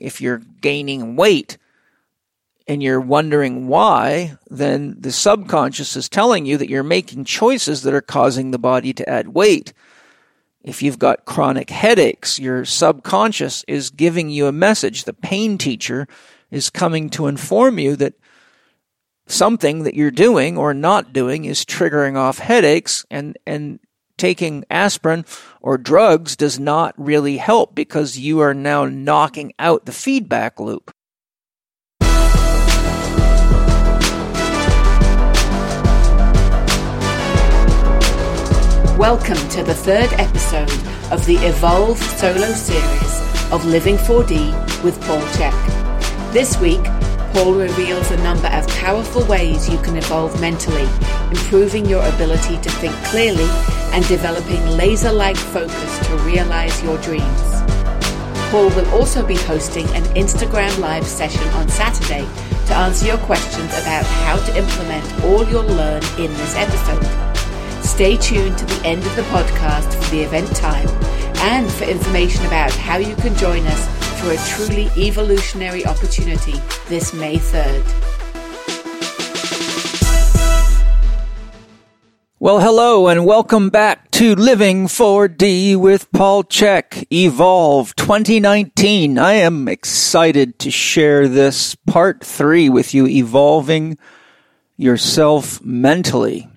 if you're gaining weight and you're wondering why, then the subconscious is telling you that you're making choices that are causing the body to add weight. If you've got chronic headaches, your subconscious is giving you a message. The pain teacher is coming to inform you that something that you're doing or not doing is triggering off headaches and, and taking aspirin or drugs does not really help because you are now knocking out the feedback loop. Welcome to the third episode of the Evolve solo series of Living 4D with Paul Chek. This week, Paul reveals a number of powerful ways you can evolve mentally, improving your ability to think clearly and developing laser like focus to realize your dreams. Paul will also be hosting an Instagram live session on Saturday to answer your questions about how to implement all you'll learn in this episode. Stay tuned to the end of the podcast for the event time and for information about how you can join us for a truly evolutionary opportunity this May 3rd. Well, hello and welcome back to Living 4D with Paul Chek, Evolve 2019. I am excited to share this part three with you, evolving yourself mentally.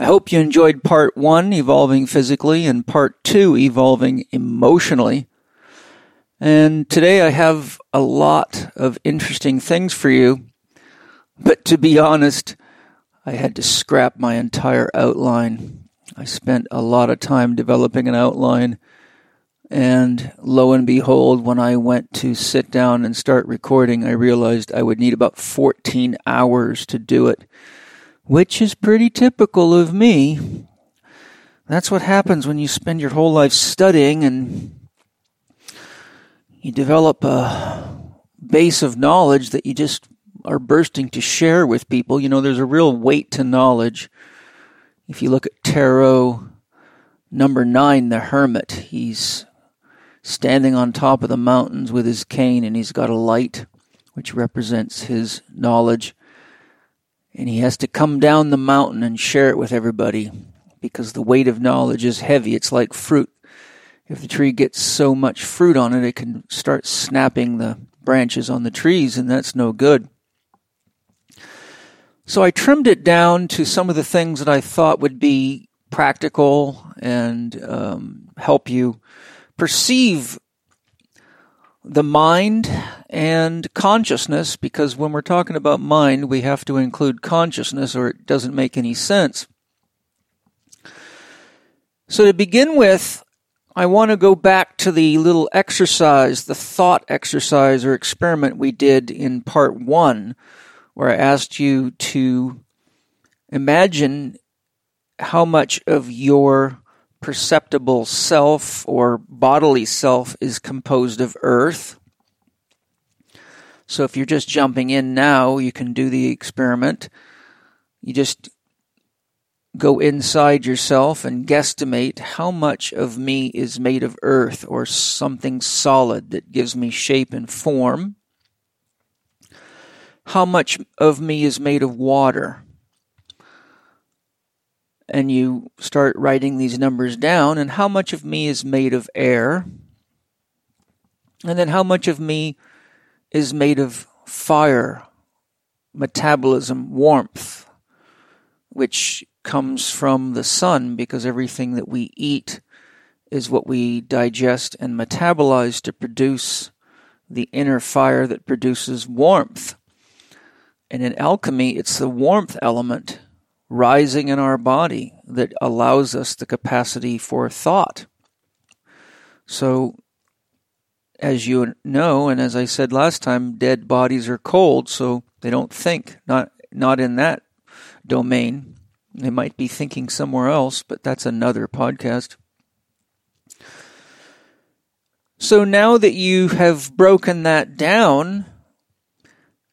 I hope you enjoyed part one, evolving physically, and part two, evolving emotionally. And today I have a lot of interesting things for you. But to be honest, I had to scrap my entire outline. I spent a lot of time developing an outline. And lo and behold, when I went to sit down and start recording, I realized I would need about 14 hours to do it which is pretty typical of me. That's what happens when you spend your whole life studying and you develop a base of knowledge that you just are bursting to share with people. You know, there's a real weight to knowledge. If you look at tarot number nine, the hermit, he's standing on top of the mountains with his cane and he's got a light which represents his knowledge and he has to come down the mountain and share it with everybody because the weight of knowledge is heavy. It's like fruit. If the tree gets so much fruit on it, it can start snapping the branches on the trees, and that's no good. So I trimmed it down to some of the things that I thought would be practical and um, help you perceive the mind and consciousness, because when we're talking about mind, we have to include consciousness or it doesn't make any sense. So to begin with, I want to go back to the little exercise, the thought exercise or experiment we did in part one, where I asked you to imagine how much of your perceptible self or bodily self is composed of earth. So if you're just jumping in now, you can do the experiment. You just go inside yourself and guesstimate how much of me is made of earth or something solid that gives me shape and form. How much of me is made of water? and you start writing these numbers down and how much of me is made of air and then how much of me is made of fire metabolism warmth which comes from the sun because everything that we eat is what we digest and metabolize to produce the inner fire that produces warmth and in alchemy it's the warmth element rising in our body that allows us the capacity for thought. So, as you know, and as I said last time, dead bodies are cold, so they don't think, not, not in that domain. They might be thinking somewhere else, but that's another podcast. So now that you have broken that down,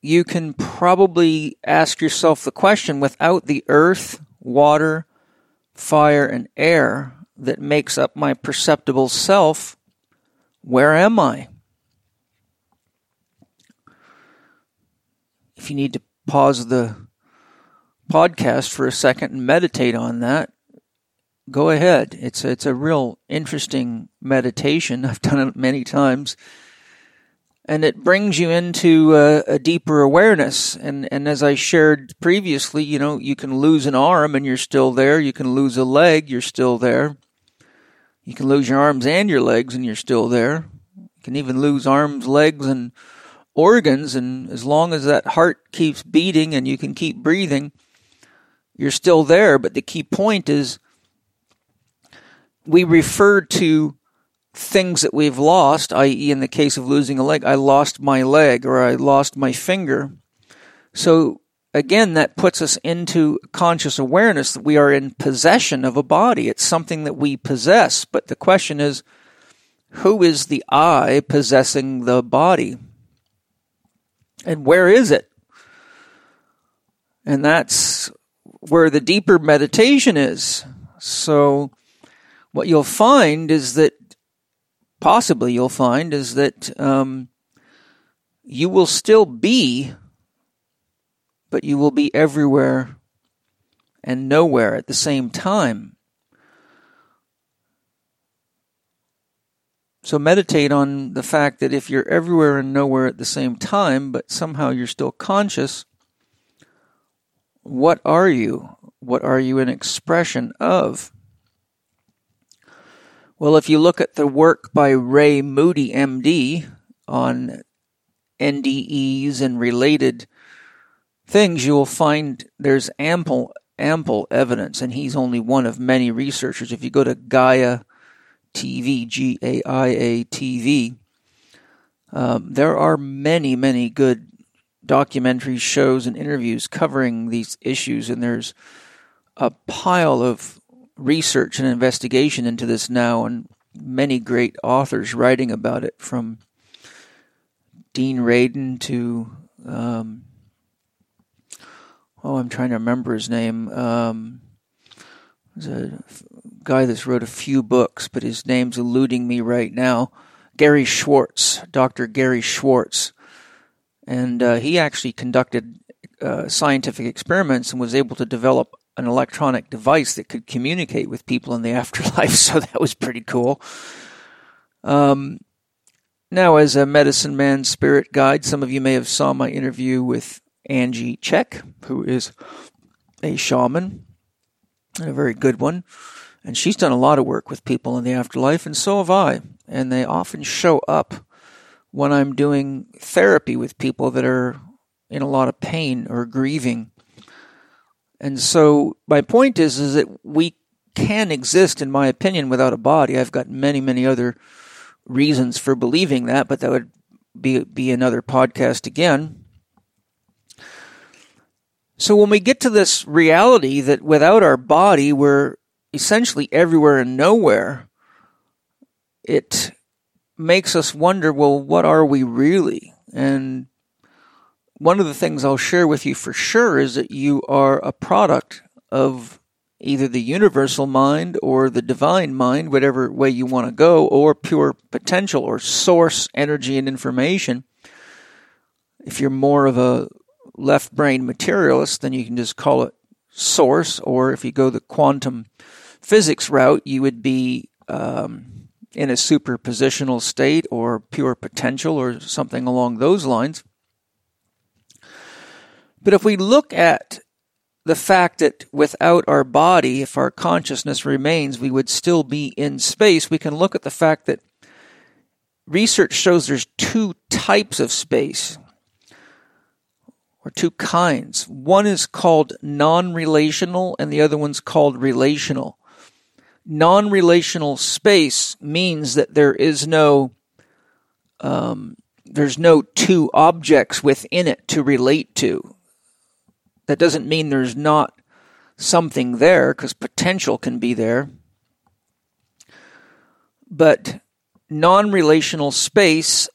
you can probably ask yourself the question without the earth, water, fire, and air that makes up my perceptible self, where am I? If you need to pause the podcast for a second and meditate on that, go ahead. It's a, it's a real interesting meditation. I've done it many times, and it brings you into a, a, deeper awareness. And and as I shared previously, you know, you can lose an arm and you're still there. You can lose a leg, you're still there. You can lose your arms and your legs and you're still there. You can even lose arms, legs, and organs. And as long as that heart keeps beating and you can keep breathing, you're still there. But the key point is we refer to things that we've lost, i.e., in the case of losing a leg, I lost my leg or I lost my finger. So again, that puts us into conscious awareness that we are in possession of a body. It's something that we possess. But the question is, who is the I possessing the body? And where is it? And that's where the deeper meditation is. So, what you'll find is that, possibly you'll find, is that um, you will still be, but you will be everywhere and nowhere at the same time. So meditate on the fact that if you're everywhere and nowhere at the same time, but somehow you're still conscious, what are you? What are you an expression of? Well, if you look at the work by Ray Moody, MD, on NDEs and related things, you will find there's ample, ample evidence, and he's only one of many researchers. If you go to Gaia TV, G A I A TV, um, there are many, many good documentaries, shows, and interviews covering these issues, and there's a pile of research and investigation into this now, and many great authors writing about it, from Dean Radin to um, oh, I'm trying to remember his name. Um, there's a guy that's wrote a few books, but his name's eluding me right now. Gary Schwartz, Dr. Gary Schwartz and uh, he actually conducted uh, scientific experiments and was able to develop an electronic device that could communicate with people in the afterlife. So that was pretty cool. Um, now, as a medicine man spirit guide, some of you may have saw my interview with Angie Check, who is a shaman, a very good one. And she's done a lot of work with people in the afterlife, and so have I. And they often show up when I'm doing therapy with people that are in a lot of pain or grieving. And so my point is is that we can exist in my opinion without a body. I've got many many other reasons for believing that, but that would be be another podcast again. So when we get to this reality that without our body we're essentially everywhere and nowhere, it makes us wonder, well, what are we really? And one of the things I'll share with you for sure is that you are a product of either the universal mind or the divine mind, whatever way you want to go, or pure potential or source energy and information. If you're more of a left brain materialist, then you can just call it source, or if you go the quantum physics route, you would be um, in a superpositional state or pure potential or something along those lines. But if we look at the fact that without our body, if our consciousness remains, we would still be in space, we can look at the fact that research shows there's two types of space or two kinds. One is called non relational, and the other one's called relational non relational space means that there is no um, there's no two objects within it to relate to. That doesn't mean there's not something there, because potential can be there. But non relational space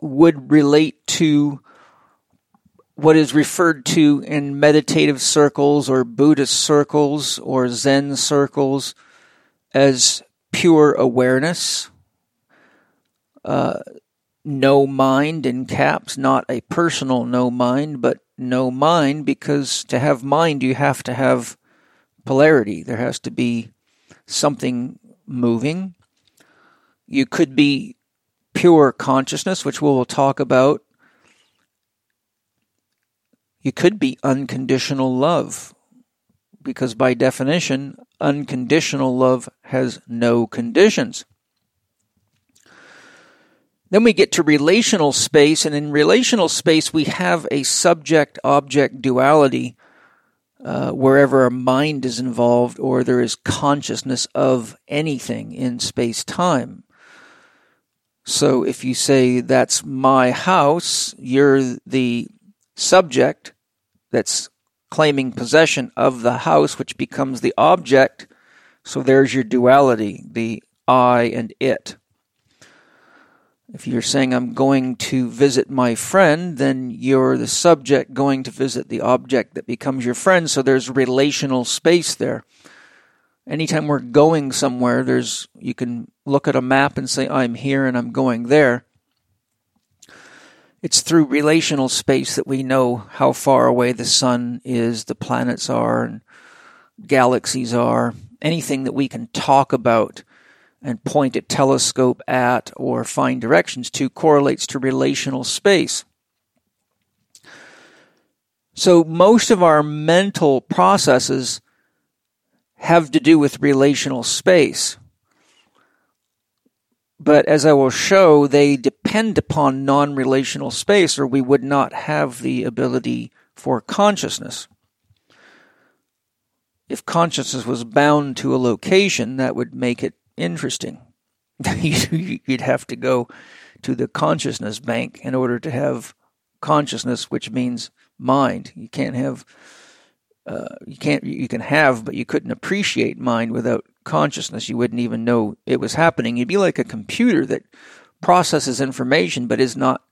would relate to what is referred to in meditative circles or Buddhist circles or Zen circles as pure awareness, uh, no mind in caps, not a personal no mind, but no mind because to have mind, you have to have polarity. There has to be something moving. You could be pure consciousness, which we'll talk about. You could be unconditional love, because by definition, unconditional love has no conditions. Then we get to relational space, and in relational space, we have a subject object duality uh, wherever a mind is involved or there is consciousness of anything in space time. So if you say that's my house, you're the subject that's claiming possession of the house, which becomes the object. So there's your duality, the I and it. If you're saying I'm going to visit my friend, then you're the subject going to visit the object that becomes your friend. So there's relational space there. Anytime we're going somewhere, there's you can look at a map and say I'm here and I'm going there. It's through relational space that we know how far away the sun is, the planets are, and galaxies are. Anything that we can talk about and point a telescope at or find directions to correlates to relational space. So most of our mental processes have to do with relational space. But as I will show, they depend upon non relational space, or we would not have the ability for consciousness. If consciousness was bound to a location, that would make it interesting. You'd have to go to the consciousness bank in order to have consciousness, which means mind. You can't have, uh, you can't, you can have, but you couldn't appreciate mind without consciousness. You wouldn't even know it was happening. You'd be like a computer that processes information but is not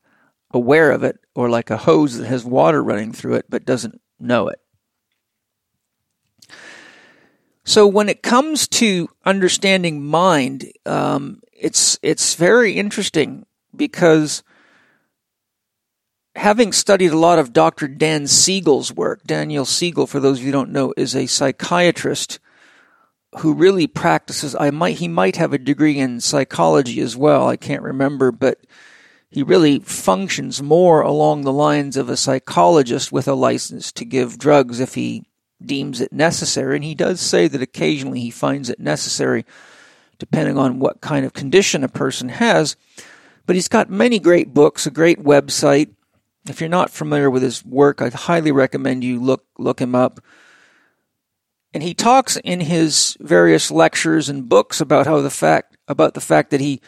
aware of it, or like a hose that has water running through it but doesn't know it. So when it comes to understanding mind, um, it's it's very interesting because having studied a lot of Dr. Dan Siegel's work, Daniel Siegel, for those of you who don't know, is a psychiatrist who really practices. I might he might have a degree in psychology as well. I can't remember, but he really functions more along the lines of a psychologist with a license to give drugs if he deems it necessary. And he does say that occasionally he finds it necessary, depending on what kind of condition a person has. But he's got many great books, a great website. If you're not familiar with his work, I highly recommend you look look him up. And he talks in his various lectures and books about how the fact about the fact that he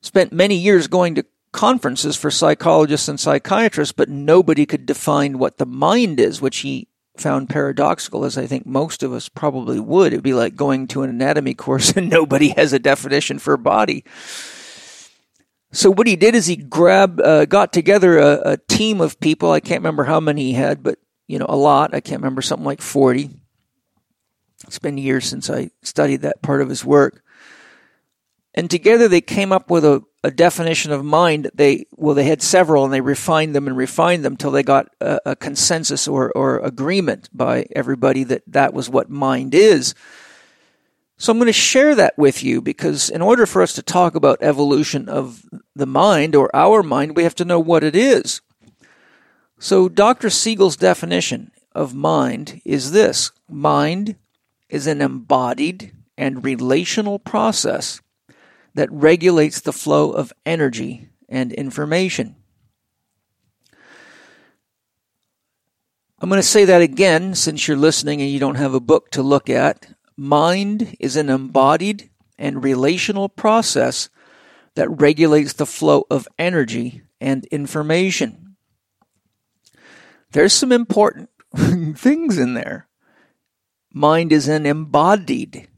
spent many years going to conferences for psychologists and psychiatrists, but nobody could define what the mind is, which he found paradoxical, as I think most of us probably would. It'd be like going to an anatomy course and nobody has a definition for a body. So what he did is he grabbed, uh, got together a, a, team of people. I can't remember how many he had, but you know, a lot. I can't remember something like forty. It's been years since I studied that part of his work. And together they came up with a, a definition of mind. They well, they had several, and they refined them and refined them till they got a, a consensus or or agreement by everybody that that was what mind is. So I'm going to share that with you because in order for us to talk about evolution of the mind or our mind, we have to know what it is. So Dr. Siegel's definition of mind is this mind is an embodied and relational process that regulates the flow of energy and information. I'm going to say that again since you're listening and you don't have a book to look at. Mind is an embodied and relational process that regulates the flow of energy and information. There's some important things in there. Mind is an embodied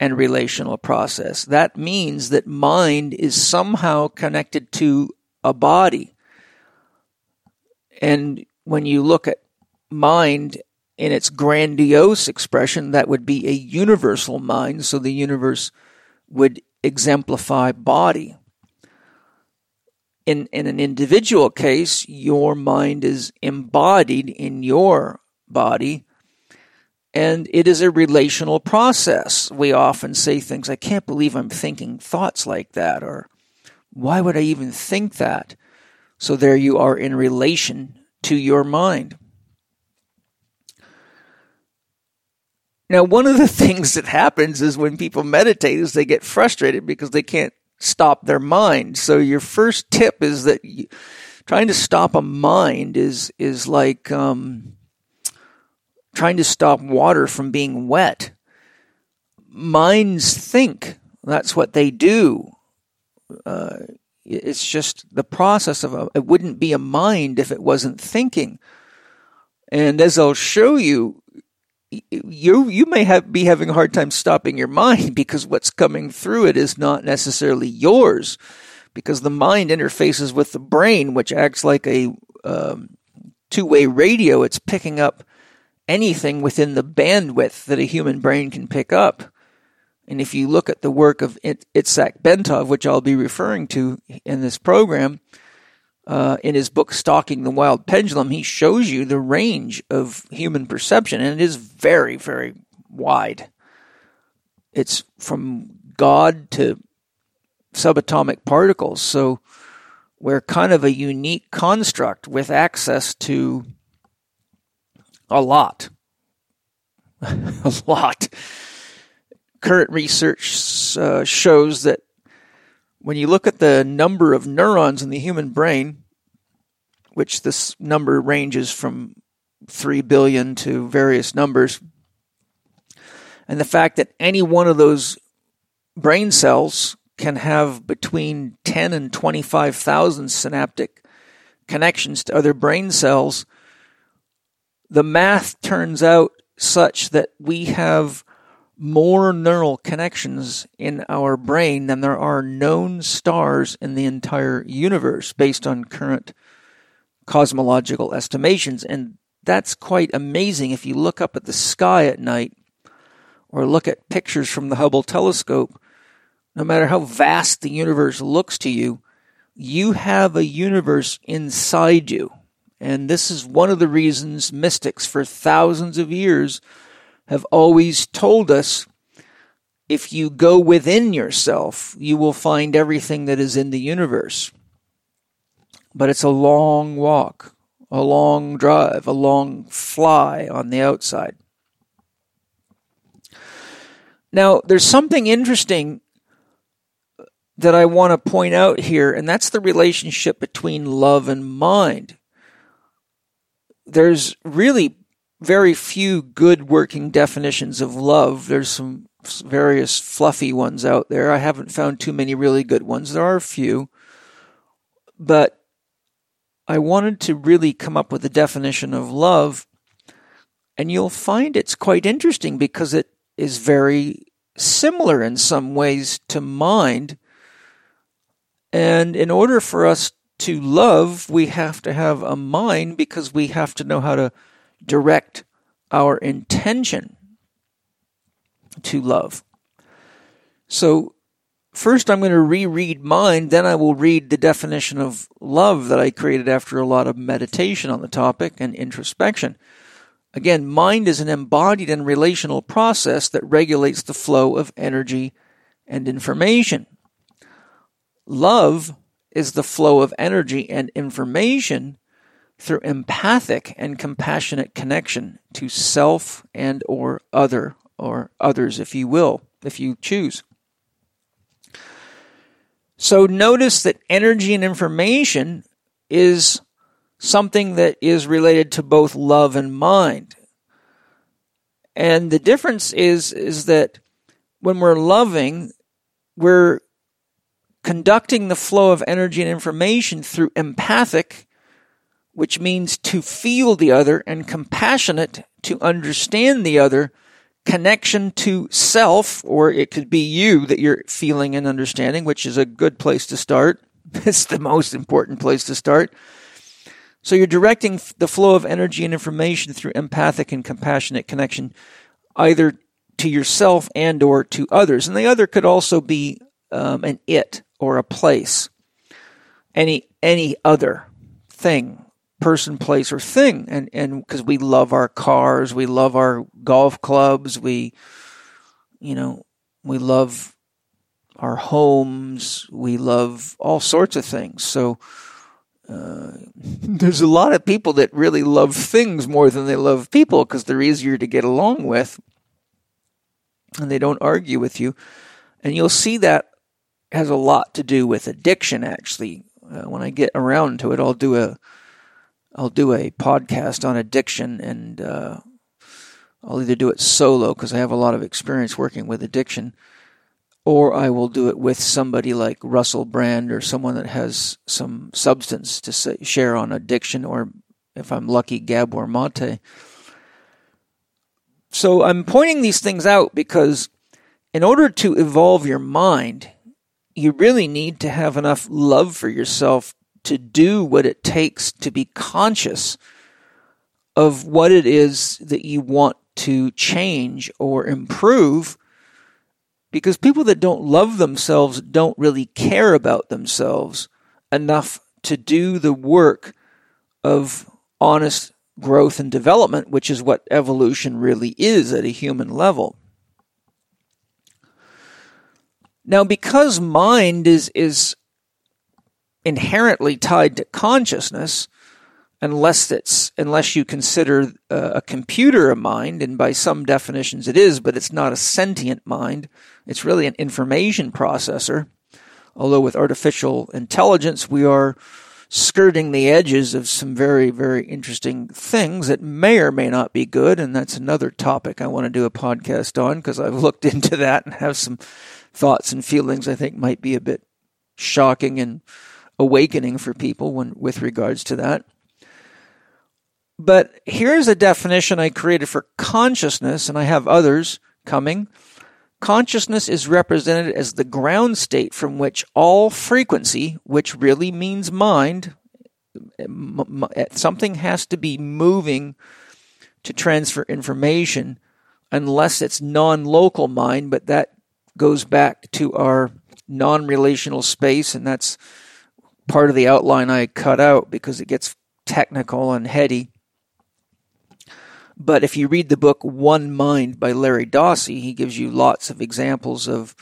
and relational process. That means that mind is somehow connected to a body. And when you look at mind in its grandiose expression, that would be a universal mind. So the universe would exemplify body. in, in an individual case, your mind is embodied in your body and it is a relational process. We often say things, I can't believe I'm thinking thoughts like that, or why would I even think that? So there you are in relation to your mind. Now, one of the things that happens is when people meditate is they get frustrated because they can't stop their mind. So your first tip is that you, trying to stop a mind is is like um, trying to stop water from being wet. Minds think. That's what they do. Uh, it's just the process of a, it wouldn't be a mind if it wasn't thinking. And as I'll show you, you you may have be having a hard time stopping your mind because what's coming through it is not necessarily yours because the mind interfaces with the brain which acts like a um, two-way radio it's picking up anything within the bandwidth that a human brain can pick up and if you look at the work of Itzhak Bentov which I'll be referring to in this program uh, in his book Stalking the Wild Pendulum, he shows you the range of human perception, and it is very, very wide. It's from God to subatomic particles. So we're kind of a unique construct with access to a lot. a lot. Current research uh, shows that when you look at the number of neurons in the human brain, which this number ranges from 3 billion to various numbers, and the fact that any one of those brain cells can have between 10 and 25,000 synaptic connections to other brain cells, the math turns out such that we have more neural connections in our brain than there are known stars in the entire universe based on current cosmological estimations. And that's quite amazing if you look up at the sky at night or look at pictures from the Hubble telescope. No matter how vast the universe looks to you, you have a universe inside you. And this is one of the reasons mystics for thousands of years have always told us if you go within yourself, you will find everything that is in the universe. But it's a long walk, a long drive, a long fly on the outside. Now, there's something interesting that I want to point out here, and that's the relationship between love and mind. There's really very few good working definitions of love. There's some various fluffy ones out there. I haven't found too many really good ones. There are a few. But I wanted to really come up with a definition of love. And you'll find it's quite interesting because it is very similar in some ways to mind. And in order for us to love, we have to have a mind because we have to know how to direct our intention to love. So, first I'm going to reread mine, then I will read the definition of love that I created after a lot of meditation on the topic and introspection. Again, mind is an embodied and relational process that regulates the flow of energy and information. Love is the flow of energy and information through empathic and compassionate connection to self and or other or others if you will if you choose. So notice that energy and information is something that is related to both love and mind. And the difference is is that when we're loving we're conducting the flow of energy and information through empathic which means to feel the other, and compassionate, to understand the other, connection to self, or it could be you that you're feeling and understanding, which is a good place to start. It's the most important place to start. So you're directing the flow of energy and information through empathic and compassionate connection, either to yourself and or to others. And the other could also be um, an it or a place. Any any other thing, person, place, or thing. And, and because we love our cars, we love our golf clubs, we, you know, we love our homes, we love all sorts of things. So, uh, there's a lot of people that really love things more than they love people because they're easier to get along with and they don't argue with you. And you'll see that has a lot to do with addiction actually. Uh, when I get around to it, I'll do a I'll do a podcast on addiction and uh, I'll either do it solo because I have a lot of experience working with addiction or I will do it with somebody like Russell Brand or someone that has some substance to say, share on addiction, or if I'm lucky, Gabor Mate. So I'm pointing these things out because in order to evolve your mind, you really need to have enough love for yourself to do what it takes to be conscious of what it is that you want to change or improve because people that don't love themselves don't really care about themselves enough to do the work of honest growth and development, which is what evolution really is at a human level. Now, because mind is, is inherently tied to consciousness, unless it's unless you consider uh, a computer a mind, and by some definitions it is, but it's not a sentient mind. It's really an information processor. Although with artificial intelligence, we are skirting the edges of some very, very interesting things that may or may not be good. And that's another topic I want to do a podcast on because I've looked into that and have some thoughts and feelings I think might be a bit shocking and awakening for people when, with regards to that. But here's a definition I created for consciousness, and I have others coming. Consciousness is represented as the ground state from which all frequency, which really means mind, something has to be moving to transfer information unless it's non local mind, but that goes back to our non relational space, and that's part of the outline I cut out because it gets technical and heady. But if you read the book One Mind by Larry Dossey, he gives you lots of examples of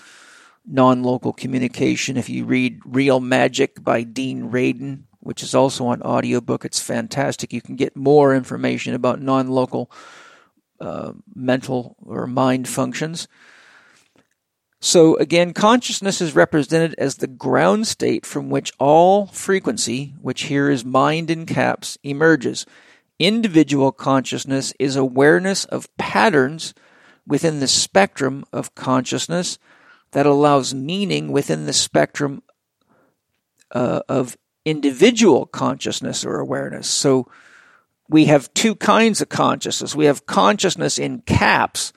non local communication. If you read Real Magic by Dean Radin, which is also on audiobook, it's fantastic. You can get more information about non local uh, mental or mind functions. So again, consciousness is represented as the ground state from which all frequency, which here is mind in caps, emerges. Individual consciousness is awareness of patterns within the spectrum of consciousness that allows meaning within the spectrum uh, of individual consciousness or awareness. So we have two kinds of consciousness. We have consciousness in caps,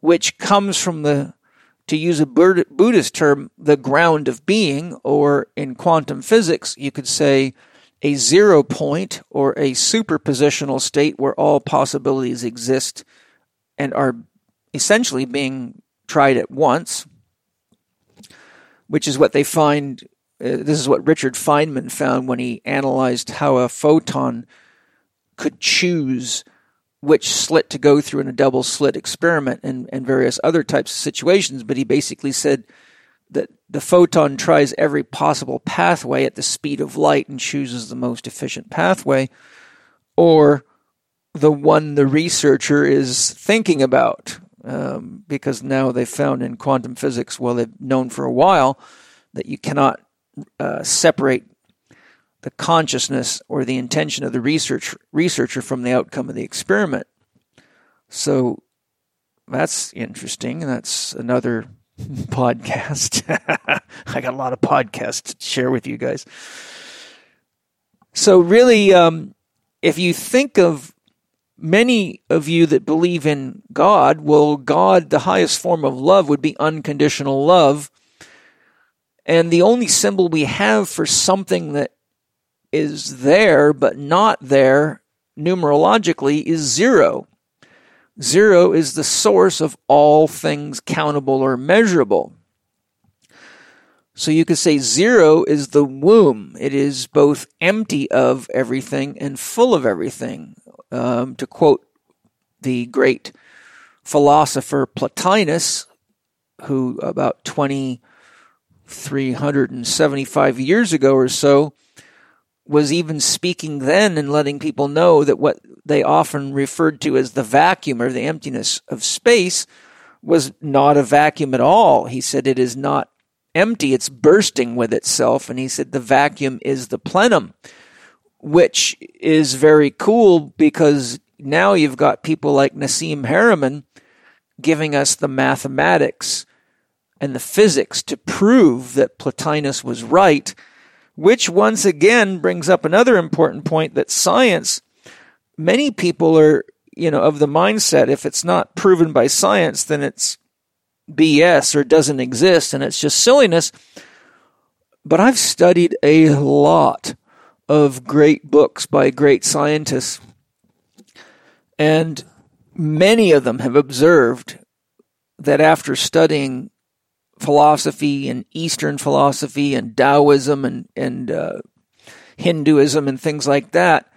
which comes from the, to use a Buddhist term, the ground of being, or in quantum physics, you could say a zero point or a superpositional state where all possibilities exist and are essentially being tried at once, which is what they find. Uh, this is what Richard Feynman found when he analyzed how a photon could choose which slit to go through in a double slit experiment and, and various other types of situations. But he basically said that the photon tries every possible pathway at the speed of light and chooses the most efficient pathway, or the one the researcher is thinking about. Um, because now they've found in quantum physics, well, they've known for a while that you cannot uh, separate the consciousness or the intention of the research, researcher from the outcome of the experiment. So that's interesting. That's another podcast. I got a lot of podcasts to share with you guys. So, really, um, if you think of many of you that believe in God, well, God, the highest form of love, would be unconditional love. And the only symbol we have for something that is there but not there numerologically is zero. Zero is the source of all things countable or measurable. So you could say zero is the womb. It is both empty of everything and full of everything. Um, to quote the great philosopher Plotinus, who about 2,375 years ago or so was even speaking then and letting people know that what they often referred to as the vacuum or the emptiness of space was not a vacuum at all. He said it is not empty, it's bursting with itself. And he said the vacuum is the plenum, which is very cool because now you've got people like Nassim Haramein giving us the mathematics and the physics to prove that Plotinus was right, which once again brings up another important point that science, many people are, you know, of the mindset if it's not proven by science, then it's BS or doesn't exist and it's just silliness. But I've studied a lot of great books by great scientists and many of them have observed that after studying philosophy and Eastern philosophy and Taoism and, and uh, Hinduism and things like that,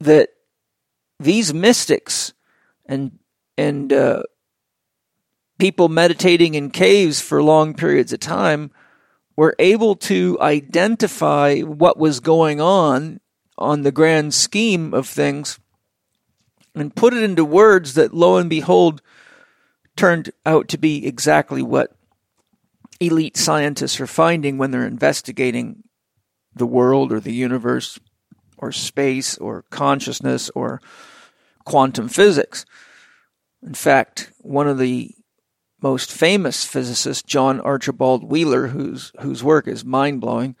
that these mystics and and uh, people meditating in caves for long periods of time were able to identify what was going on on the grand scheme of things and put it into words that, lo and behold, turned out to be exactly what elite scientists are finding when they're investigating the world or the universe or space or consciousness or quantum physics. In fact, one of the most famous physicists, John Archibald Wheeler, whose whose work is mind blowing,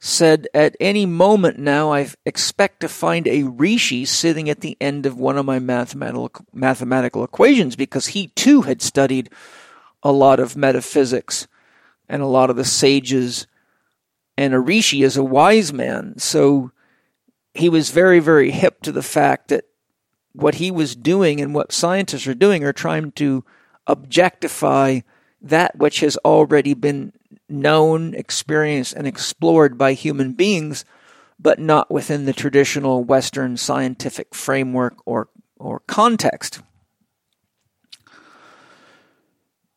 said, At any moment now, I expect to find a Rishi sitting at the end of one of my mathematical, mathematical equations because he too had studied a lot of metaphysics and a lot of the sages. And a Rishi is a wise man. So he was very, very hip to the fact that what he was doing and what scientists are doing are trying to objectify that which has already been known, experienced, and explored by human beings, but not within the traditional Western scientific framework or, or context.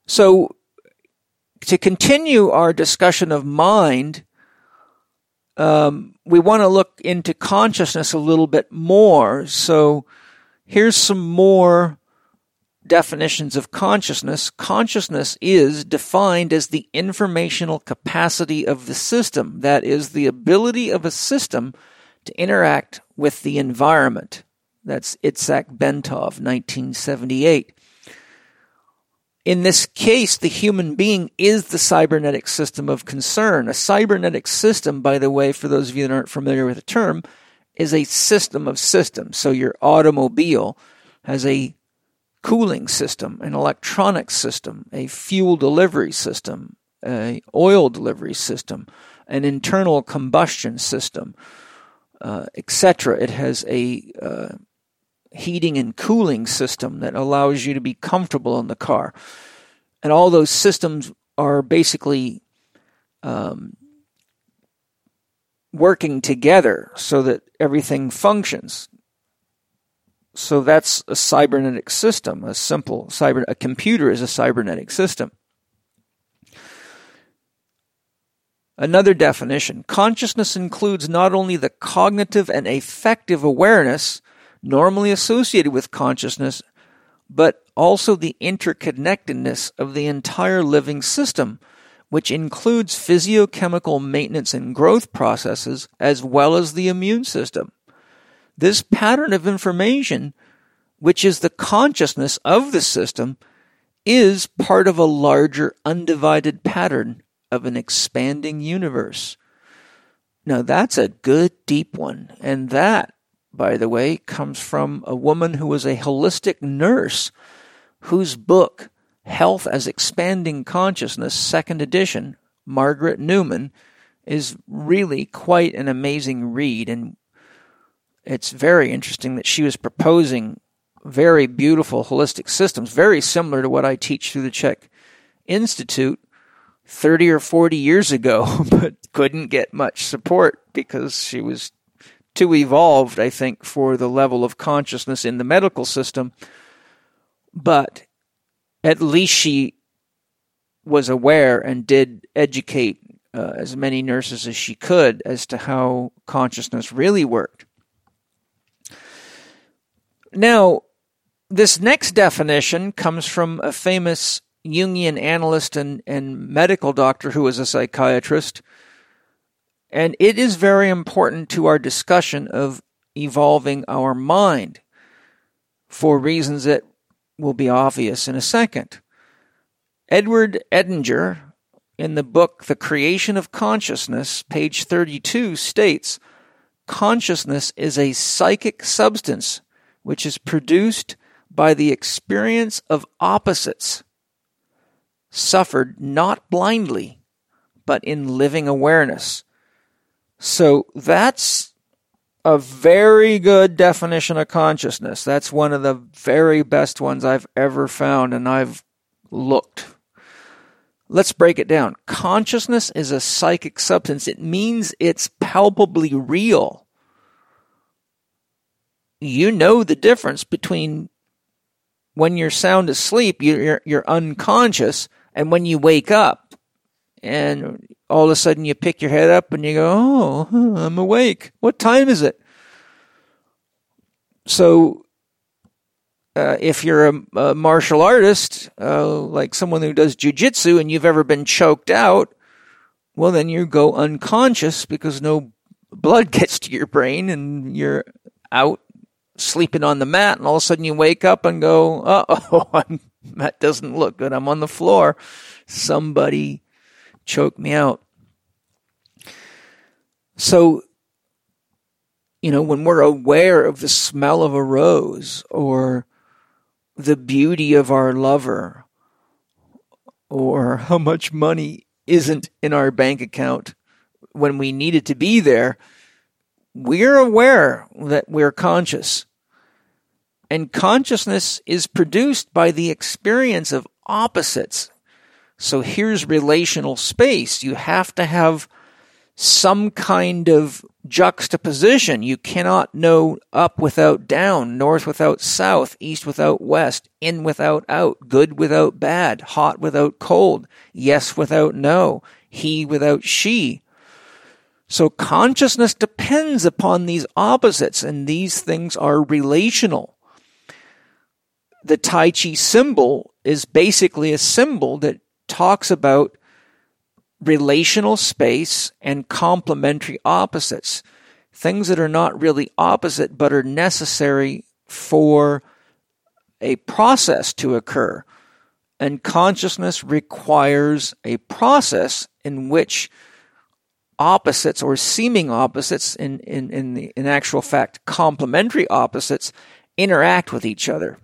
So, to continue our discussion of mind, um, we want to look into consciousness a little bit more. So, here's some more definitions of consciousness, consciousness is defined as the informational capacity of the system. That is, the ability of a system to interact with the environment. That's Itzhak Bentov, 1978. In this case, the human being is the cybernetic system of concern. A cybernetic system, by the way, for those of you that aren't familiar with the term, is a system of systems. So your automobile has a cooling system, an electronic system, a fuel delivery system, a oil delivery system, an internal combustion system, uh, etc. It has a uh, heating and cooling system that allows you to be comfortable in the car, and all those systems are basically um, working together so that everything functions. So that's a cybernetic system, a simple cyber, a computer is a cybernetic system. Another definition consciousness includes not only the cognitive and affective awareness normally associated with consciousness, but also the interconnectedness of the entire living system, which includes physiochemical maintenance and growth processes as well as the immune system. This pattern of information, which is the consciousness of the system, is part of a larger undivided pattern of an expanding universe. Now, that's a good, deep one. And that, by the way, comes from a woman who was a holistic nurse whose book, Health as Expanding Consciousness, second edition, Margaret Newman, is really quite an amazing read. And it's very interesting that she was proposing very beautiful holistic systems, very similar to what I teach through the Chek Institute, 30 or 40 years ago, but couldn't get much support because she was too evolved, I think, for the level of consciousness in the medical system. But at least she was aware and did educate uh, as many nurses as she could as to how consciousness really worked. Now, this next definition comes from a famous Jungian analyst and, and medical doctor who was a psychiatrist, and it is very important to our discussion of evolving our mind for reasons that will be obvious in a second. Edward Edinger, in the book The Creation of Consciousness, page 32, states Consciousness is a psychic substance which is produced by the experience of opposites, suffered not blindly, but in living awareness. So that's a very good definition of consciousness. That's one of the very best ones I've ever found, and I've looked. Let's break it down. Consciousness is a psychic substance. It means it's palpably real. You know the difference between when you're sound asleep, you're, you're unconscious, and when you wake up, and all of a sudden you pick your head up and you go, Oh, I'm awake. What time is it? So, uh, if you're a, a martial artist, uh, like someone who does jujitsu, and you've ever been choked out, well, then you go unconscious because no blood gets to your brain and you're out sleeping on the mat, and all of a sudden you wake up and go, "Uh oh, that doesn't look good. I'm on the floor. Somebody choked me out." So, you know, when we're aware of the smell of a rose or the beauty of our lover or how much money isn't in our bank account when we need it to be there, we're aware that we're conscious. And consciousness is produced by the experience of opposites. So here's relational space. You have to have some kind of juxtaposition. You cannot know up without down, north without south, east without west, in without out, good without bad, hot without cold, yes without no, he without she. So consciousness depends upon these opposites, and these things are relational. The Tai Chi symbol is basically a symbol that talks about relational space and complementary opposites. Things that are not really opposite but are necessary for a process to occur. And consciousness requires a process in which opposites or seeming opposites in, in, in, the, in actual fact complementary opposites interact with each other.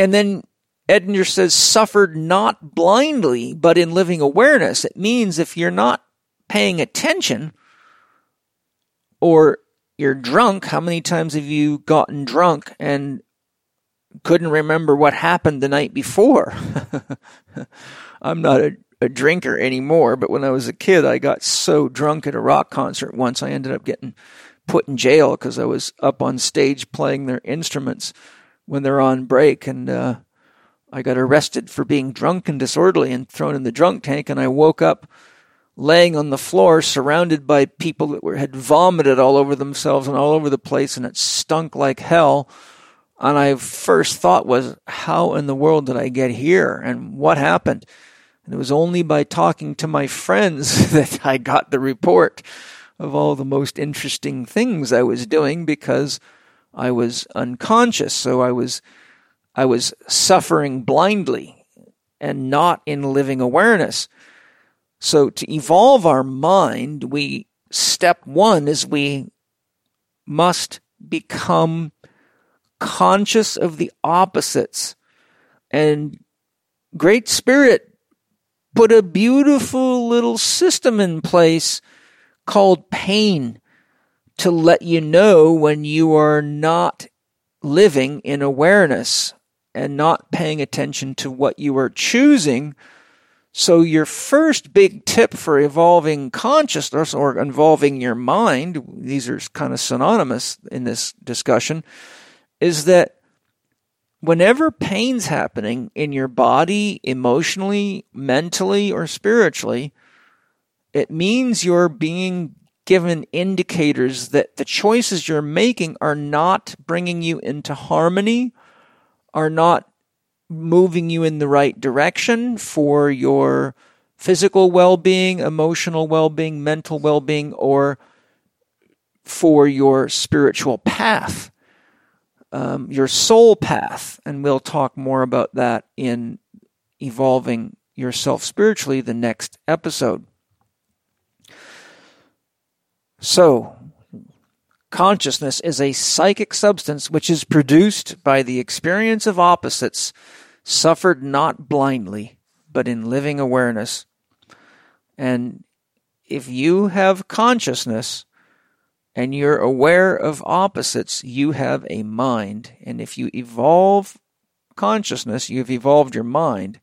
And then Edinger says, suffered not blindly, but in living awareness. It means if you're not paying attention or you're drunk, how many times have you gotten drunk and couldn't remember what happened the night before? I'm not a a drinker anymore, but when I was a kid, I got so drunk at a rock concert once, I ended up getting put in jail because I was up on stage playing their instruments when they're on break, and uh, I got arrested for being drunk and disorderly and thrown in the drunk tank, and I woke up laying on the floor surrounded by people that were, had vomited all over themselves and all over the place, and it stunk like hell. And I first thought was, how in the world did I get here? And what happened? And it was only by talking to my friends that I got the report of all the most interesting things I was doing because I was unconscious. So I was, I was suffering blindly and not in living awareness. So to evolve our mind, we, step one is we must become conscious of the opposites. And Great Spirit put a beautiful little system in place called pain to let you know when you are not living in awareness. and not paying attention to what you are choosing. So, your first big tip for evolving consciousness or involving your mind, these are kind of synonymous in this discussion, is that whenever pain's happening in your body, emotionally, mentally, or spiritually, it means you're being given indicators that the choices you're making are not bringing you into harmony, are not moving you in the right direction for your physical well being, emotional well being, mental well being, or for your spiritual path um, your soul path. And we'll talk more about that in evolving yourself spiritually the next episode. So, consciousness is a psychic substance which is produced by the experience of opposites suffered not blindly, but in living awareness. And if you have consciousness, and you're aware of opposites, you have a mind. And if you evolve consciousness, you've evolved your mind.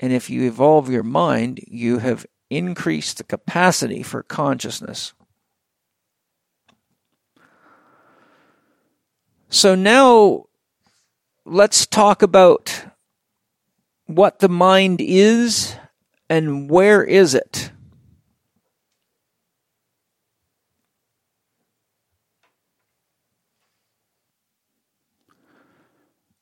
And if you evolve your mind, you have increased the capacity for consciousness. So now let's talk about what the mind is and where is it.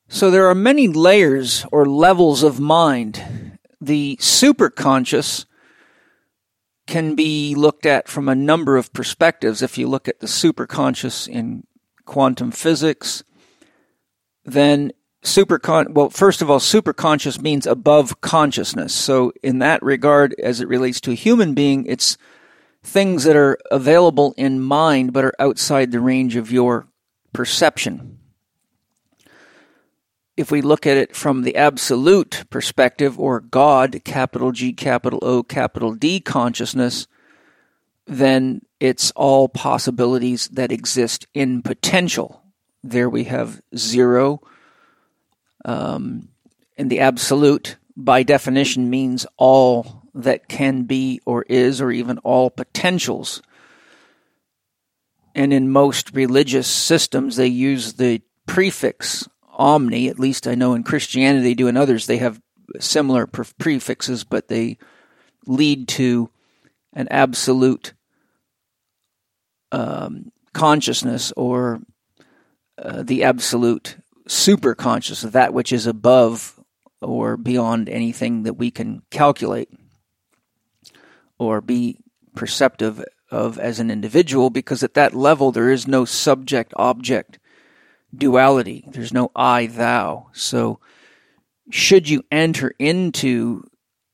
So there are many layers or levels of mind. The superconscious can be looked at from a number of perspectives. If you look at the superconscious in quantum physics, then supercon well first of all superconscious means above consciousness. So in that regard as it relates to a human being, it's things that are available in mind but are outside the range of your perception if we look at it from the absolute perspective or God, capital G, capital O, capital D consciousness, then it's all possibilities that exist in potential. There we have zero. Um, and the absolute, by definition, means all that can be or is, or even all potentials. And in most religious systems, they use the prefix omni. At least I know in Christianity they do, in others they have similar pre- prefixes, but they lead to an absolute um, consciousness or uh, the absolute super consciousness, that which is above or beyond anything that we can calculate or be perceptive of as an individual, because at that level there is no subject object duality. There's no I thou. So, should you enter into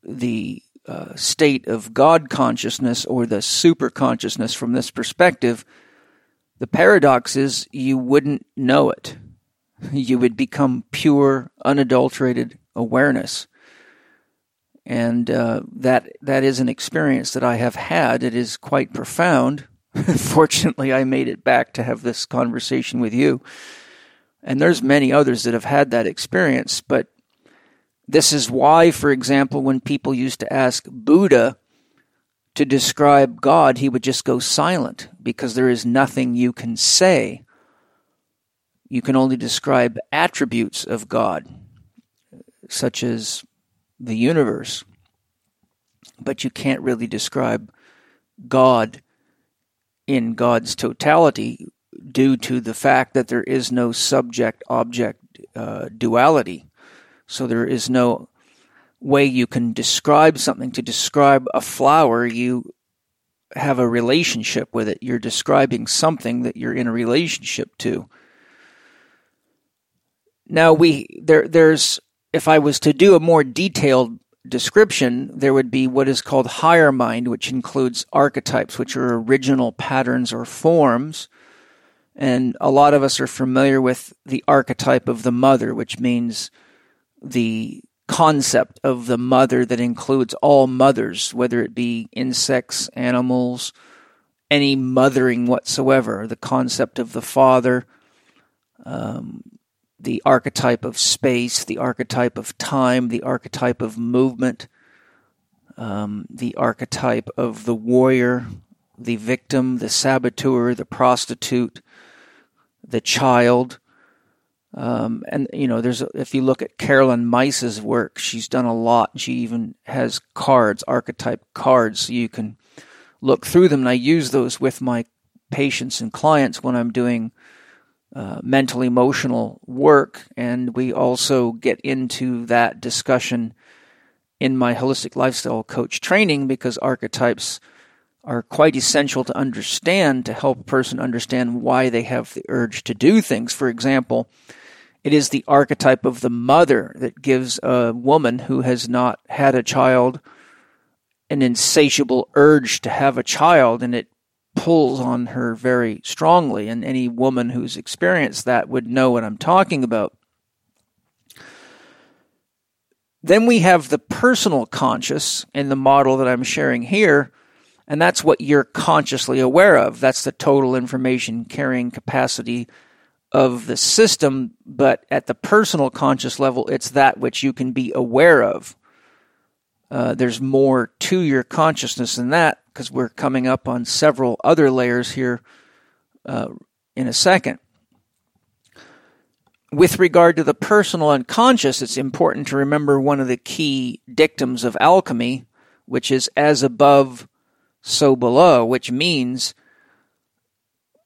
the uh, state of God consciousness or the super consciousness from this perspective, the paradox is you wouldn't know it. You would become pure, unadulterated awareness. And uh, that that is an experience that I have had. It is quite profound. Fortunately, I made it back to have this conversation with you. And there's many others that have had that experience, but this is why, for example, when people used to ask Buddha to describe God, he would just go silent because there is nothing you can say. You can only describe attributes of God, such as the universe, but you can't really describe God in God's totality due to the fact that there is no subject object uh, duality. So there is no way you can describe something. To describe a flower, you have a relationship with it. You're describing something that you're in a relationship to. Now we there there's if I was to do a more detailed description, there would be what is called higher mind, which includes archetypes, which are original patterns or forms and a lot of us are familiar with the archetype of the mother, which means the concept of the mother that includes all mothers, whether it be insects, animals, any mothering whatsoever. The concept of the father, um, the archetype of space, the archetype of time, the archetype of movement, um, the archetype of the warrior, the victim, the saboteur, the prostitute, the child. Um, and you know, there's if you look at Carolyn Myss's work, she's done a lot. She even has cards, archetype cards, so you can look through them. And I use those with my patients and clients when I'm doing uh, mental emotional work, and we also get into that discussion in my holistic lifestyle coach training because archetypes are quite essential to understand to help a person understand why they have the urge to do things. For example, it is the archetype of the mother that gives a woman who has not had a child an insatiable urge to have a child, and it pulls on her very strongly. And any woman who's experienced that would know what I'm talking about. Then we have the personal conscious in the model that I'm sharing here, and that's what you're consciously aware of. That's the total information carrying capacity of the system, but at the personal conscious level, it's that which you can be aware of. Uh, there's more to your consciousness than that because we're coming up on several other layers here uh, in a second. With regard to the personal unconscious, it's important to remember one of the key dictums of alchemy, which is as above, so below, which means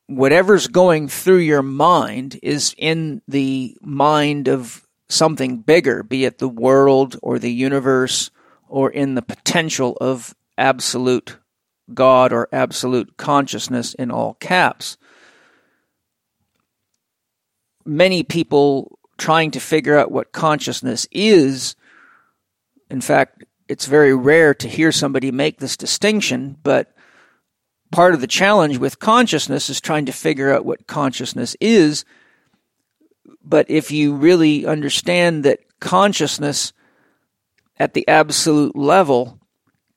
whatever's going through your mind is in the mind of something bigger, be it the world or the universe or in the potential of absolute God or absolute consciousness in all caps. Many people trying to figure out what consciousness is, in fact, it's very rare to hear somebody make this distinction, but part of the challenge with consciousness is trying to figure out what consciousness is. But if you really understand that consciousness at the absolute level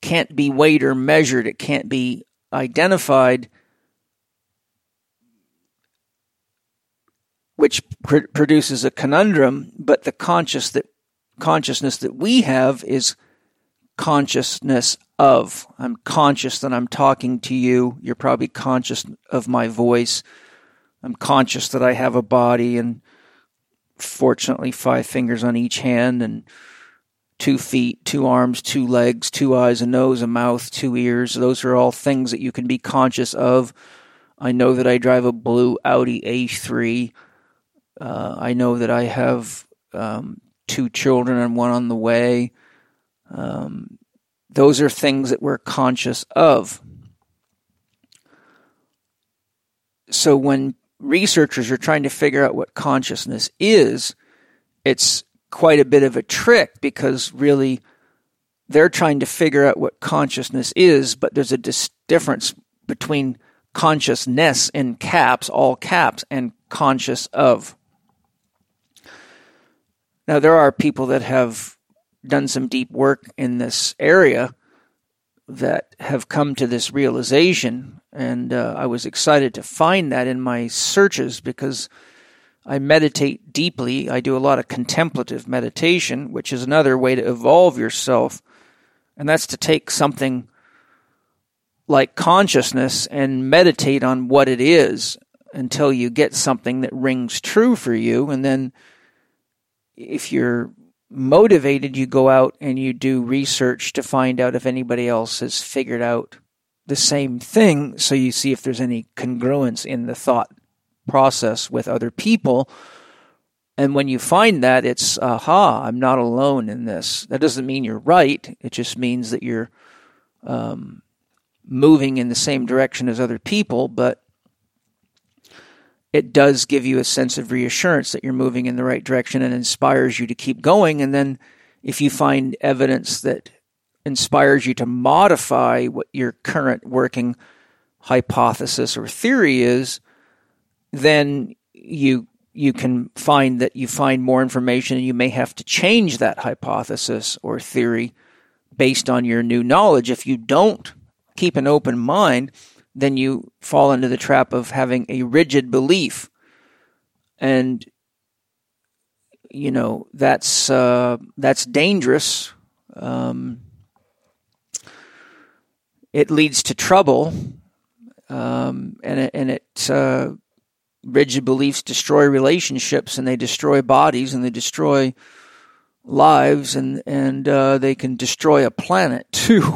can't be weighed or measured, it can't be identified, which pr- produces a conundrum. But the conscious that consciousness that we have is consciousness of. I'm conscious that I'm talking to you. You're probably conscious of my voice. I'm conscious that I have a body and fortunately five fingers on each hand and two feet, two arms, two legs, two eyes, a nose, a mouth, two ears. Those are all things that you can be conscious of. I know that I drive a blue Audi A3. Uh, I know that I have um, two children and one on the way. Um, those are things that we're conscious of. So when researchers are trying to figure out what consciousness is, it's quite a bit of a trick because really they're trying to figure out what consciousness is, but there's a dis- difference between consciousness in caps, all caps, and conscious of. Now, there are people that have done some deep work in this area that have come to this realization, and uh, I was excited to find that in my searches because I meditate deeply. I do a lot of contemplative meditation, which is another way to evolve yourself. And that's to take something like consciousness and meditate on what it is until you get something that rings true for you. And then if you're motivated, you go out and you do research to find out if anybody else has figured out the same thing. So you see if there's any congruence in the thought process with other people. And when you find that, it's, aha, I'm not alone in this. That doesn't mean you're right. It just means that you're um, moving in the same direction as other people, but it does give you a sense of reassurance that you're moving in the right direction and inspires you to keep going. And then if you find evidence that inspires you to modify what your current working hypothesis or theory is, then you you can find that you find more information and you may have to change that hypothesis or theory based on your new knowledge. If you don't keep an open mind, then you fall into the trap of having a rigid belief. And you know that's uh, that's dangerous. Um, it leads to trouble, um, and it, and it uh, rigid beliefs destroy relationships, and they destroy bodies, and they destroy lives, and and uh, they can destroy a planet too.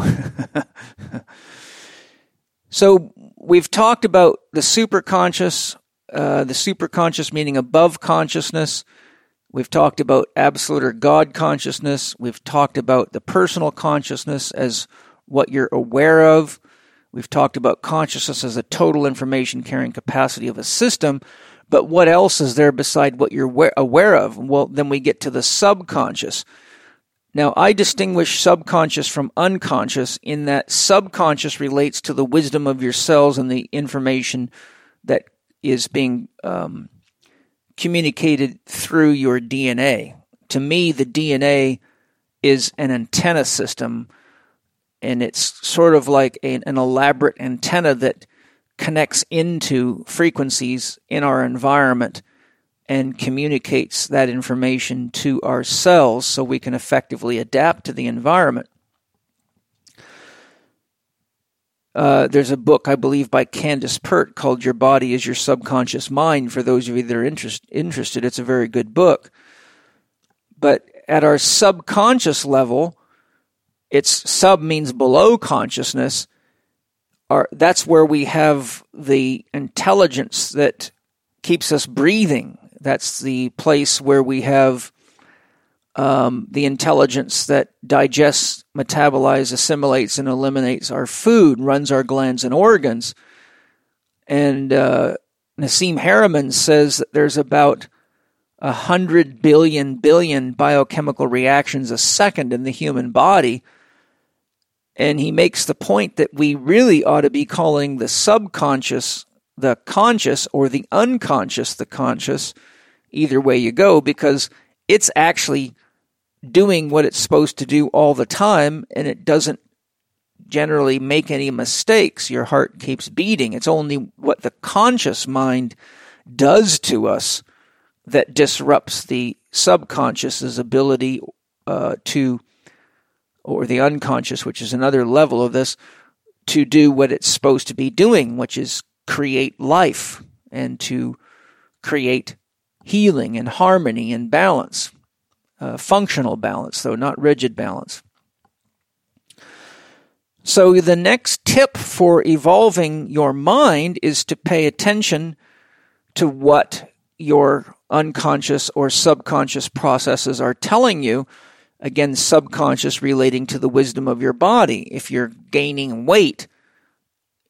so we've talked about the superconscious, uh, the superconscious meaning above consciousness. We've talked about absolute or God consciousness. We've talked about the personal consciousness as what you're aware of. We've talked about consciousness as a total information carrying capacity of a system. But what else is there beside what you're aware of? Well, then we get to the subconscious. Now, I distinguish subconscious from unconscious in that subconscious relates to the wisdom of your cells and the information that is being um, communicated through your DNA. To me, the DNA is an antenna system, and it's sort of like a, an elaborate antenna that connects into frequencies in our environment and communicates that information to our cells so we can effectively adapt to the environment. Uh, there's a book, I believe, by Candace Pert called Your Body is Your Subconscious Mind. For those of you that are interest, interested, it's a very good book. But at our subconscious level, it's sub means below consciousness. Our, that's where we have the intelligence that keeps us breathing. That's the place where we have um, the intelligence that digests, metabolizes, assimilates, and eliminates our food, runs our glands and organs. And uh, Nassim Haramein says that there's about a hundred billion billion biochemical reactions a second in the human body. And he makes the point that we really ought to be calling the subconscious the conscious or the unconscious the conscious, either way you go, because it's actually doing what it's supposed to do all the time and it doesn't generally make any mistakes. Your heart keeps beating. It's only what the conscious mind does to us that disrupts the subconscious's ability uh, to, or the unconscious, which is another level of this, to do what it's supposed to be doing, which is create life and to create healing and harmony and balance uh, functional balance, though, not rigid balance. So, the next tip for evolving your mind is to pay attention to what your unconscious or subconscious processes are telling you. Again, subconscious relating to the wisdom of your body. If you're gaining weight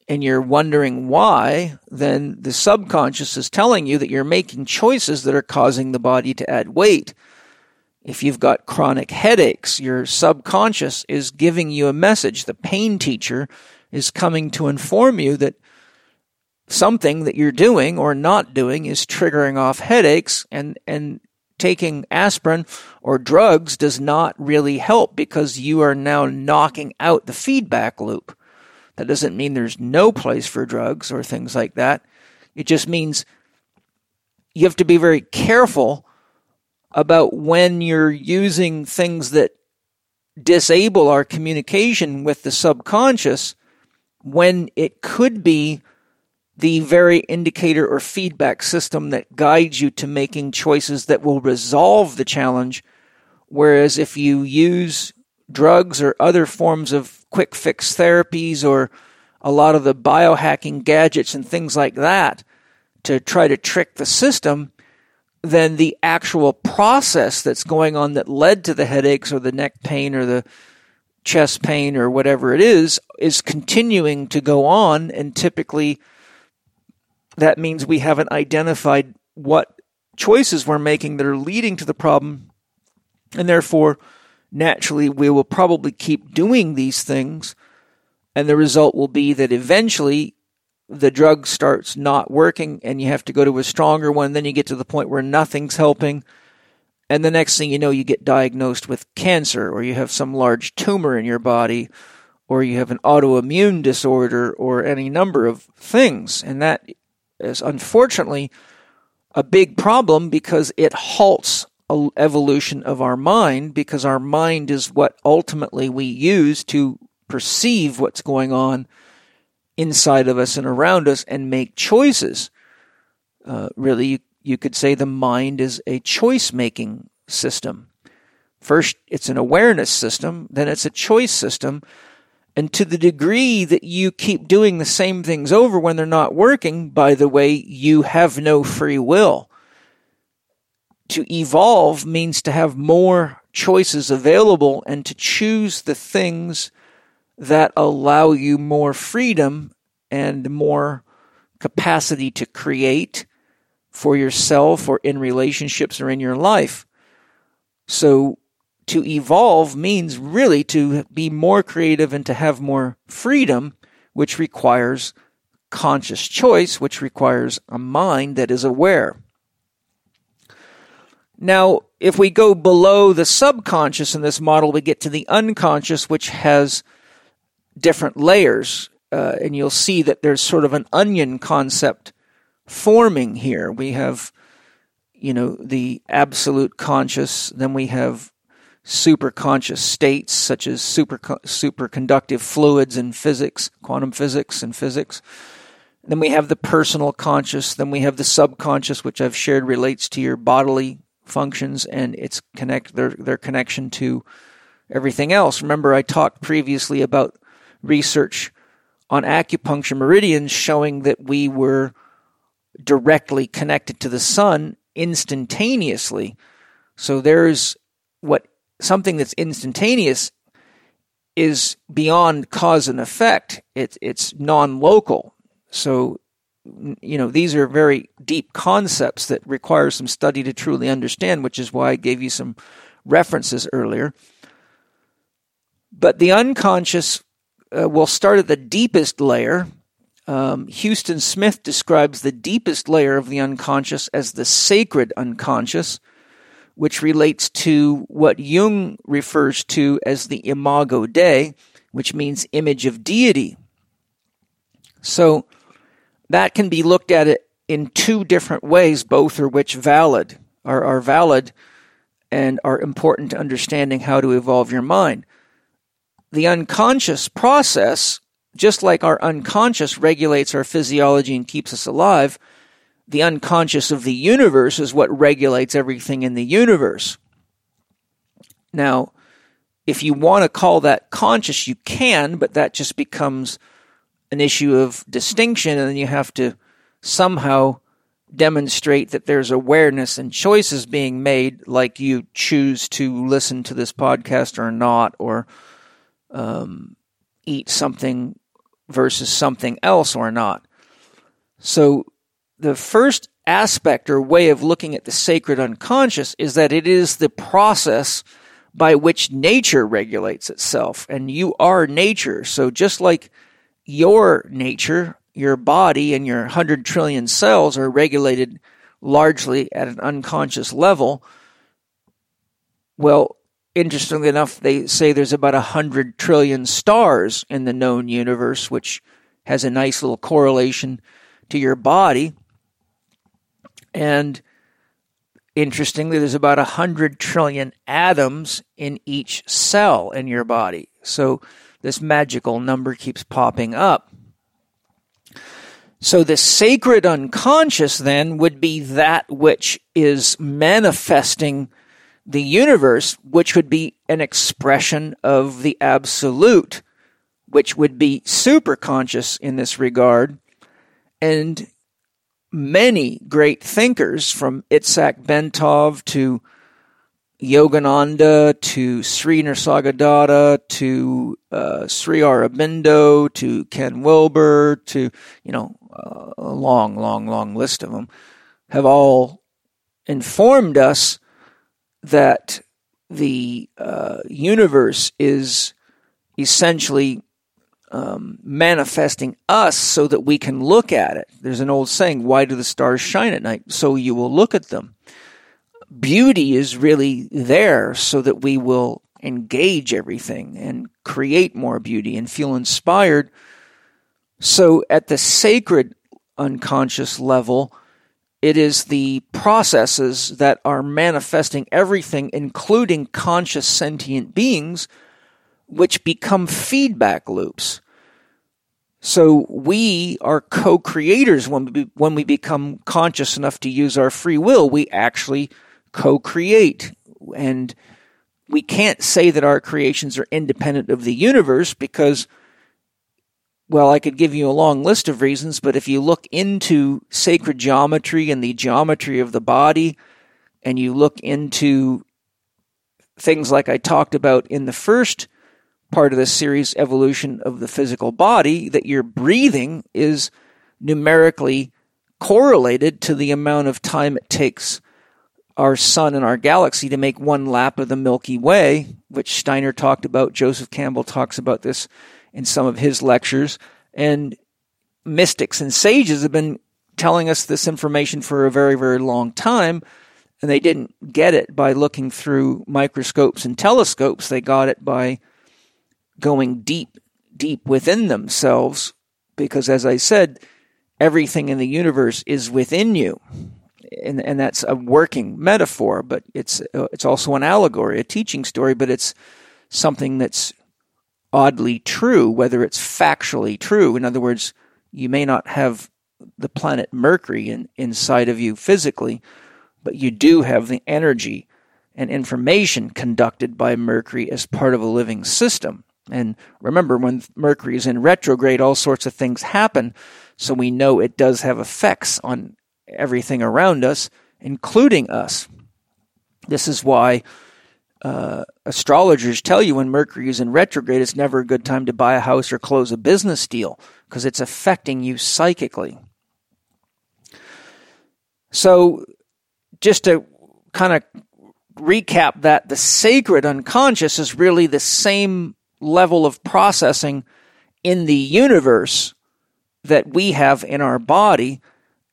and you're wondering why, then the subconscious is telling you that you're making choices that are causing the body to add weight. If you've got chronic headaches, your subconscious is giving you a message. The pain teacher is coming to inform you that something that you're doing or not doing is triggering off headaches and, and taking aspirin or drugs does not really help because you are now knocking out the feedback loop. That doesn't mean there's no place for drugs or things like that. It just means you have to be very careful about when you're using things that disable our communication with the subconscious when it could be the very indicator or feedback system that guides you to making choices that will resolve the challenge. Whereas if you use drugs or other forms of quick fix therapies or a lot of the biohacking gadgets and things like that to try to trick the system, then the actual process that's going on that led to the headaches or the neck pain or the chest pain or whatever it is is continuing to go on. And typically that means we haven't identified what choices we're making that are leading to the problem. And therefore naturally we will probably keep doing these things and the result will be that eventually the drug starts not working and you have to go to a stronger one. Then you get to the point where nothing's helping. And the next thing you know, you get diagnosed with cancer or you have some large tumor in your body or you have an autoimmune disorder or any number of things. And that is unfortunately a big problem because it halts evolution of our mind because our mind is what ultimately we use to perceive what's going on inside of us and around us and make choices. Uh, really, you, you could say the mind is a choice making system. First, it's an awareness system, then it's a choice system. And to the degree that you keep doing the same things over when they're not working, by the way, you have no free will. To evolve means to have more choices available and to choose the things that allow you more freedom and more capacity to create for yourself or in relationships or in your life. So to evolve means really to be more creative and to have more freedom, which requires conscious choice, which requires a mind that is aware. Now, if we go below the subconscious in this model, we get to the unconscious, which has different layers. Uh, and you'll see that there's sort of an onion concept forming here. We have, you know, the absolute conscious, then we have superconscious states such as super superconductive fluids in physics, quantum physics and physics. Then we have the personal conscious, then we have the subconscious which I've shared relates to your bodily functions and its connect their their connection to everything else. Remember I talked previously about research on acupuncture meridians showing that we were directly connected to the sun instantaneously. So there's what something that's instantaneous is beyond cause and effect. It, it's non-local. So, you know, these are very deep concepts that require some study to truly understand, which is why I gave you some references earlier. But the unconscious uh, will start at the deepest layer. Um, Huston Smith describes the deepest layer of the unconscious as the sacred unconscious, which relates to what Jung refers to as the imago Dei, which means image of deity. So that can be looked at it in two different ways, both are which valid are, are valid and are important to understanding how to evolve your mind the unconscious process, just like our unconscious regulates our physiology and keeps us alive, the unconscious of the universe is what regulates everything in the universe. Now, if you want to call that conscious, you can, but that just becomes an issue of distinction, and then you have to somehow demonstrate that there's awareness and choices being made, like you choose to listen to this podcast or not, or um, eat something versus something else or not. So the first aspect or way of looking at the sacred unconscious is that it is the process by which nature regulates itself. And you are nature. So just like your nature, your body and your 100 trillion cells are regulated largely at an unconscious level, well, interestingly enough, they say there's about a hundred trillion stars in the known universe, which has a nice little correlation to your body. And interestingly, there's about a hundred trillion atoms in each cell in your body. So this magical number keeps popping up. So the sacred unconscious then would be that which is manifesting the universe, which would be an expression of the absolute, which would be superconscious in this regard. And many great thinkers, from Itzhak Bentov to Yogananda to Sri Nisargadatta to uh, Sri Aurobindo to Ken Wilber to, you know, uh, a long, long, long list of them, have all informed us that the uh, universe is essentially um, manifesting us so that we can look at it. There's an old saying, why do the stars shine at night? So you will look at them. Beauty is really there so that we will engage everything and create more beauty and feel inspired. So at the sacred unconscious level, It is the processes that are manifesting everything, including conscious sentient beings, which become feedback loops. So we are co-creators when we, when we become conscious enough to use our free will. We actually co-create. And we can't say that our creations are independent of the universe because well, I could give you a long list of reasons, but if you look into sacred geometry and the geometry of the body, and you look into things like I talked about in the first part of this series, Evolution of the Physical Body, that your breathing is numerically correlated to the amount of time it takes our sun and our galaxy to make one lap of the Milky Way, which Steiner talked about. Joseph Campbell talks about this in some of his lectures. And mystics and sages have been telling us this information for a very, very long time. And they didn't get it by looking through microscopes and telescopes. They got it by going deep, deep within themselves. Because as I said, everything in the universe is within you. And, and that's a working metaphor, but it's, uh, it's also an allegory, a teaching story, but it's something that's oddly true, whether it's factually true. In other words, you may not have the planet Mercury in, inside of you physically, but you do have the energy and information conducted by Mercury as part of a living system. And remember, when Mercury is in retrograde, all sorts of things happen. So we know it does have effects on everything around us, including us. This is why uh, astrologers tell you when Mercury is in retrograde, it's never a good time to buy a house or close a business deal because it's affecting you psychically. So, just to kind of recap that, the sacred unconscious is really the same level of processing in the universe that we have in our body,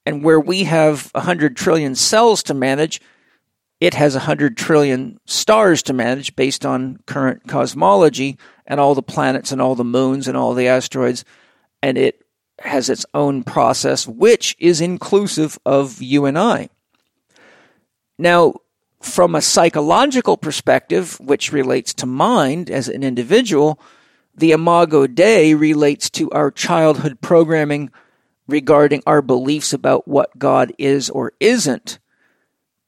and where we have 100 trillion cells to manage it has 100 trillion stars to manage based on current cosmology and all the planets and all the moons and all the asteroids. And it has its own process, which is inclusive of you and I. Now, from a psychological perspective, which relates to mind as an individual, the Imago Dei relates to our childhood programming regarding our beliefs about what God is or isn't.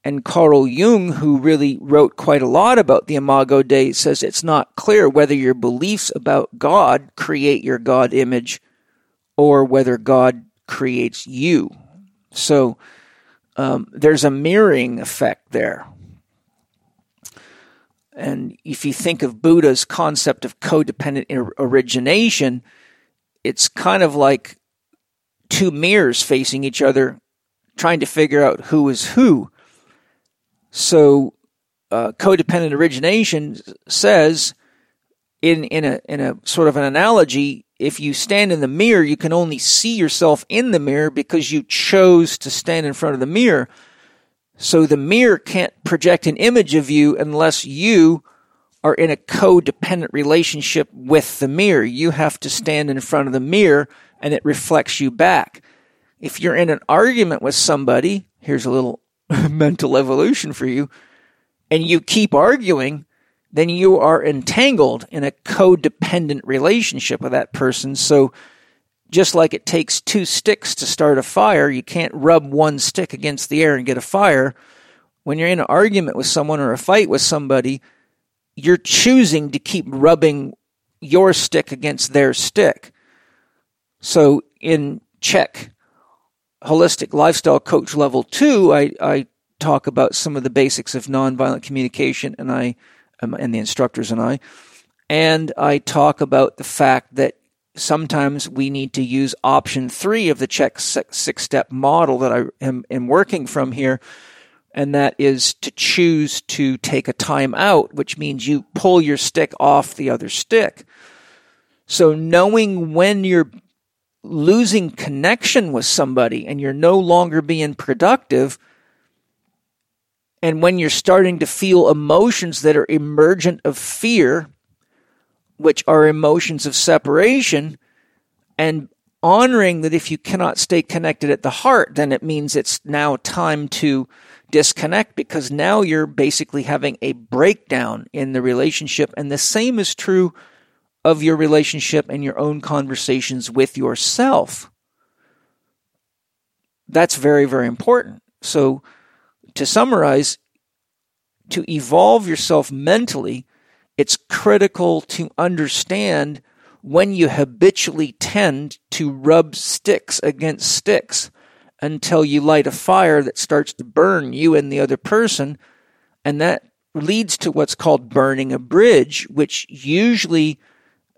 And Carl Jung, who really wrote quite a lot about the Imago Dei, says it's not clear whether your beliefs about God create your God image or whether God creates you. So um, there's a mirroring effect there. And if you think of Buddha's concept of codependent origination, it's kind of like two mirrors facing each other, trying to figure out who is who. So, uh, codependent origination says, in in a in a sort of an analogy, if you stand in the mirror, you can only see yourself in the mirror because you chose to stand in front of the mirror. So the mirror can't project an image of you unless you are in a codependent relationship with the mirror. You have to stand in front of the mirror and it reflects you back. If you're in an argument with somebody, here's a little mental evolution for you, and you keep arguing, then you are entangled in a codependent relationship with that person. So, just like it takes two sticks to start a fire, you can't rub one stick against the air and get a fire. When you're in an argument with someone or a fight with somebody, you're choosing to keep rubbing your stick against their stick. So, in Chek holistic lifestyle coach level two, I, I talk about some of the basics of nonviolent communication, and I um, and the instructors and I, and I talk about the fact that sometimes we need to use option three of the Chek six step model that I am, am working from here. And that is to choose to take a time out, which means you pull your stick off the other stick. So knowing when you're losing connection with somebody and you're no longer being productive. And when you're starting to feel emotions that are emergent of fear, which are emotions of separation, and honoring that if you cannot stay connected at the heart, then it means it's now time to disconnect because now you're basically having a breakdown in the relationship. And the same is true of your relationship and your own conversations with yourself. That's very, very important. So, to summarize, to evolve yourself mentally, it's critical to understand when you habitually tend to rub sticks against sticks until you light a fire that starts to burn you and the other person. And that leads to what's called burning a bridge, which usually,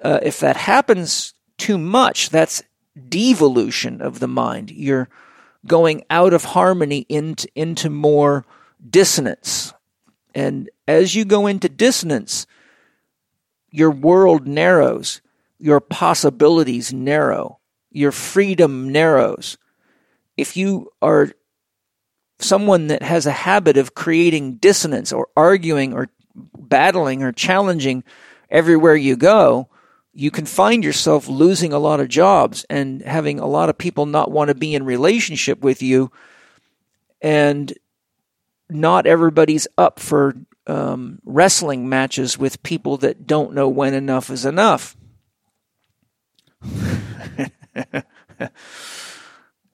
uh, if that happens too much, that's devolution of the mind. You're going out of harmony into, into more dissonance. And as you go into dissonance, your world narrows, your possibilities narrow, your freedom narrows. If you are someone that has a habit of creating dissonance or arguing or battling or challenging everywhere you go, you can find yourself losing a lot of jobs and having a lot of people not want to be in relationship with you and not everybody's up for um, wrestling matches with people that don't know when enough is enough.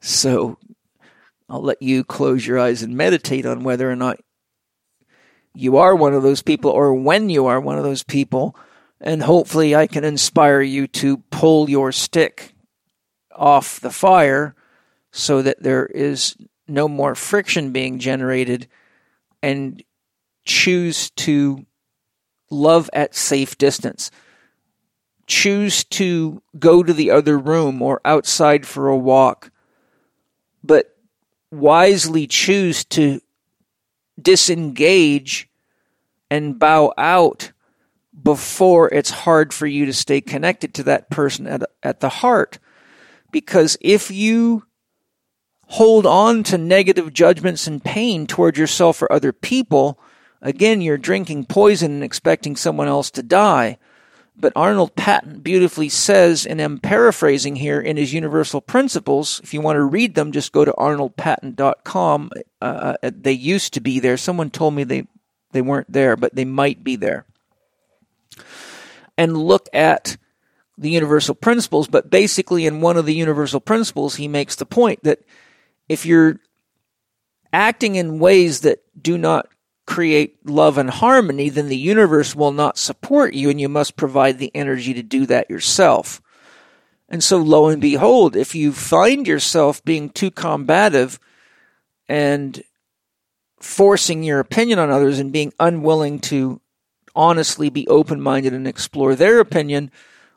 so I'll let you close your eyes and meditate on whether or not you are one of those people or when you are one of those people. And hopefully, I can inspire you to pull your stick off the fire so that there is no more friction being generated and choose to love at safe distance. Choose to go to the other room or outside for a walk, but wisely choose to disengage and bow out before it's hard for you to stay connected to that person at, at the heart. Because if you hold on to negative judgments and pain toward yourself or other people, Again, you're drinking poison and expecting someone else to die. But Arnold Patent beautifully says, and I'm paraphrasing here in his Universal Principles. If you want to read them, just go to arnoldpatent.com. Uh, uh, they used to be there. Someone told me they, they weren't there, but they might be there. And look at the Universal Principles. But basically, in one of the Universal Principles, he makes the point that if you're acting in ways that do not create love and harmony, then the universe will not support you and you must provide the energy to do that yourself. And so, lo and behold, if you find yourself being too combative and forcing your opinion on others and being unwilling to honestly be open minded and explore their opinion,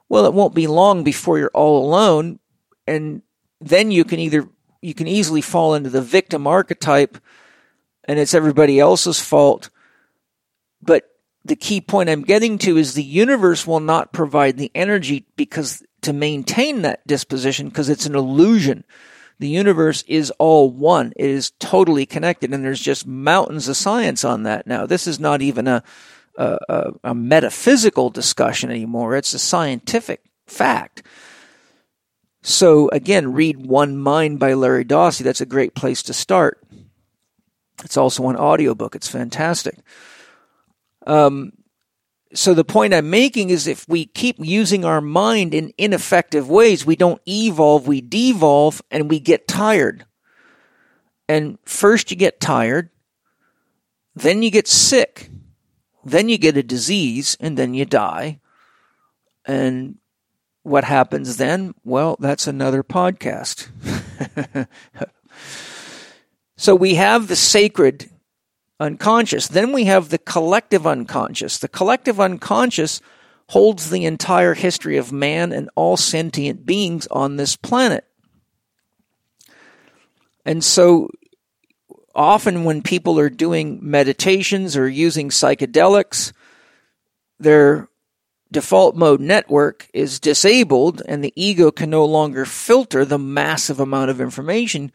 well, it won't be long before you're all alone. And then you can either, you can easily fall into the victim archetype and it's everybody else's fault. But the key point I'm getting to is the universe will not provide the energy because to maintain that disposition because it's an illusion. The universe is all one. It is totally connected and there's just mountains of science on that now. This is not even a, a, a metaphysical discussion anymore. It's a scientific fact. So again, read One Mind by Larry Dossey. That's a great place to start. It's also an audiobook. It's fantastic. Um, so the point I'm making is if we keep using our mind in ineffective ways, we don't evolve, we devolve, and we get tired. And first you get tired, then you get sick, then you get a disease, and then you die. And what happens then? Well, that's another podcast. So we have the sacred unconscious. Then we have the collective unconscious. The collective unconscious holds the entire history of man and all sentient beings on this planet. And so often when people are doing meditations or using psychedelics, their default mode network is disabled and the ego can no longer filter the massive amount of information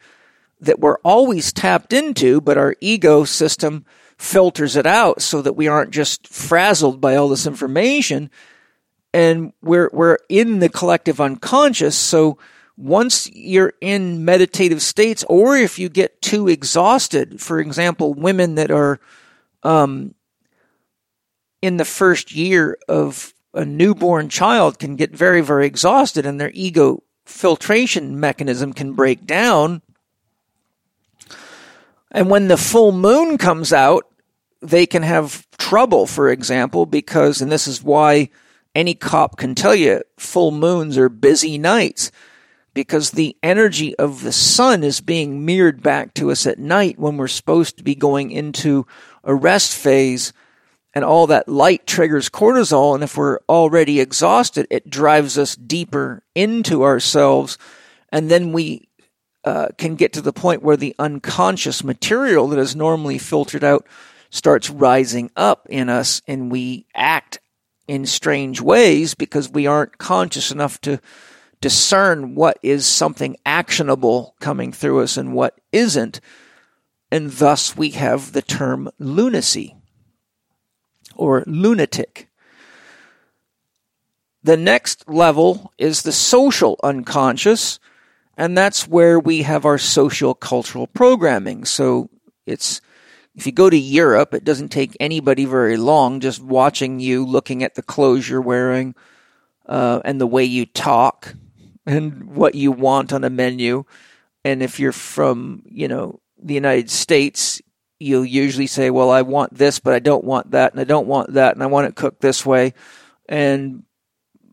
that we're always tapped into, but our ego system filters it out so that we aren't just frazzled by all this information. And we're, we're in the collective unconscious. So once you're in meditative states, or if you get too exhausted, for example, women that are um, in the first year of a newborn child can get very, very exhausted and their ego filtration mechanism can break down. And when the full moon comes out, they can have trouble, for example, because, and this is why any cop can tell you full moons are busy nights because the energy of the sun is being mirrored back to us at night when we're supposed to be going into a rest phase and all that light triggers cortisol. And if we're already exhausted, it drives us deeper into ourselves. And then we uh, can get to the point where the unconscious material that is normally filtered out starts rising up in us and we act in strange ways because we aren't conscious enough to discern what is something actionable coming through us and what isn't. And thus we have the term lunacy or lunatic. The next level is the social unconscious, and that's where we have our social cultural programming. So it's if you go to Europe, it doesn't take anybody very long just watching you, looking at the clothes you're wearing, uh, and the way you talk, and what you want on a menu. And if you're from, you know, the United States, you'll usually say, well, I want this, but I don't want that, and I don't want that, and I want it cooked this way. And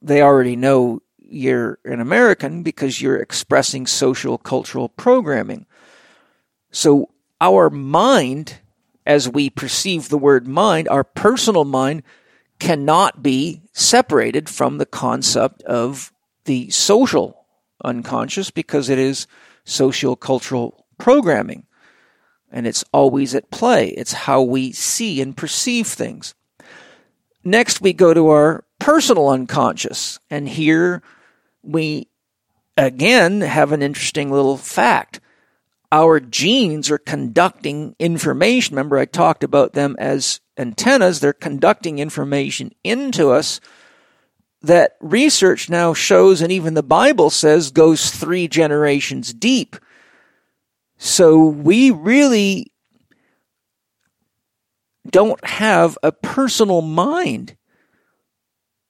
they already know you're an American because you're expressing social cultural programming. So our mind, as we perceive the word mind, our personal mind cannot be separated from the concept of the social unconscious because it is social cultural programming and it's always at play. It's how we see and perceive things. Next, we go to our personal unconscious, and here we again have an interesting little fact. Our genes are conducting information. Remember, I talked about them as antennas. They're conducting information into us that research now shows, and even the Bible says, goes three generations deep. So we really don't have a personal mind.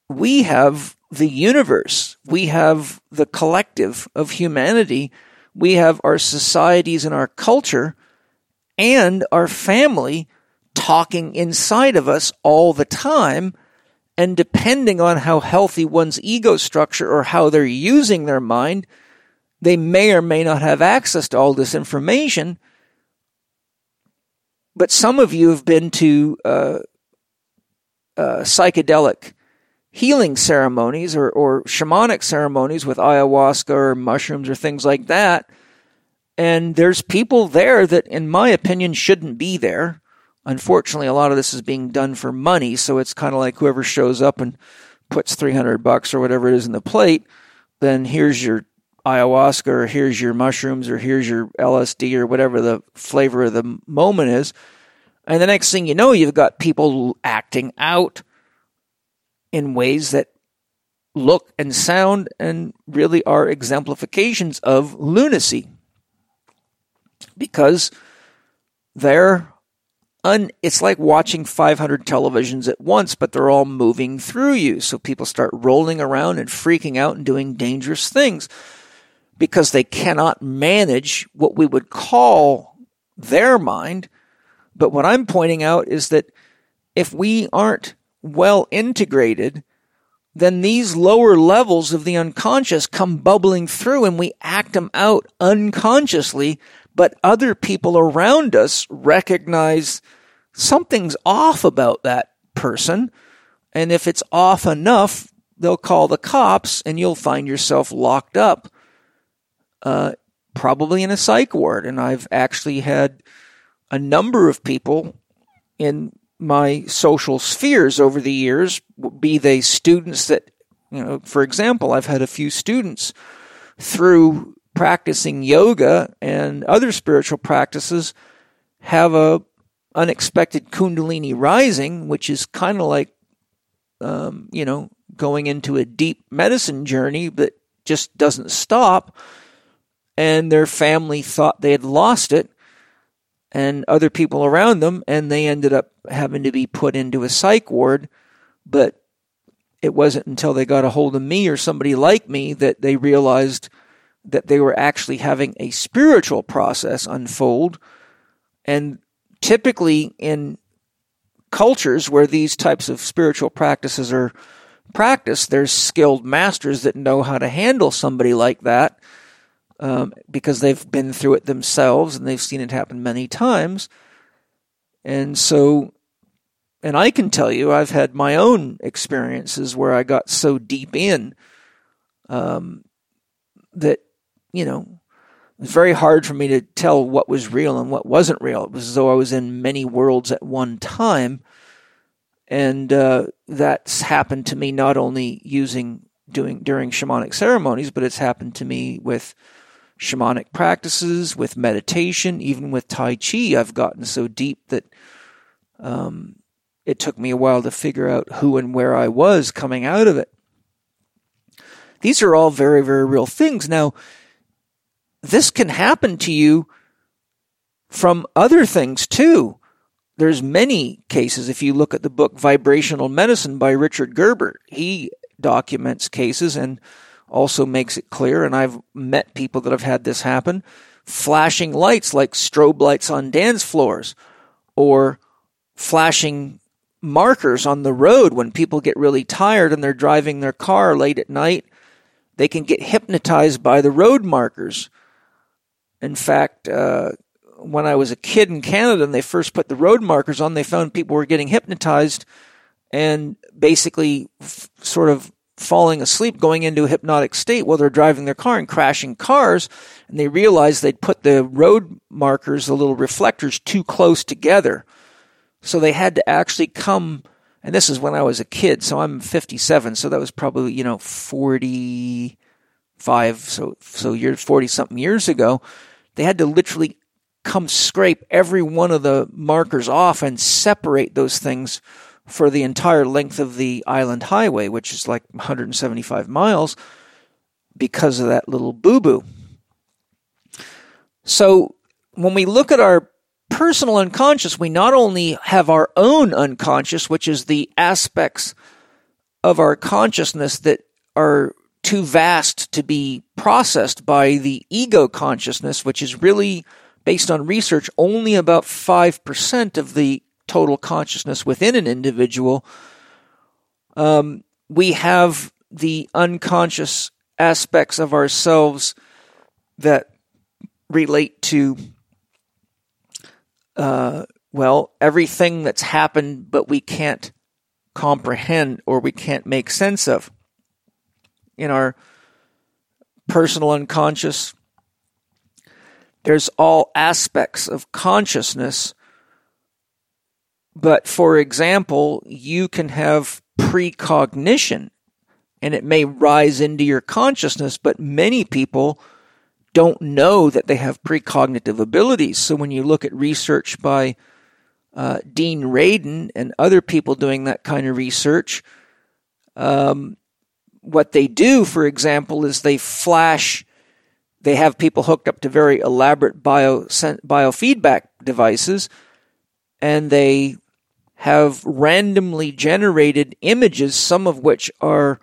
We have the universe. We have the collective of humanity. We have our societies and our culture and our family talking inside of us all the time. And depending on how healthy one's ego structure or how they're using their mind, they may or may not have access to all this information. But some of you have been to uh, uh, psychedelic healing ceremonies or, or shamanic ceremonies with ayahuasca or mushrooms or things like that. And there's people there that, in my opinion, shouldn't be there. Unfortunately, a lot of this is being done for money, so it's kind of like whoever shows up and puts 300 bucks or whatever it is in the plate, then here's your ayahuasca or here's your mushrooms or here's your LSD or whatever the flavor of the moment is. And the next thing you know, you've got people acting out in ways that look and sound and really are exemplifications of lunacy because they're un, it's like watching 500 televisions at once, but they're all moving through you. So people start rolling around and freaking out and doing dangerous things because they cannot manage what we would call their mind. But what I'm pointing out is that if we aren't well integrated, then these lower levels of the unconscious come bubbling through and we act them out unconsciously, but other people around us recognize something's off about that person. And if it's off enough, they'll call the cops and you'll find yourself locked up uh, probably in a psych ward. And I've actually had a number of people in my social spheres over the years, be they students that, you know, for example, I've had a few students through practicing yoga and other spiritual practices have a unexpected kundalini rising, which is kind of like, um, you know, going into a deep medicine journey, that just doesn't stop. And their family thought they had lost it and other people around them, and they ended up having to be put into a psych ward. But it wasn't until they got a hold of me or somebody like me that they realized that they were actually having a spiritual process unfold. And typically in cultures where these types of spiritual practices are practiced, there's skilled masters that know how to handle somebody like that um, because they've been through it themselves and they've seen it happen many times. And so, and I can tell you, I've had my own experiences where I got so deep in um, that, you know, it was very hard for me to tell what was real and what wasn't real. It was as though I was in many worlds at one time. And uh, that's happened to me not only using doing during shamanic ceremonies, but it's happened to me with shamanic practices, with meditation, even with Tai Chi. I've gotten so deep that um, it took me a while to figure out who and where I was coming out of it. These are all very, very real things. Now, this can happen to you from other things too. There's many cases. If you look at the book Vibrational Medicine by Richard Gerber, he documents cases and also makes it clear, and I've met people that have had this happen, flashing lights like strobe lights on dance floors or flashing markers on the road when people get really tired and they're driving their car late at night. They can get hypnotized by the road markers. In fact, uh, when I was a kid in Canada and they first put the road markers on, they found people were getting hypnotized and basically f- sort of falling asleep, going into a hypnotic state while they're driving their car and crashing cars. And they realized they'd put the road markers, the little reflectors, too close together. So they had to actually come, and this is when I was a kid, so I'm 57, so that was probably, you know, 45, so, so you're 40 something years ago. They had to literally come scrape every one of the markers off and separate those things for the entire length of the island highway, which is like 175 miles, because of that little boo boo. So when we look at our personal unconscious, we not only have our own unconscious, which is the aspects of our consciousness that are too vast to be processed by the ego consciousness, which is really based on research only about 5% of the total consciousness within an individual, um, we have the unconscious aspects of ourselves that relate to, uh, well, everything that's happened, but we can't comprehend or we can't make sense of. In our personal unconscious, there's all aspects of consciousness but for example, you can have precognition and it may rise into your consciousness, but many people don't know that they have precognitive abilities. So when you look at research by uh, Dean Radin and other people doing that kind of research, um, what they do, for example, is they flash, they have people hooked up to very elaborate bio, biofeedback devices, and they have randomly generated images, some of which are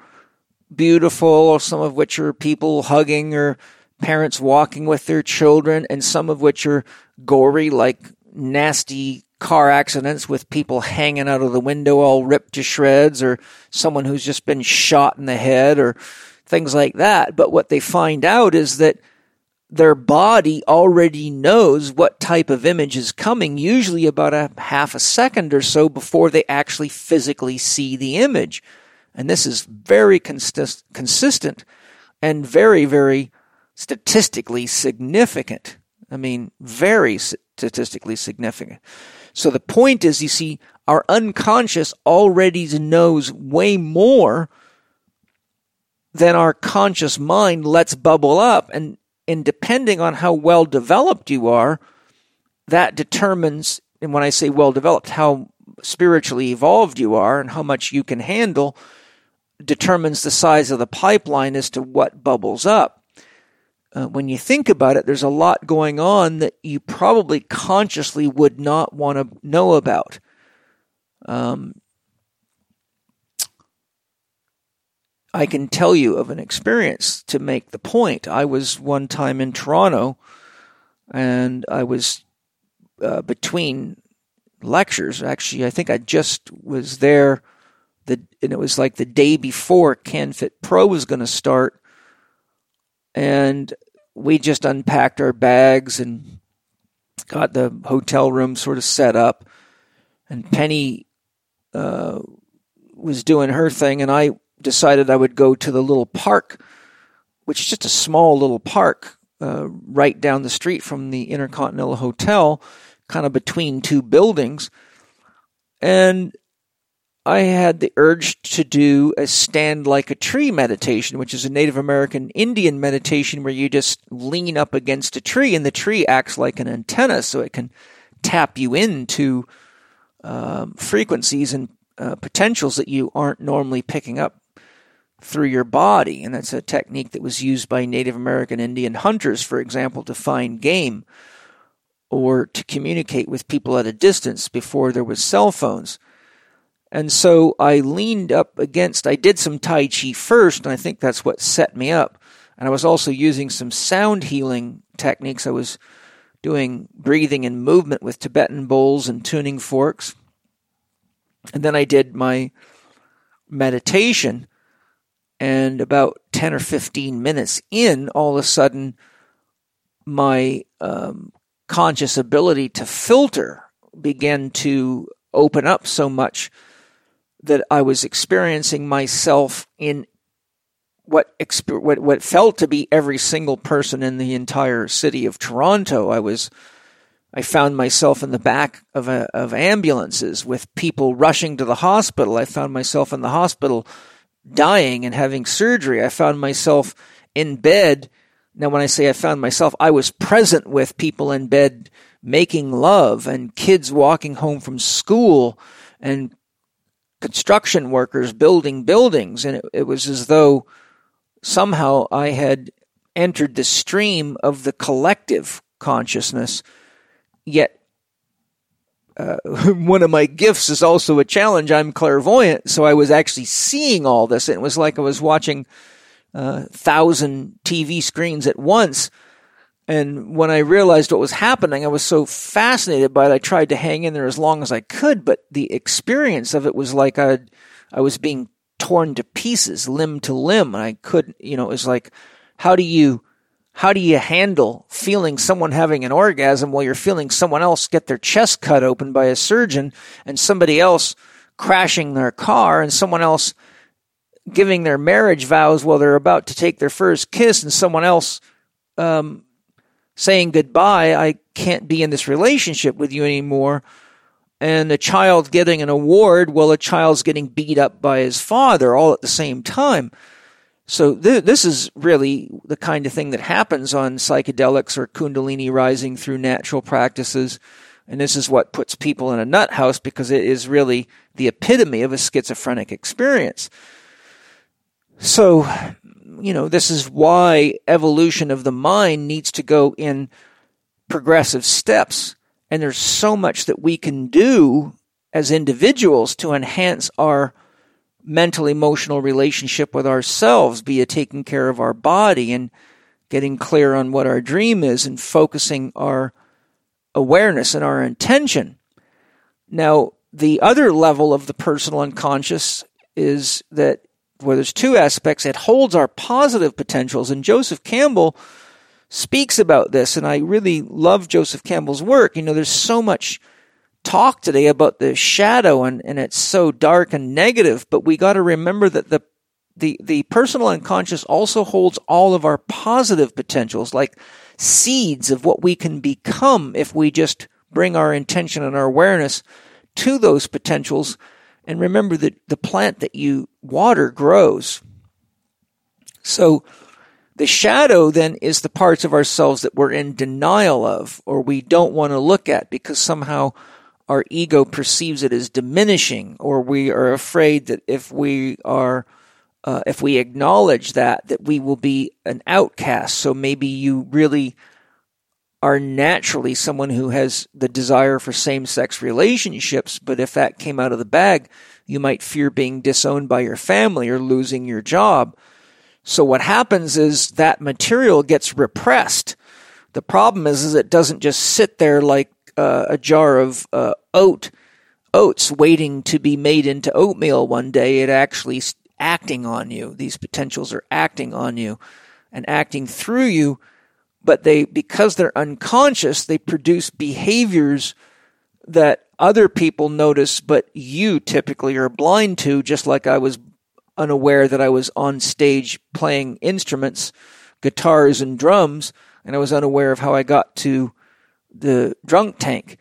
beautiful, or some of which are people hugging or parents walking with their children, and some of which are gory, like nasty car accidents with people hanging out of the window all ripped to shreds, or someone who's just been shot in the head, or things like that. But what they find out is that their body already knows what type of image is coming, usually about a half a second or so before they actually physically see the image. And this is very consist- consistent and very, very statistically significant. I mean, very statistically significant. So the point is, you see, our unconscious already knows way more than our conscious mind lets bubble up. And and depending on how well developed you are, that determines, and when I say well developed, how spiritually evolved you are and how much you can handle, determines the size of the pipeline as to what bubbles up. Uh, when you think about it, there's a lot going on that you probably consciously would not want to know about. Um, I can tell you of an experience to make the point. I was one time in Toronto and I was uh, between lectures. Actually, I think I just was there the and it was like the day before CanFit Pro was going to start, and we just unpacked our bags and got the hotel room sort of set up, and Penny uh, was doing her thing, and I decided I would go to the little park, which is just a small little park uh, right down the street from the Intercontinental Hotel, kind of between two buildings, and I had the urge to do a stand like a tree meditation, which is a Native American Indian meditation where you just lean up against a tree and the tree acts like an antenna so it can tap you into um, frequencies and uh, potentials that you aren't normally picking up through your body. And that's a technique that was used by Native American Indian hunters, for example, to find game or to communicate with people at a distance before there was cell phones. And so I leaned up against, I did some Tai Chi first, and I think that's what set me up. And I was also using some sound healing techniques. I was doing breathing and movement with Tibetan bowls and tuning forks. And then I did my meditation. And about 10 or 15 minutes in, all of a sudden, my um, conscious ability to filter began to open up so much that I was experiencing myself in what, what what felt to be every single person in the entire city of Toronto. I was I found myself in the back of a, of ambulances with people rushing to the hospital. I found myself in the hospital dying and having surgery. I found myself in bed. Now, when I say I found myself, I was present with people in bed making love and kids walking home from school and construction workers building buildings, and it, it was as though somehow I had entered the stream of the collective consciousness. Yet, uh, one of my gifts is also a challenge. I'm clairvoyant, so I was actually seeing all this. It was like I was watching a uh, thousand TV screens at once and when I realized what was happening, I was so fascinated by it. I tried to hang in there as long as I could, but the experience of it was like I, I was being torn to pieces, limb to limb. And I couldn't, you know, it was like, how do you, how do you handle feeling someone having an orgasm while you're feeling someone else get their chest cut open by a surgeon and somebody else crashing their car and someone else giving their marriage vows while they're about to take their first kiss and someone else, um, saying goodbye, I can't be in this relationship with you anymore. And a child getting an award while a child's getting beat up by his father all at the same time. So th- this is really the kind of thing that happens on psychedelics or kundalini rising through natural practices. And this is what puts people in a nut house because it is really the epitome of a schizophrenic experience. So you know, this is why evolution of the mind needs to go in progressive steps. And there's so much that we can do as individuals to enhance our mental emotional relationship with ourselves, be it taking care of our body and getting clear on what our dream is and focusing our awareness and our intention. Now, the other level of the personal unconscious is that where there's two aspects. It holds our positive potentials, and Joseph Campbell speaks about this, and I really love Joseph Campbell's work. You know, there's so much talk today about the shadow, and, and it's so dark and negative, but we got to remember that the the the personal unconscious also holds all of our positive potentials, like seeds of what we can become if we just bring our intention and our awareness to those potentials and remember that the plant that you water grows. So the shadow then is the parts of ourselves that we're in denial of or we don't want to look at because somehow our ego perceives it as diminishing or we are afraid that if we are uh, if we acknowledge that, that we will be an outcast. So maybe you really are naturally someone who has the desire for same sex relationships, but if that came out of the bag, you might fear being disowned by your family or losing your job. So what happens is that material gets repressed. The problem is, is it doesn't just sit there like uh, a jar of uh, oat oats waiting to be made into oatmeal one day. It actually acting on you. These potentials are acting on you and acting through you, but they, because they're unconscious, they produce behaviors that other people notice, but you typically are blind to, just like I was unaware that I was on stage playing instruments, guitars and drums, and I was unaware of how I got to the drunk tank.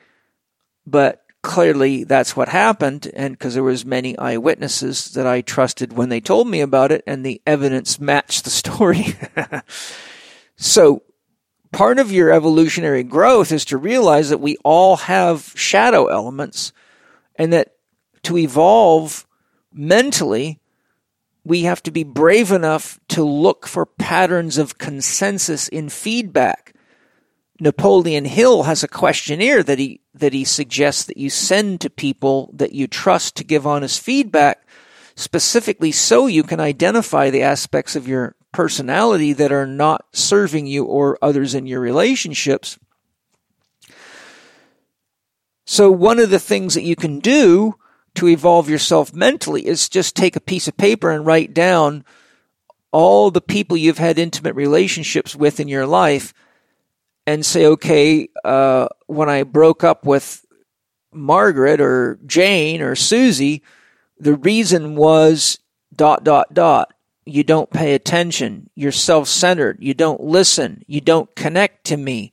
But clearly that's what happened and because there was many eyewitnesses that I trusted when they told me about it and the evidence matched the story. so part of your evolutionary growth is to realize that we all have shadow elements and that to evolve mentally we have to be brave enough to look for patterns of consensus in feedback Napoleon Hill has a questionnaire that he that he suggests that you send to people that you trust to give honest feedback, specifically so you can identify the aspects of your personality that are not serving you or others in your relationships. So one of the things that you can do to evolve yourself mentally is just take a piece of paper and write down all the people you've had intimate relationships with in your life and say, okay, uh, when I broke up with Margaret or Jane or Susie, the reason was dot, dot, dot. You don't pay attention. You're self centered. You don't listen. You don't connect to me.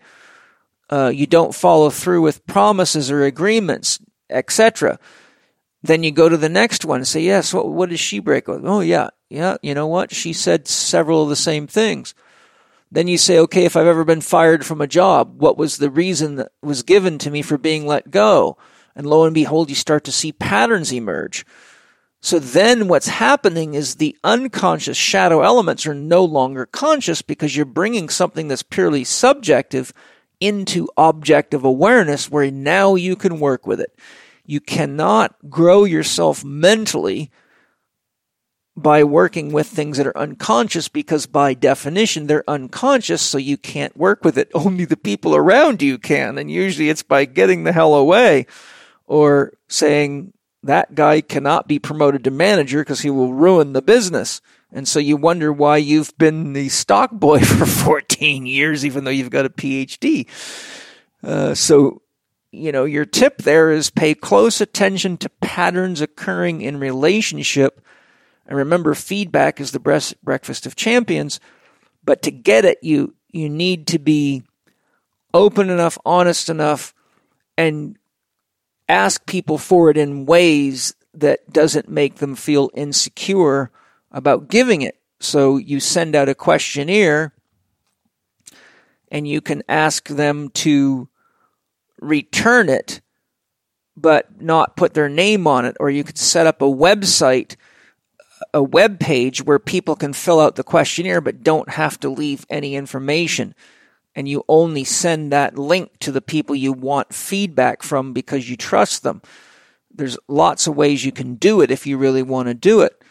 Uh, you don't follow through with promises or agreements, etc. Then you go to the next one and say, yes, what, what does she break with? Oh, yeah, yeah, you know what? She said several of the same things. Then you say, okay, if I've ever been fired from a job, what was the reason that was given to me for being let go? And lo and behold, you start to see patterns emerge. So then what's happening is the unconscious shadow elements are no longer conscious because you're bringing something that's purely subjective into objective awareness where now you can work with it. You cannot grow yourself mentally by working with things that are unconscious because by definition they're unconscious so you can't work with it. Only the people around you can. And usually it's by getting the hell away or saying that guy cannot be promoted to manager because he will ruin the business. And so you wonder why you've been the stock boy for 14 years, even though you've got a PhD. Uh, so, you know, your tip there is pay close attention to patterns occurring in relationship and remember, feedback is the breakfast of champions. But to get it, you you need to be open enough, honest enough, and ask people for it in ways that doesn't make them feel insecure about giving it. So you send out a questionnaire and you can ask them to return it, but not put their name on it. Or you could set up a website a web page where people can fill out the questionnaire but don't have to leave any information. And you only send that link to the people you want feedback from because you trust them. There's lots of ways you can do it if you really want to do it.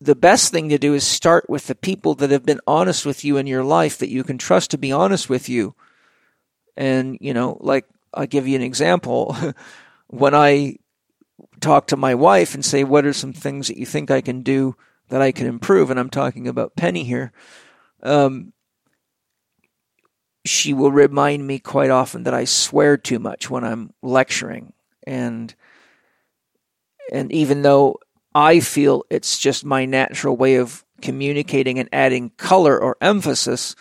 The best thing to do is start with the people that have been honest with you in your life that you can trust to be honest with you. And, you know, like I'll give you an example. when I talk to my wife and say, what are some things that you think I can do that I can improve? And I'm talking about Penny here. Um, she will remind me quite often that I swear too much when I'm lecturing. And, and even though I feel it's just my natural way of communicating and adding color or emphasis,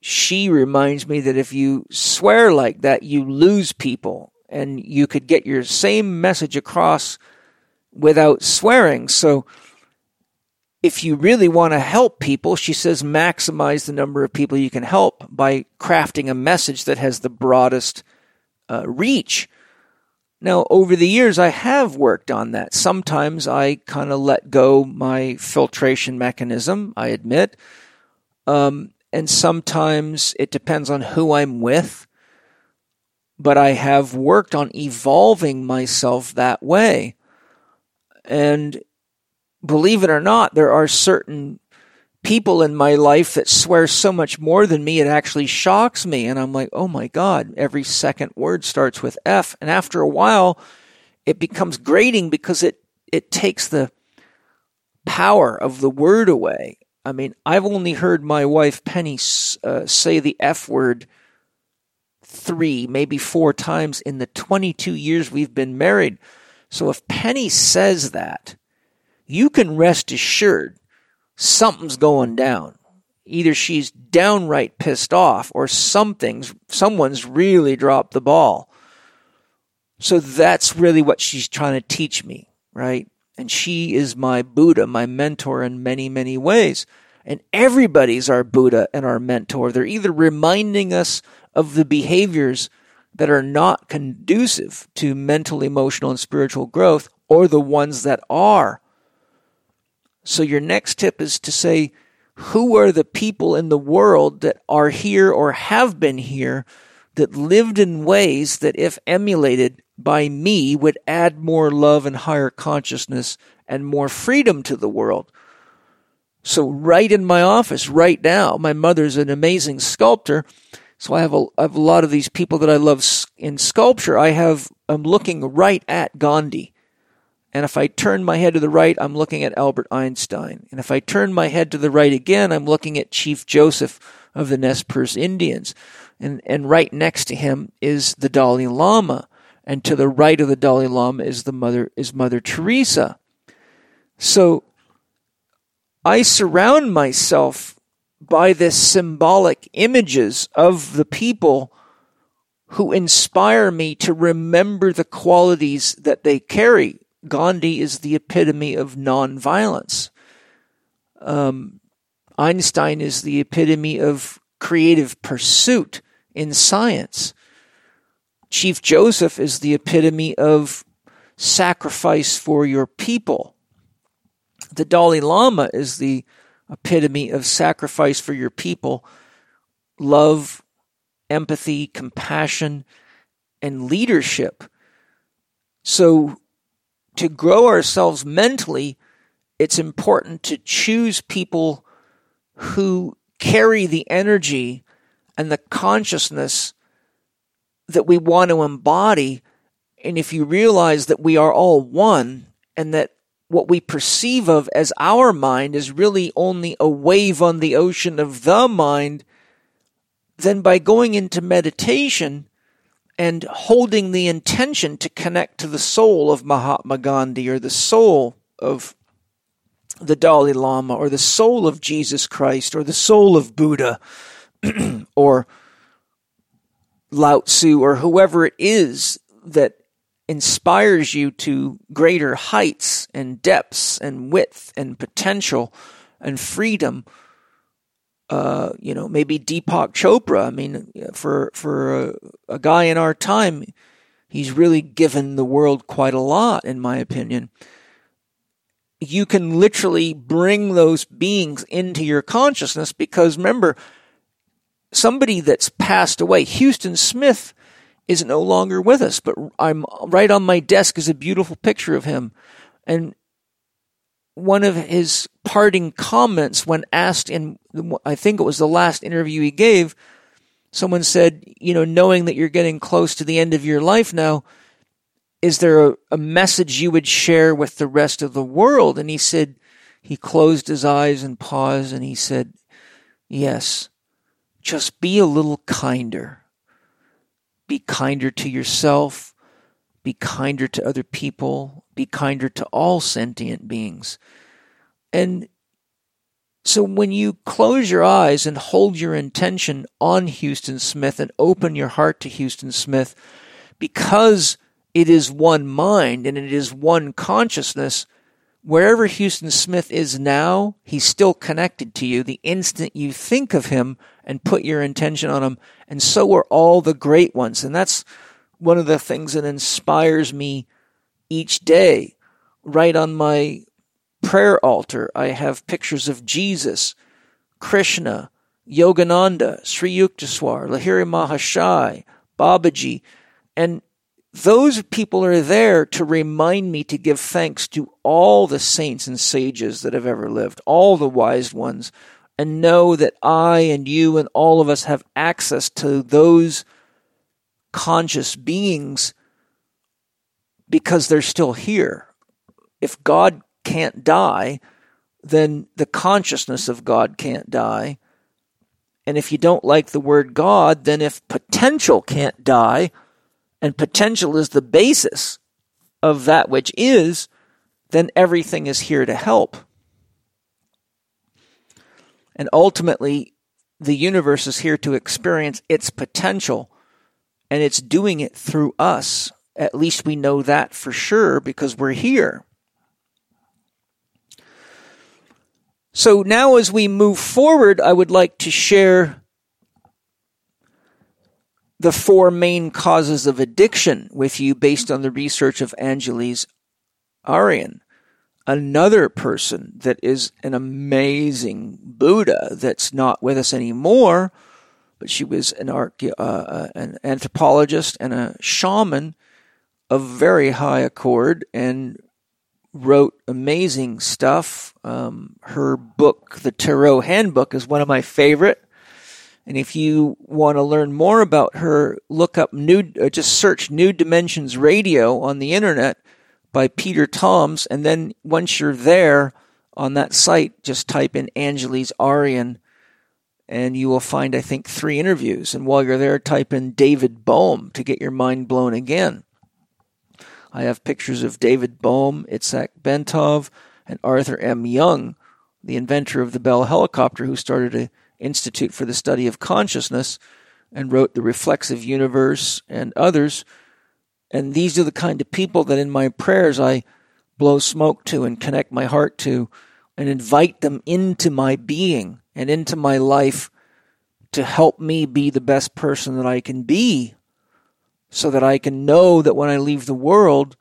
she reminds me that if you swear like that, you lose people and you could get your same message across without swearing. So, if you really want to help people, she says maximize the number of people you can help by crafting a message that has the broadest uh, reach. Now, over the years, I have worked on that. Sometimes I kind of let go my filtration mechanism, I admit. Um, and sometimes it depends on who I'm with. But I have worked on evolving myself that way. And believe it or not, there are certain people in my life that swear so much more than me, it actually shocks me. And I'm like, oh my God, every second word starts with F. And after a while, it becomes grating because it, it takes the power of the word away. I mean, I've only heard my wife Penny uh, say the F word three, maybe four times in the 22 years we've been married. So if Penny says that, you can rest assured something's going down. Either she's downright pissed off or something's, someone's really dropped the ball. So that's really what she's trying to teach me, right? And she is my Buddha, my mentor in many, many ways. And everybody's our Buddha and our mentor. They're either reminding us of the behaviors that are not conducive to mental, emotional, and spiritual growth, or the ones that are. So your next tip is to say, who are the people in the world that are here or have been here that lived in ways that, if emulated by me, would add more love and higher consciousness and more freedom to the world? So, right in my office, right now, my mother's an amazing sculptor. So I have a, I have a lot of these people that I love in sculpture. I have, I'm looking right at Gandhi. And if I turn my head to the right, I'm looking at Albert Einstein. And if I turn my head to the right again, I'm looking at Chief Joseph of the Nez Perce Indians. And, and right next to him is the Dalai Lama. And to the right of the Dalai Lama is the mother, is Mother Teresa. So I surround myself by this symbolic images of the people who inspire me to remember the qualities that they carry Gandhi is the epitome of nonviolence. Um, Einstein is the epitome of creative pursuit in science. Chief Joseph is the epitome of sacrifice for your people. The Dalai Lama is the epitome of sacrifice for your people, love, empathy, compassion, and leadership. So to grow ourselves mentally, it's important to choose people who carry the energy and the consciousness that we want to embody. And if you realize that we are all one and that what we perceive of as our mind is really only a wave on the ocean of the mind, then by going into meditation, and holding the intention to connect to the soul of Mahatma Gandhi or the soul of the Dalai Lama or the soul of Jesus Christ or the soul of Buddha or Lao Tzu or whoever it is that inspires you to greater heights and depths and width and potential and freedom uh, you know, maybe Deepak Chopra. I mean, for for a, a, guy in our time, he's really given the world quite a lot, in my opinion. You can literally bring those beings into your consciousness because remember, somebody that's passed away, Huston Smith, is no longer with us, but I'm right on my desk is a beautiful picture of him, and one of his parting comments when asked in, I think it was the last interview he gave, someone said, you know, knowing that you're getting close to the end of your life now, is there a, a message you would share with the rest of the world? And he said, he closed his eyes and paused and he said, yes, just be a little kinder. Be kinder to yourself. Be kinder to other people be kinder to all sentient beings. And so when you close your eyes and hold your intention on Huston Smith and open your heart to Huston Smith, because it is one mind and it is one consciousness, wherever Huston Smith is now, he's still connected to you the instant you think of him and put your intention on him. And so are all the great ones. And that's one of the things that inspires me each day. Right on my prayer altar, I have pictures of Jesus, Krishna, Yogananda, Sri Yukteswar, Lahiri Mahashai, Babaji, and those people are there to remind me to give thanks to all the saints and sages that have ever lived, all the wise ones, and know that I and you and all of us have access to those conscious beings because they're still here. If God can't die, then the consciousness of God can't die. And if you don't like the word God, then if potential can't die, and potential is the basis of that which is, then everything is here to help. And ultimately, the universe is here to experience its potential, and it's doing it through us. At least we know that for sure because we're here. So now, as we move forward, I would like to share the four main causes of addiction with you based on the research of Angeles Arrien, another person that is an amazing Buddha that's not with us anymore, but she was an, uh, uh, an anthropologist and a shaman of very high accord and wrote amazing stuff. Um, her book, The Tarot Handbook, is one of my favorite. And if you want to learn more about her, look up new, uh, just search New Dimensions Radio on the internet by Peter Toms. And then once you're there on that site, just type in Angeles Arrien and you will find, I think, three interviews. And while you're there, type in David Bohm to get your mind blown again. I have pictures of David Bohm, Itzhak Bentov, and Arthur M. Young, the inventor of the Bell helicopter, who started a Institute for the Study of Consciousness and wrote The Reflexive Universe and others. And these are the kind of people that in my prayers I blow smoke to and connect my heart to and invite them into my being and into my life to help me be the best person that I can be so that I can know that when I leave the world,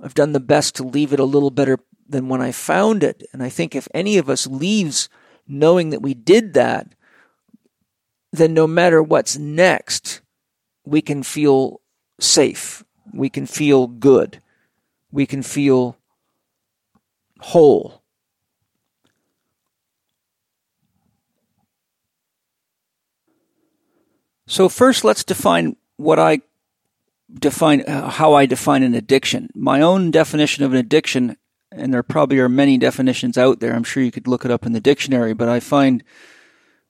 I've done the best to leave it a little better than when I found it. And I think if any of us leaves knowing that we did that, then no matter what's next, we can feel safe. We can feel good. We can feel whole. So, first, let's define what I define, uh, how I define an addiction. My own definition of an addiction and there probably are many definitions out there. I'm sure you could look it up in the dictionary, but I find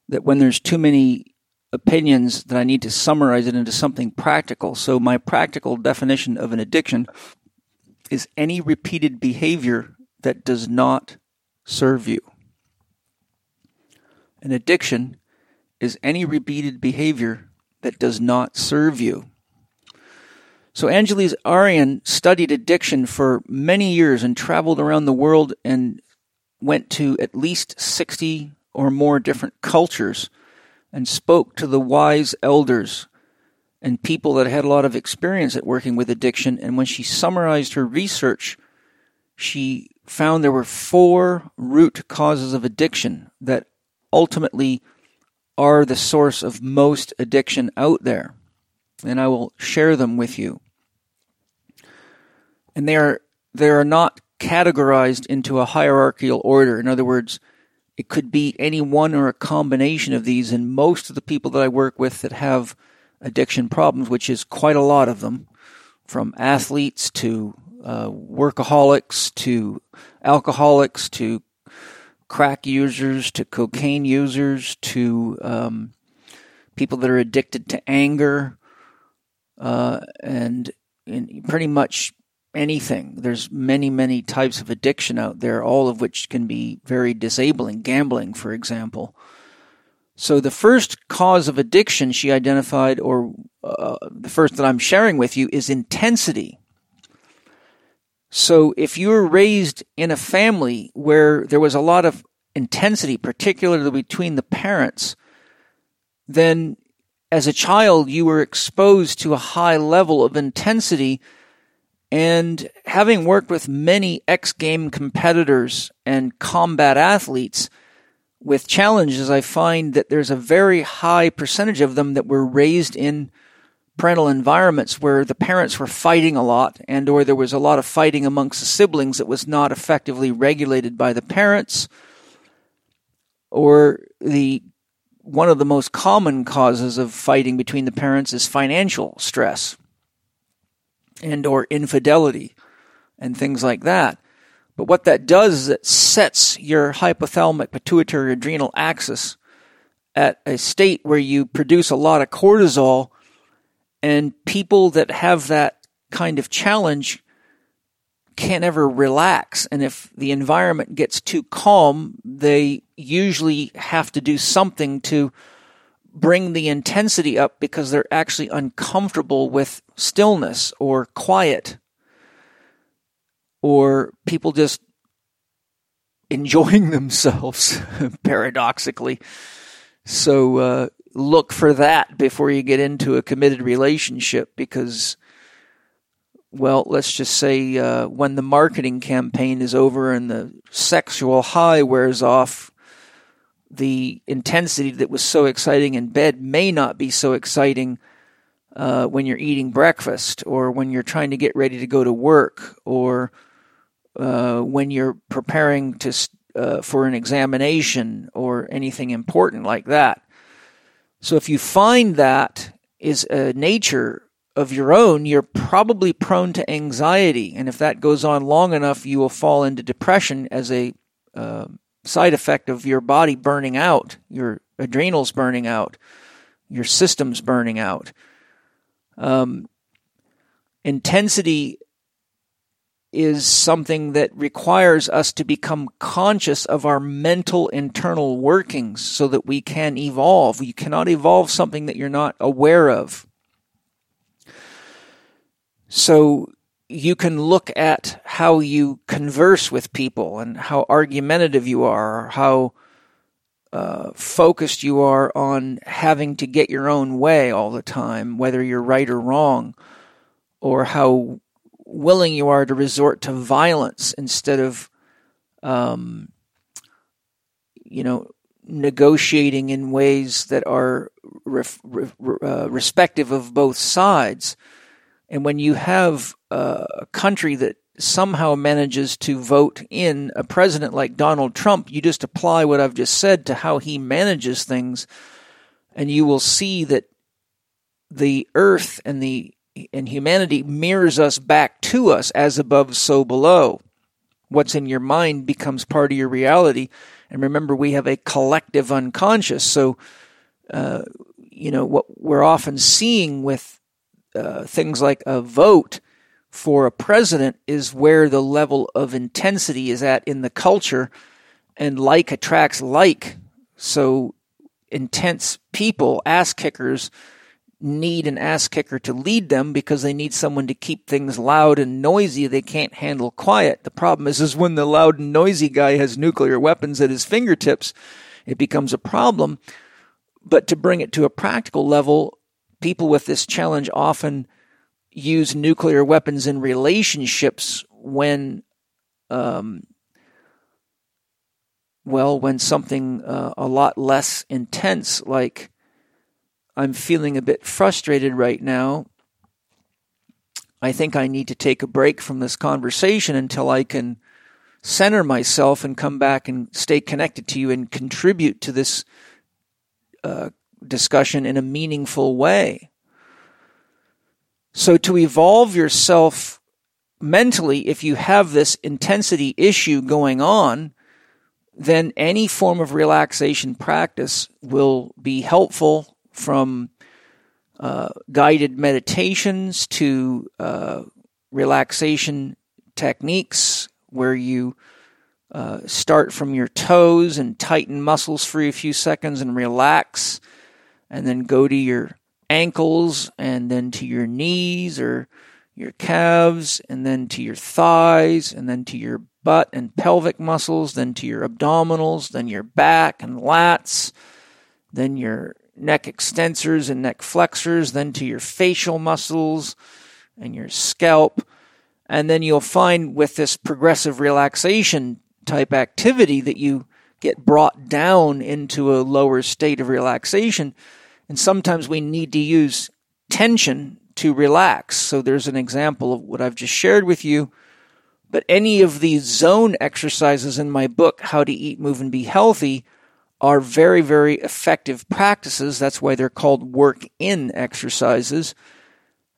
that when there's too many opinions that I need to summarize it into something practical. So my practical definition of an addiction is any repeated behavior that does not serve you. An addiction is any repeated behavior that does not serve you. So Angeles Arrien studied addiction for many years and traveled around the world and went to at least 60 or more different cultures and spoke to the wise elders and people that had a lot of experience at working with addiction. And when she summarized her research, she found there were four root causes of addiction that ultimately are the source of most addiction out there. And I will share them with you and they are they are not categorized into a hierarchical order. In other words, it could be any one or a combination of these. And most of the people that I work with that have addiction problems, which is quite a lot of them, from athletes to uh, workaholics to alcoholics to crack users to cocaine users to um, people that are addicted to anger uh, and in pretty much anything. There's many, many types of addiction out there, all of which can be very disabling. Gambling, for example. So the first cause of addiction she identified, or uh, the first that I'm sharing with you, is intensity. So if you were raised in a family where there was a lot of intensity, particularly between the parents, then as a child, you were exposed to a high level of intensity. And having worked with many X game competitors and combat athletes with challenges, I find that there's a very high percentage of them that were raised in parental environments where the parents were fighting a lot and or there was a lot of fighting amongst the siblings that was not effectively regulated by the parents or the one of the most common causes of fighting between the parents is financial stress and or infidelity and things like that but what that does is it sets your hypothalamic pituitary adrenal axis at a state where you produce a lot of cortisol and people that have that kind of challenge can't ever relax. And if the environment gets too calm, they usually have to do something to bring the intensity up because they're actually uncomfortable with stillness or quiet or people just enjoying themselves paradoxically. So, uh, look for that before you get into a committed relationship because well, let's just say uh, when the marketing campaign is over and the sexual high wears off, the intensity that was so exciting in bed may not be so exciting uh, when you're eating breakfast or when you're trying to get ready to go to work or uh, when you're preparing to uh, for an examination or anything important like that. So if you find that is a nature of your own, you're probably prone to anxiety. And if that goes on long enough, you will fall into depression as a uh, side effect of your body burning out, your adrenals burning out, your systems burning out. Um, intensity is something that requires us to become conscious of our mental internal workings so that we can evolve. You cannot evolve something that you're not aware of. So you can look at how you converse with people and how argumentative you are, how uh, focused you are on having to get your own way all the time, whether you're right or wrong, or how willing you are to resort to violence instead of, um, you know, negotiating in ways that are ref, uh, respective of both sides. And when you have a country that somehow manages to vote in a president like Donald Trump, you just apply what I've just said to how he manages things, and you will see that the earth and the and humanity mirrors us back to us as above, so below. What's in your mind becomes part of your reality. And remember, we have a collective unconscious. So, uh, you know, what we're often seeing with uh, things like a vote for a president is where the level of intensity is at in the culture, and like attracts like. So, intense people, ass kickers, need an ass kicker to lead them because they need someone to keep things loud and noisy. They can't handle quiet. The problem is, is when the loud and noisy guy has nuclear weapons at his fingertips, it becomes a problem. But to bring it to a practical level, people with this challenge often use nuclear weapons in relationships when, um, well, when something uh, a lot less intense, like I'm feeling a bit frustrated right now. I think I need to take a break from this conversation until I can center myself and come back and stay connected to you and contribute to this uh, discussion in a meaningful way. So, to evolve yourself mentally, if you have this intensity issue going on, then any form of relaxation practice will be helpful from uh, guided meditations to uh, relaxation techniques where you uh, start from your toes and tighten muscles for a few seconds and relax, and then go to your ankles and then to your knees or your calves, and then to your thighs, and then to your butt and pelvic muscles, then to your abdominals, then your back and lats, then your neck extensors and neck flexors, then to your facial muscles and your scalp. And then you'll find with this progressive relaxation type activity that you get brought down into a lower state of relaxation. And sometimes we need to use tension to relax. So there's an example of what I've just shared with you. But any of these zone exercises in my book, How to Eat, Move, and Be Healthy, are very, very effective practices. That's why they're called work in exercises.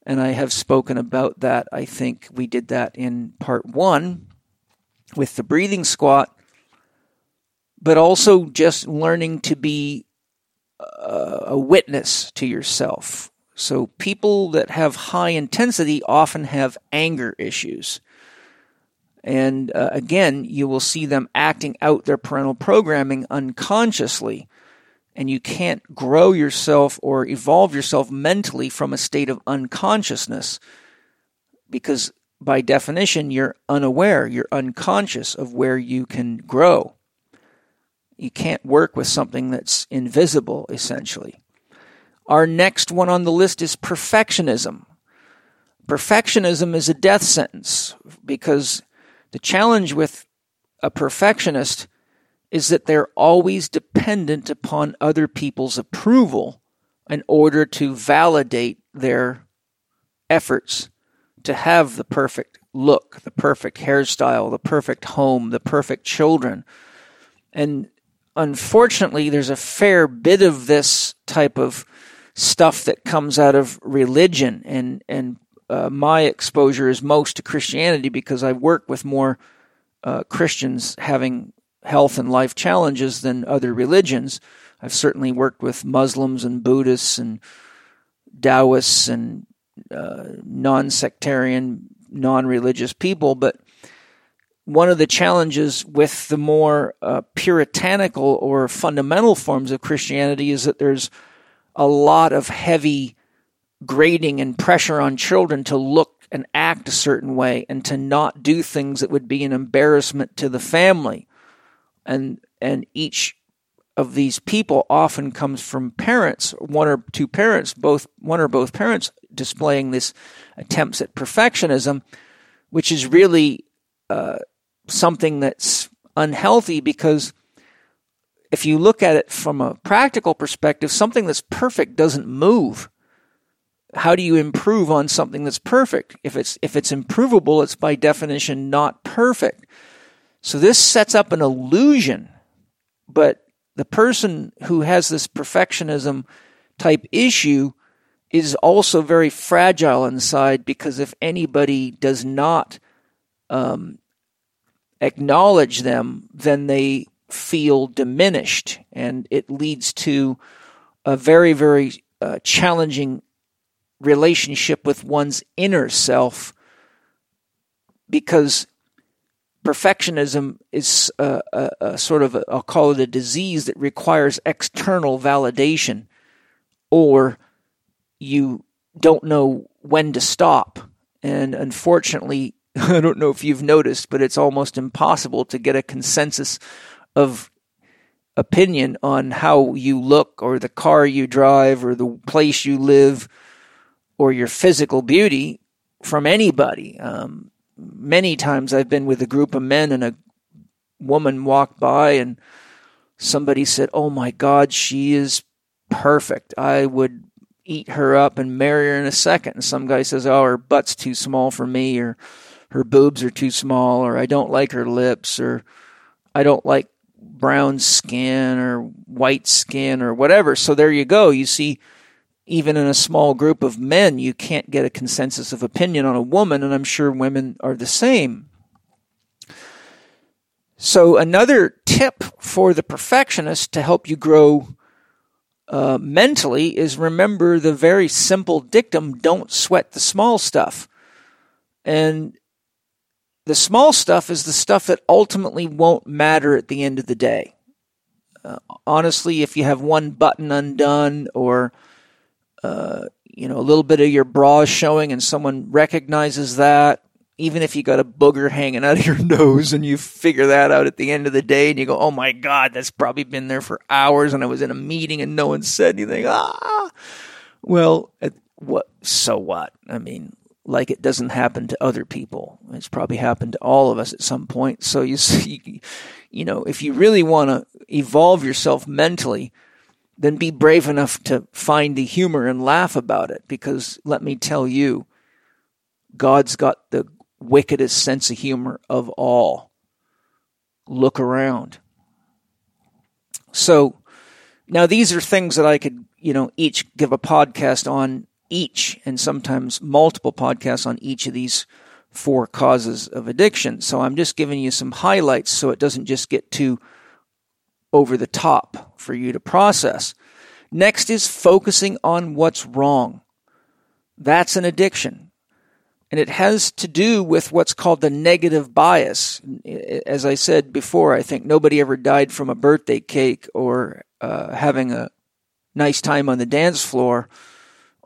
And I have spoken about that. I think we did that in part one with the breathing squat, but also just learning to be a witness to yourself. So people that have high intensity often have anger issues. And uh, again, you will see them acting out their parental programming unconsciously. And you can't grow yourself or evolve yourself mentally from a state of unconsciousness because by definition, you're unaware, you're unconscious of where you can grow. You can't work with something that's invisible, essentially. Our next one on the list is perfectionism. Perfectionism is a death sentence because the challenge with a perfectionist is that they're always dependent upon other people's approval in order to validate their efforts to have the perfect look, the perfect hairstyle, the perfect home, the perfect children. And unfortunately, there's a fair bit of this type of stuff that comes out of religion and and uh, my exposure is most to Christianity because I work with more uh, Christians having health and life challenges than other religions. I've certainly worked with Muslims and Buddhists and Taoists and uh, non sectarian, non religious people, but one of the challenges with the more uh, puritanical or fundamental forms of Christianity is that there's a lot of heavy grading and pressure on children to look and act a certain way and to not do things that would be an embarrassment to the family. And and each of these people often comes from parents, one or two parents, both one or both parents displaying this attempts at perfectionism, which is really uh, something that's unhealthy because if you look at it from a practical perspective, something that's perfect doesn't move. How do you improve on something that's perfect? If it's if it's improvable, it's by definition not perfect. So this sets up an illusion, but the person who has this perfectionism type issue is also very fragile inside because if anybody does not um, acknowledge them, then they feel diminished, and it leads to a very, very uh, challenging relationship with one's inner self because perfectionism is a, a, a sort of, i will call it a disease that requires external validation, or you don't know when to stop. And unfortunately, I don't know if you've noticed, but it's almost impossible to get a consensus of opinion on how you look or the car you drive or the place you live or your physical beauty from anybody. Um, many times I've been with a group of men and a woman walked by and somebody said, Oh my God, she is perfect. I would eat her up and marry her in a second. And some guy says, Oh, her butt's too small for me, or her boobs are too small, or I don't like her lips, or I don't like brown skin or white skin or whatever. So there you go. You see even in a small group of men, you can't get a consensus of opinion on a woman, and I'm sure women are the same. So, another tip for the perfectionist to help you grow uh, mentally is remember the very simple dictum don't sweat the small stuff. And the small stuff is the stuff that ultimately won't matter at the end of the day. Uh, honestly, if you have one button undone or uh, you know, a little bit of your bra showing and someone recognizes that, even if you got a booger hanging out of your nose and you figure that out at the end of the day and you go, oh my God, that's probably been there for hours and I was in a meeting and no one said anything. Ah, well, what, so what? I mean, like it doesn't happen to other people. It's probably happened to all of us at some point. So you see, you know, if you really want to evolve yourself mentally, then be brave enough to find the humor and laugh about it. Because let me tell you, God's got the wickedest sense of humor of all. Look around. So now these are things that I could, you know, each give a podcast on each and sometimes multiple podcasts on each of these four causes of addiction. So I'm just giving you some highlights so it doesn't just get too over the top for you to process. Next is focusing on what's wrong. That's an addiction. And it has to do with what's called the negative bias. As I said before, I think nobody ever died from a birthday cake or uh, having a nice time on the dance floor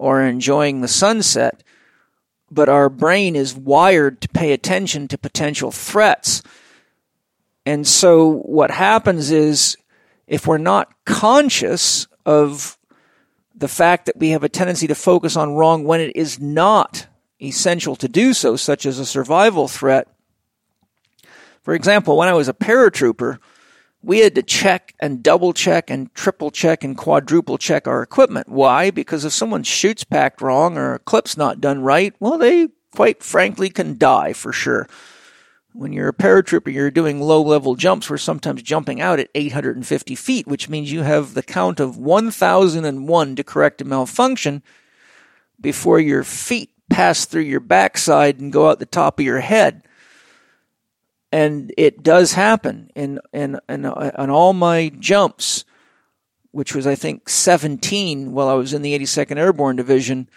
or enjoying the sunset, but our brain is wired to pay attention to potential threats. And so what happens is if we're not conscious of the fact that we have a tendency to focus on wrong when it is not essential to do so, such as a survival threat. For example, when I was a paratrooper, we had to check and double check and triple check and quadruple check our equipment. Why? Because if someone chute's packed wrong or a clip's not done right, well, they quite frankly can die for sure. When you're a paratrooper, you're doing low level jumps. We're sometimes jumping out at 850 feet, which means you have the count of 1001 to correct a malfunction before your feet pass through your backside and go out the top of your head and it does happen in in in, on all my jumps, which was I think 17 while I was in the 82nd Airborne Division.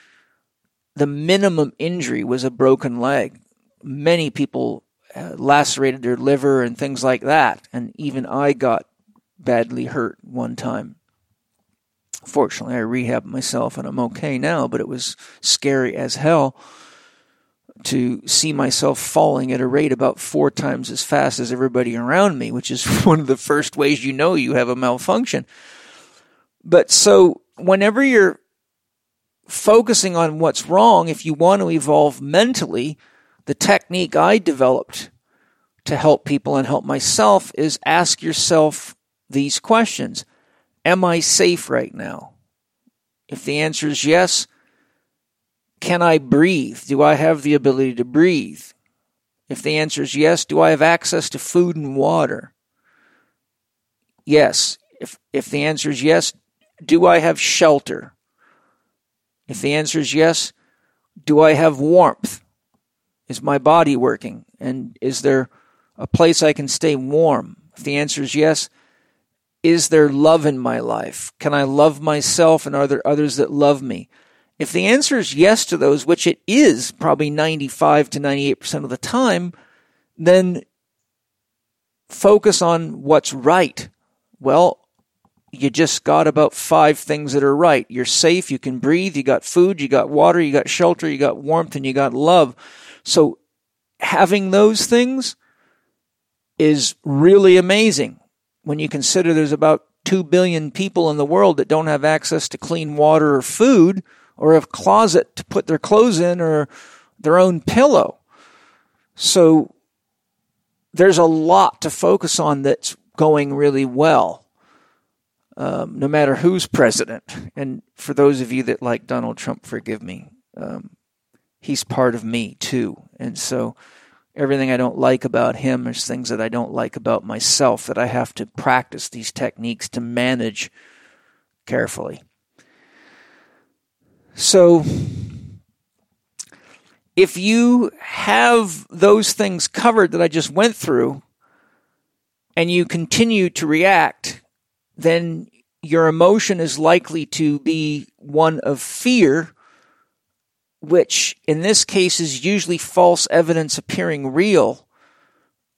The minimum injury was a broken leg. Many people uh, lacerated their liver and things like that, and even I got badly hurt one time. Fortunately, I rehabbed myself and I'm okay now, but it was scary as hell to see myself falling at a rate about four times as fast as everybody around me, which is one of the first ways you know you have a malfunction. But so whenever you're focusing on what's wrong, if you want to evolve mentally, the technique I developed to help people and help myself is ask yourself these questions. Am I safe right now? If the answer is yes, can I breathe? Do I have the ability to breathe? If the answer is yes, do I have access to food and water? Yes. If, if the answer is yes, do I have shelter? If the answer is yes, do I have warmth? Is my body working? And is there a place I can stay warm? If the answer is yes, is there love in my life? Can I love myself and are there others that love me? If the answer is yes to those, which it is probably 95 to 98% of the time, then focus on what's right. Well, you just got about five things that are right. You're safe, you can breathe, you got food, you got water, you got shelter, you got warmth, and you got love. So having those things is really amazing when you consider there's about 2 billion people in the world that don't have access to clean water or food or a closet to put their clothes in or their own pillow. So there's a lot to focus on that's going really well, um, no matter who's president. And for those of you that like Donald Trump, forgive me. Um, he's part of me too. And so everything I don't like about him is things that I don't like about myself that I have to practice these techniques to manage carefully. So, if you have those things covered that I just went through and you continue to react, then your emotion is likely to be one of fear, which in this case is usually false evidence appearing real,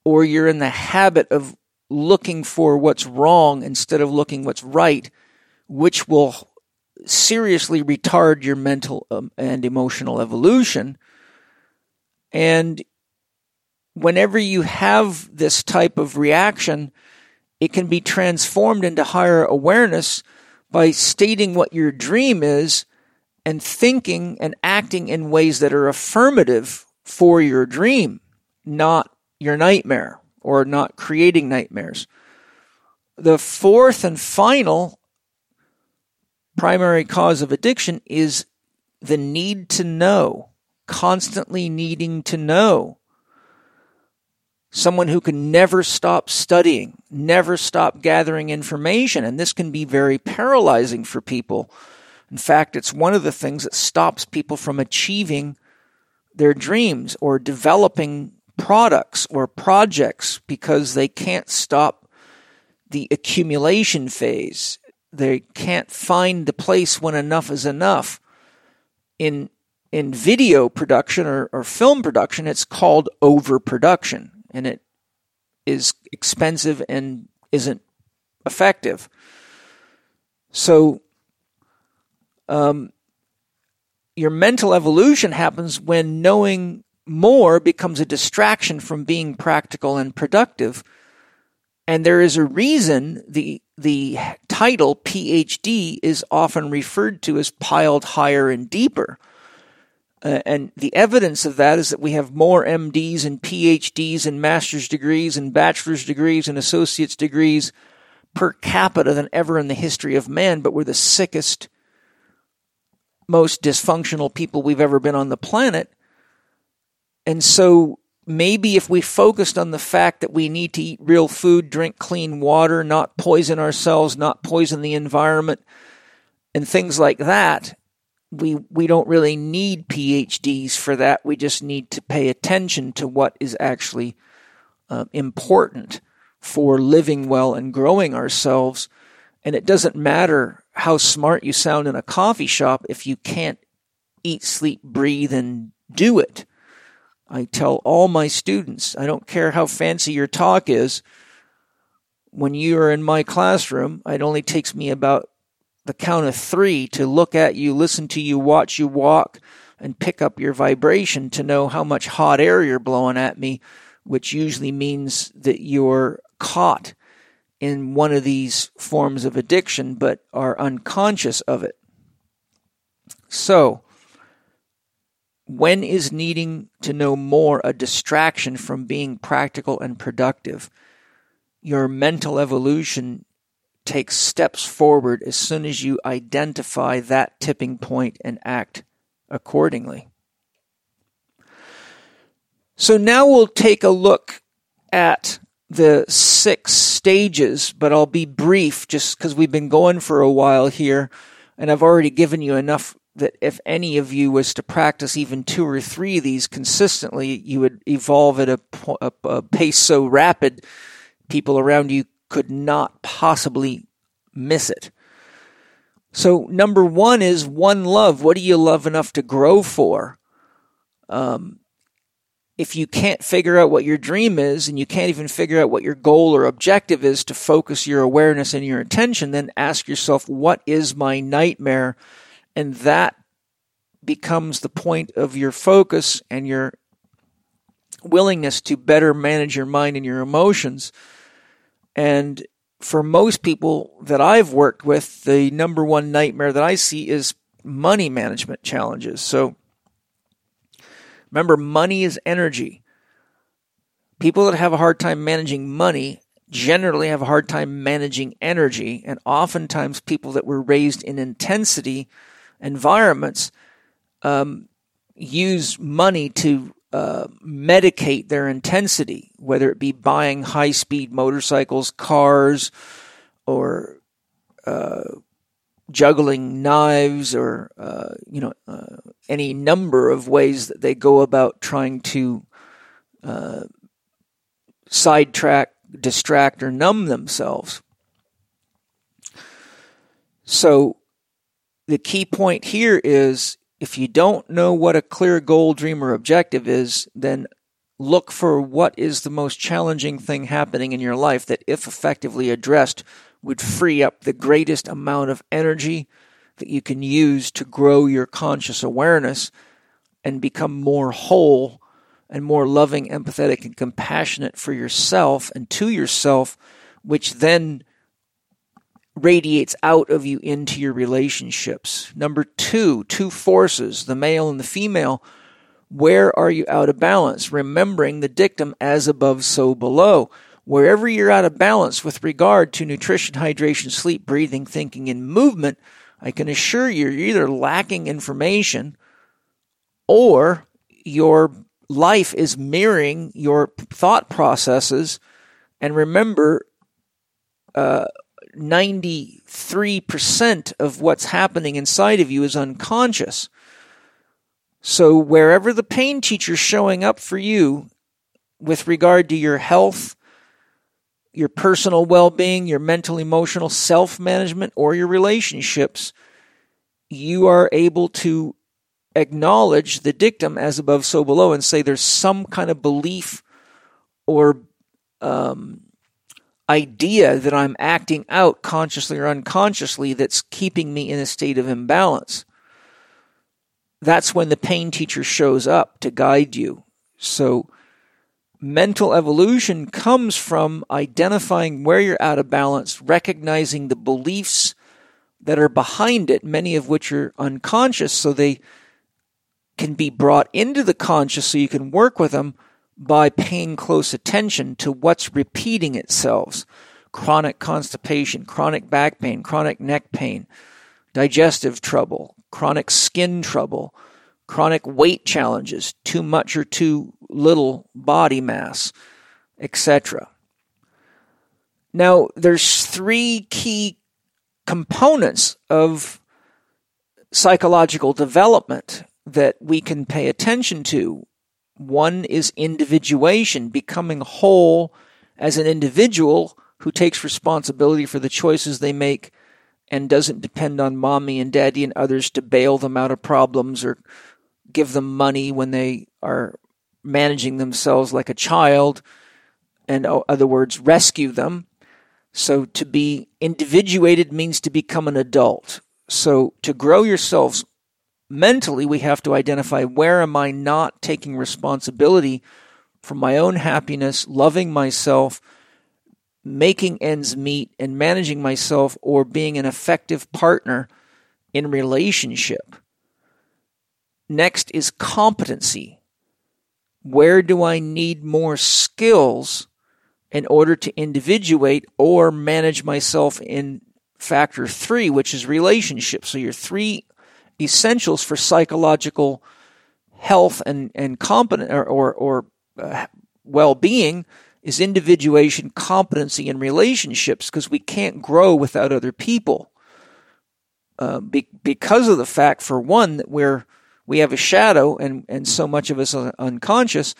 or you're in the habit of looking for what's wrong instead of looking what's right, which will seriously retard your mental um, and emotional evolution. And whenever you have this type of reaction, it can be transformed into higher awareness by stating what your dream is and thinking and acting in ways that are affirmative for your dream, not your nightmare or not creating nightmares. The fourth and final primary cause of addiction is the need to know, constantly needing to know. Someone who can never stop studying, never stop gathering information, and this can be very paralyzing for people. In fact, it's one of the things that stops people from achieving their dreams or developing products or projects because they can't stop the accumulation phase. They can't find the place when enough is enough. In in video production or, or film production, it's called overproduction, and it is expensive and isn't effective. So, um, your mental evolution happens when knowing more becomes a distraction from being practical and productive. And there is a reason the the title PhD is often referred to as piled higher and deeper. Uh, and the evidence of that is that we have more MDs and PhDs and master's degrees and bachelor's degrees and associate's degrees per capita than ever in the history of man, but we're the sickest, most dysfunctional people we've ever been on the planet. And so maybe if we focused on the fact that we need to eat real food, drink clean water, not poison ourselves, not poison the environment, and things like that, we we don't really need PhDs for that. We just need to pay attention to what is actually uh, important for living well and growing ourselves. And it doesn't matter how smart you sound in a coffee shop if you can't eat, sleep, breathe, and do it. I tell all my students, I don't care how fancy your talk is, when you are in my classroom, it only takes me about the count of three to look at you, listen to you, watch you walk, and pick up your vibration to know how much hot air you're blowing at me, which usually means that you're caught in one of these forms of addiction but are unconscious of it. So, when is needing to know more a distraction from being practical and productive? Your mental evolution takes steps forward as soon as you identify that tipping point and act accordingly. So now we'll take a look at the six stages, but I'll be brief just because we've been going for a while here and I've already given you enough that if any of you was to practice even two or three of these consistently, you would evolve at a, a, a pace so rapid, people around you could not possibly miss it. So, number one is one love. What do you love enough to grow for? Um, if you can't figure out what your dream is and you can't even figure out what your goal or objective is to focus your awareness and your attention, then ask yourself, what is my nightmare? And that becomes the point of your focus and your willingness to better manage your mind and your emotions. And for most people that I've worked with, the number one nightmare that I see is money management challenges. So remember, money is energy. People that have a hard time managing money generally have a hard time managing energy, and oftentimes people that were raised in intensity environments um, use money to uh, medicate their intensity, whether it be buying high speed motorcycles, cars, or uh, juggling knives, or uh, you know uh, any number of ways that they go about trying to uh, sidetrack, distract, or numb themselves. So the key point here is if you don't know what a clear goal, dream, or objective is, then look for what is the most challenging thing happening in your life that, if effectively addressed, would free up the greatest amount of energy that you can use to grow your conscious awareness and become more whole and more loving, empathetic, and compassionate for yourself and to yourself, which then radiates out of you into your relationships. Number two, two forces, the male and the female. Where are you out of balance? Remembering the dictum as above, so below. Wherever you're out of balance with regard to nutrition, hydration, sleep, breathing, thinking, and movement, I can assure you, you're either lacking information or your life is mirroring your thought processes. And remember, uh, 93% of what's happening inside of you is unconscious. So, wherever the pain teacher's showing up for you with regard to your health, your personal well being, your mental, emotional self management, or your relationships, you are able to acknowledge the dictum as above, so below, and say there's some kind of belief or um, idea that I'm acting out consciously or unconsciously that's keeping me in a state of imbalance. That's when the pain teacher shows up to guide you. So, mental evolution comes from identifying where you're out of balance, recognizing the beliefs that are behind it, many of which are unconscious, so they can be brought into the conscious so you can work with them by paying close attention to what's repeating itself chronic constipation, chronic back pain, chronic neck pain, digestive trouble, chronic skin trouble, chronic weight challenges, too much or too little body mass, etc. Now, there's three key components of psychological development that we can pay attention to one is individuation, becoming whole as an individual who takes responsibility for the choices they make and doesn't depend on mommy and daddy and others to bail them out of problems or give them money when they are managing themselves like a child. In other words, rescue them. So to be individuated means to become an adult. So to grow yourselves mentally we have to identify where am I not taking responsibility for my own happiness, loving myself, making ends meet, and managing myself, or being an effective partner in relationship. Next is competency. Where do I need more skills in order to individuate or manage myself in factor three, which is relationship? So your three essentials for psychological health and, and competent or, or, or uh, well-being is individuation, competency, and relationships because we can't grow without other people. Uh, be, because of the fact, for one, that we're we have a shadow, and and so much of us are unconscious.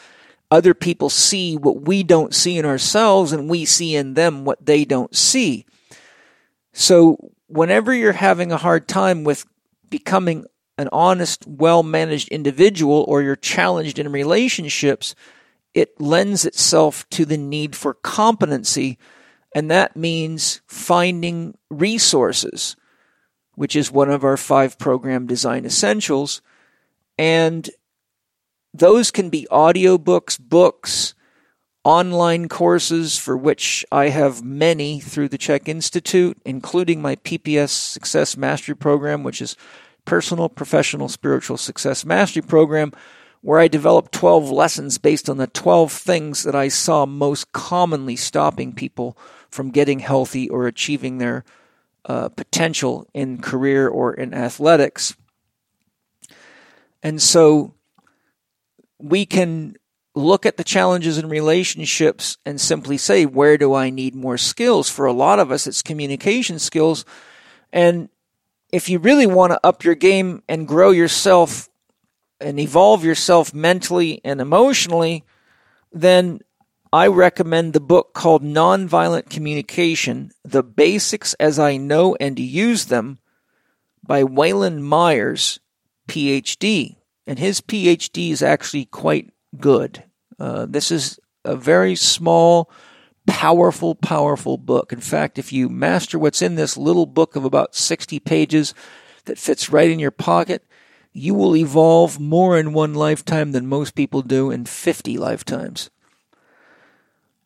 Other people see what we don't see in ourselves, and we see in them what they don't see. So, whenever you're having a hard time with becoming an honest, well managed individual or you're challenged in relationships, it lends itself to the need for competency. And that means finding resources, which is one of our five program design essentials. And those can be audiobooks, books, online courses for which I have many through the CHEK Institute, including my PPS Success Mastery Program, which is Personal Professional Spiritual Success Mastery Program, where I developed 12 lessons based on the 12 things that I saw most commonly stopping people from getting healthy or achieving their uh, potential in career or in athletics. And so we can look at the challenges in relationships and simply say, where do I need more skills? For a lot of us, it's communication skills. And if you really want to up your game and grow yourself and evolve yourself mentally and emotionally, then I recommend the book called Nonviolent Communication The Basics as I Know and Use Them by Wayland Myers, PhD. And his PhD is actually quite good. Uh, this is a very small, powerful, powerful book. In fact, if you master what's in this little book of about 60 pages that fits right in your pocket, you will evolve more in one lifetime than most people do in 50 lifetimes.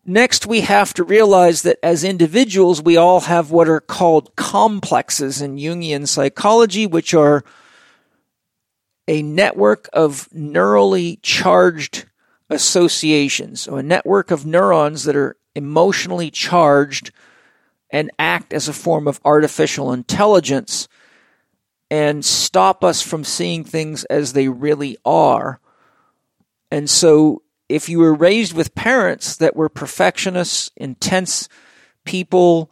Next, we have to realize that as individuals, we all have what are called complexes in Jungian psychology, which are a network of neurally charged associations, or a network of neurons that are emotionally charged and act as a form of artificial intelligence and stop us from seeing things as they really are. And so, if you were raised with parents that were perfectionists, intense people,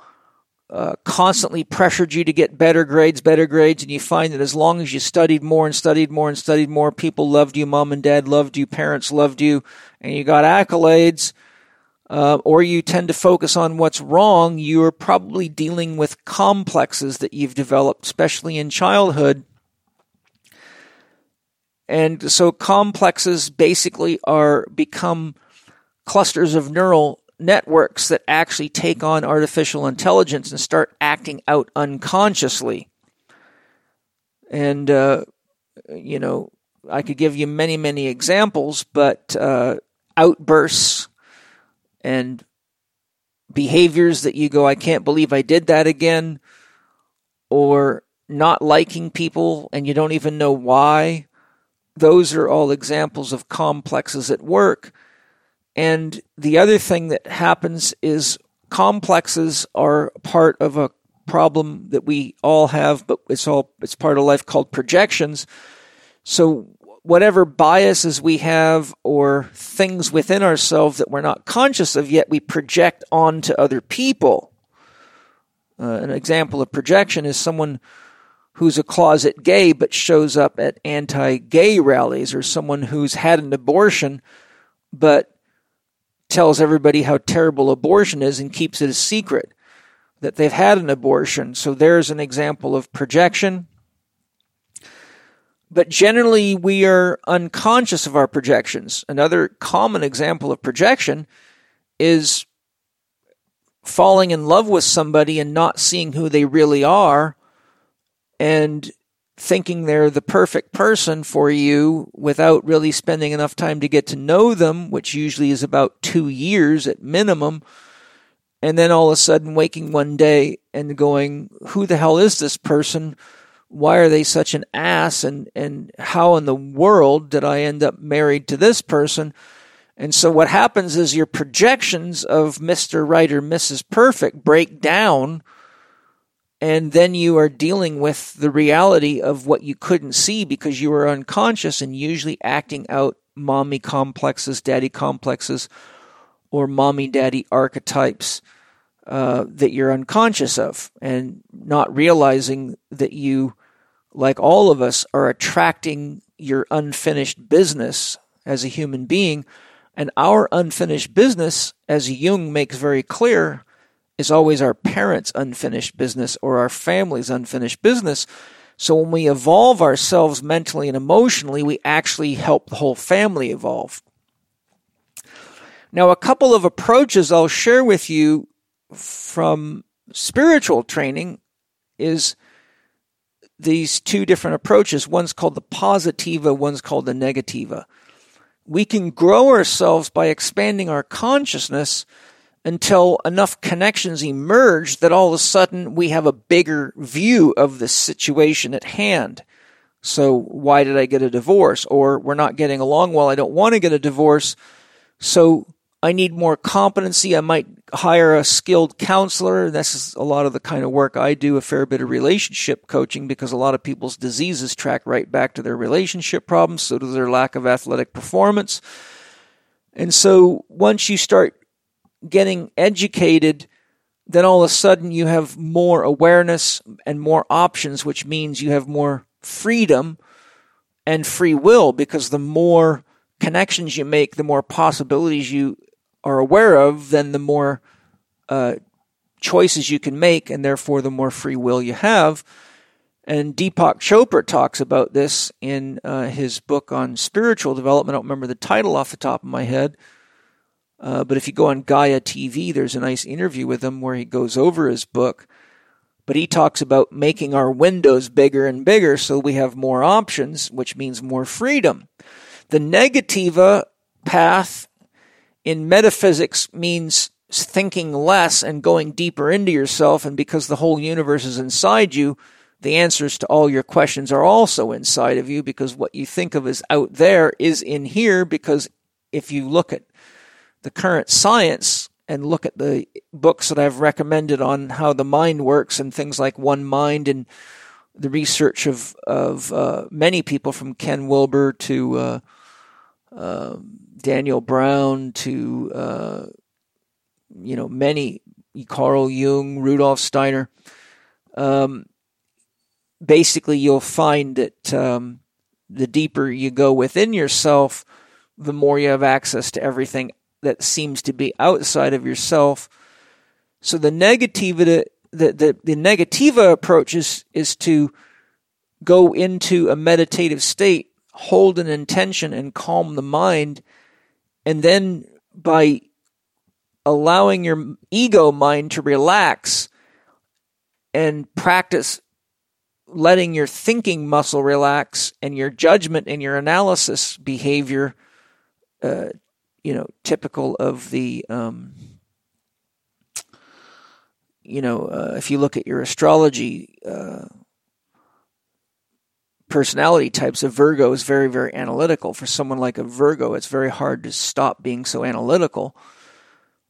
uh, constantly pressured you to get better grades, better grades, and you find that as long as you studied more and studied more and studied more, people loved you, mom and dad loved you, parents loved you, and you got accolades, uh, or you tend to focus on what's wrong, you're probably dealing with complexes that you've developed, especially in childhood. And so complexes basically are become clusters of neural networks that actually take on artificial intelligence and start acting out unconsciously. And, uh, you know, I could give you many, many examples, but uh, outbursts and behaviors that you go, I can't believe I did that again, or not liking people and you don't even know why. Those are all examples of complexes at work. And the other thing that happens is complexes are part of a problem that we all have, but it's all it's part of life called projections. So whatever biases we have or things within ourselves that we're not conscious of yet, we project onto other people. Uh, an example of projection is someone who's a closet gay but shows up at anti gay rallies, or someone who's had an abortion but tells everybody how terrible abortion is and keeps it a secret that they've had an abortion. So there's an example of projection. But generally, we are unconscious of our projections. Another common example of projection is falling in love with somebody and not seeing who they really are and thinking they're the perfect person for you without really spending enough time to get to know them, which usually is about two years at minimum. And then all of a sudden waking one day and going, who the hell is this person? Why are they such an ass? And, and how in the world did I end up married to this person? And so what happens is your projections of Mr. Right or Mrs. Perfect break down and then you are dealing with the reality of what you couldn't see because you were unconscious and usually acting out mommy complexes, daddy complexes, or mommy daddy archetypes uh, that you're unconscious of, and not realizing that you, like all of us, are attracting your unfinished business as a human being. And our unfinished business, as Jung makes very clear, is always our parents' unfinished business or our family's unfinished business. So when we evolve ourselves mentally and emotionally, we actually help the whole family evolve. Now, a couple of approaches I'll share with you from spiritual training is these two different approaches. One's called the positiva, one's called the negativa. We can grow ourselves by expanding our consciousness until enough connections emerge that all of a sudden we have a bigger view of the situation at hand. So, why did I get a divorce? Or we're not getting along well. I don't want to get a divorce. So, I need more competency. I might hire a skilled counselor. This is a lot of the kind of work I do, a fair bit of relationship coaching because a lot of people's diseases track right back to their relationship problems. So does their lack of athletic performance. And so once you start getting educated, then all of a sudden you have more awareness and more options, which means you have more freedom and free will because the more connections you make, the more possibilities you are aware of, then the more uh, choices you can make, and therefore the more free will you have. And Deepak Chopra talks about this in uh, his book on spiritual development. I don't remember the title off the top of my head uh, but if you go on Gaia TV, there's a nice interview with him where he goes over his book. But he talks about making our windows bigger and bigger so we have more options, which means more freedom. The negativa path in metaphysics means thinking less and going deeper into yourself. And because the whole universe is inside you, the answers to all your questions are also inside of you because what you think of as out there is in here. Because if you look at the current science and look at the books that I've recommended on how the mind works and things like One Mind and the research of of uh, many people from Ken Wilber to uh, uh, Daniel Brown to uh, you know many Carl Jung, Rudolf Steiner. Um, basically, you'll find that um, the deeper you go within yourself, the more you have access to everything that seems to be outside of yourself. So the negativity, the, the, the negativa approach is, is to go into a meditative state, hold an intention and calm the mind. And then by allowing your ego mind to relax and practice letting your thinking muscle relax and your judgment and your analysis behavior uh, you know, typical of the, um, you know, uh, if you look at your astrology uh, personality types, a Virgo is very, very analytical. For someone like a Virgo, it's very hard to stop being so analytical.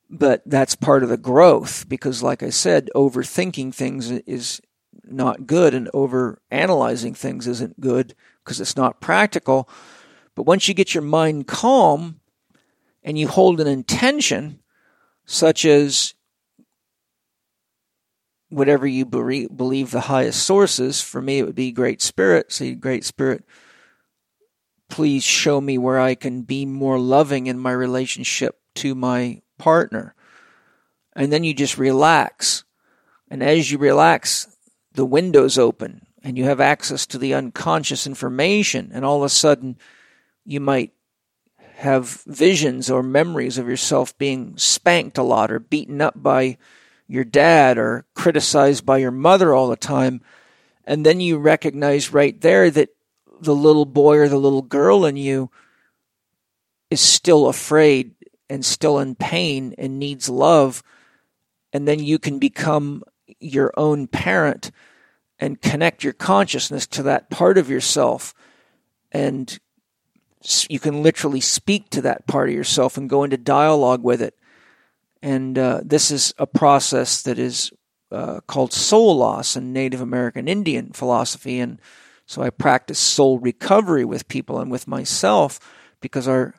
But that's part of the growth because, like I said, overthinking things is not good and over analyzing things isn't good because it's not practical. But once you get your mind calm, and you hold an intention, such as whatever you believe the highest source is, for me it would be Great Spirit. Say, Great Spirit, please show me where I can be more loving in my relationship to my partner. And then you just relax. And as you relax, the windows open and you have access to the unconscious information. And all of a sudden, you might have visions or memories of yourself being spanked a lot or beaten up by your dad or criticized by your mother all the time. And then you recognize right there that the little boy or the little girl in you is still afraid and still in pain and needs love. And then you can become your own parent and connect your consciousness to that part of yourself and you can literally speak to that part of yourself and go into dialogue with it. And uh, this is a process that is uh, called soul loss in Native American Indian philosophy. And so I practice soul recovery with people and with myself because our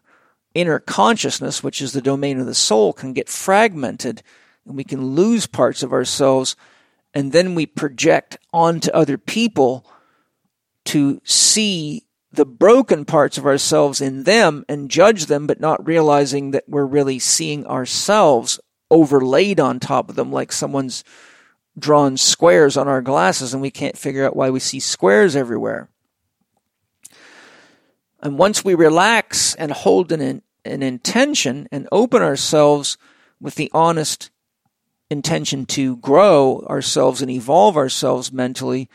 inner consciousness, which is the domain of the soul, can get fragmented and we can lose parts of ourselves. And then we project onto other people to see the broken parts of ourselves in them and judge them, but not realizing that we're really seeing ourselves overlaid on top of them, like someone's drawn squares on our glasses and we can't figure out why we see squares everywhere. And once we relax and hold an, an intention and open ourselves with the honest intention to grow ourselves and evolve ourselves mentally,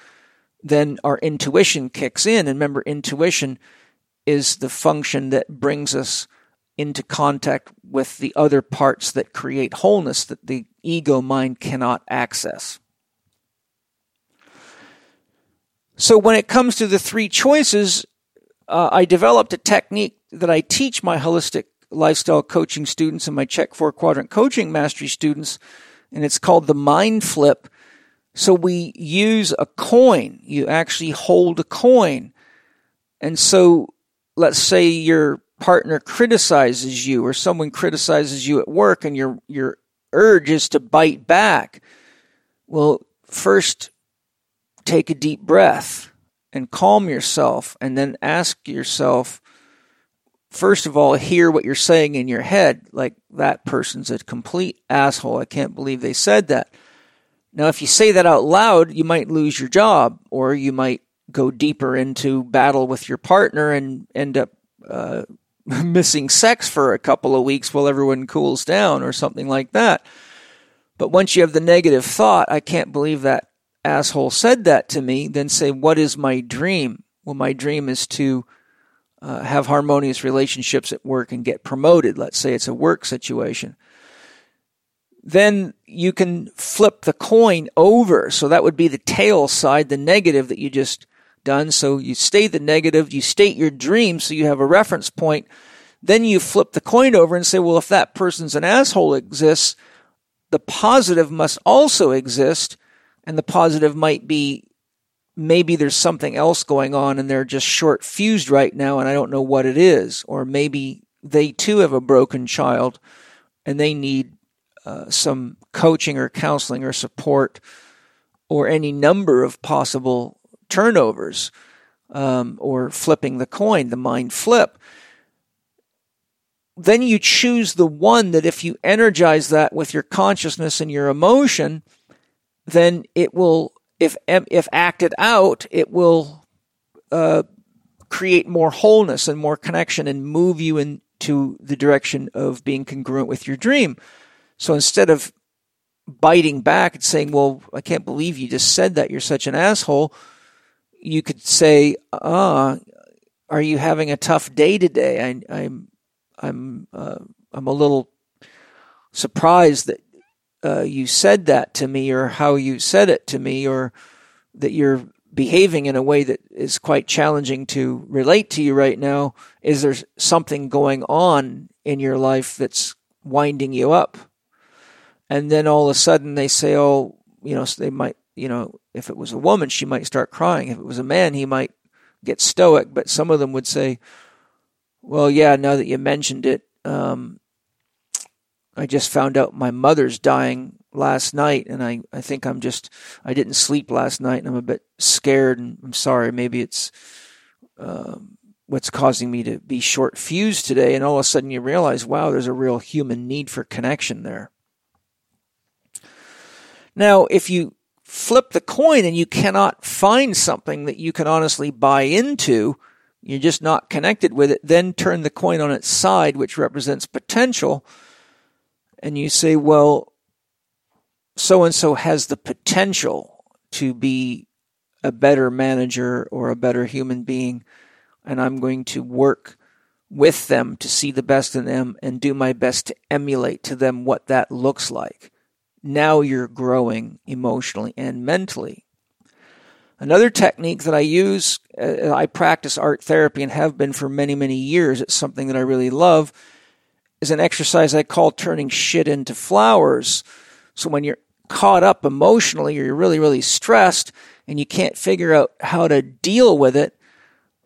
then our intuition kicks in. And remember, intuition is the function that brings us into contact with the other parts that create wholeness that the ego mind cannot access. So, when it comes to the three choices, uh, I developed a technique that I teach my holistic lifestyle coaching students and my Chek four quadrant coaching mastery students, and it's called the mind flip. So we use a coin. You actually hold a coin. And so let's say your partner criticizes you or someone criticizes you at work and your your urge is to bite back. Well, first take a deep breath and calm yourself and then ask yourself first of all hear what you're saying in your head like that person's a complete asshole. I can't believe they said that. Now, if you say that out loud, you might lose your job, or you might go deeper into battle with your partner and end up uh, missing sex for a couple of weeks while everyone cools down, or something like that. But once you have the negative thought, I can't believe that asshole said that to me, then say, What is my dream? Well, my dream is to uh, have harmonious relationships at work and get promoted. Let's say it's a work situation. Then you can flip the coin over. So that would be the tail side, the negative that you just done. So you state the negative, you state your dream, so you have a reference point. Then you flip the coin over and say, well, if that person's an asshole exists, the positive must also exist. And the positive might be maybe there's something else going on and they're just short fused right now and I don't know what it is. Or maybe they too have a broken child and they need uh, some coaching or counseling or support or any number of possible turnovers um, or flipping the coin, the mind flip. Then you choose the one that if you energize that with your consciousness and your emotion, then it will if if acted out, it will uh, create more wholeness and more connection and move you into the direction of being congruent with your dream. So instead of biting back and saying, "Well, I can't believe you just said that. You're such an asshole," you could say, "Ah, are you having a tough day today? I, am I'm I'm uh, I'm a little surprised that uh, you said that to me or how you said it to me or that you're behaving in a way that is quite challenging to relate to you right now. Is there something going on in your life that's winding you up? And then all of a sudden they say, oh, you know, they might, you know, if it was a woman, she might start crying. If it was a man, he might get stoic. But some of them would say, well, yeah, now that you mentioned it, um, I just found out my mother's dying last night, and I, I think I'm just, I didn't sleep last night, and I'm a bit scared, and I'm sorry. Maybe it's um, what's causing me to be short fused today. And all of a sudden you realize, wow, there's a real human need for connection there. Now, if you flip the coin and you cannot find something that you can honestly buy into, you're just not connected with it, then turn the coin on its side, which represents potential and you say, well, so and so has the potential to be a better manager or a better human being, and I'm going to work with them to see the best in them and do my best to emulate to them what that looks like. Now you're growing emotionally and mentally. Another technique that I use, uh, I practice art therapy and have been for many, many years. It's something that I really love is an exercise I call turning shit into flowers. So when you're caught up emotionally or you're really, really stressed and you can't figure out how to deal with it,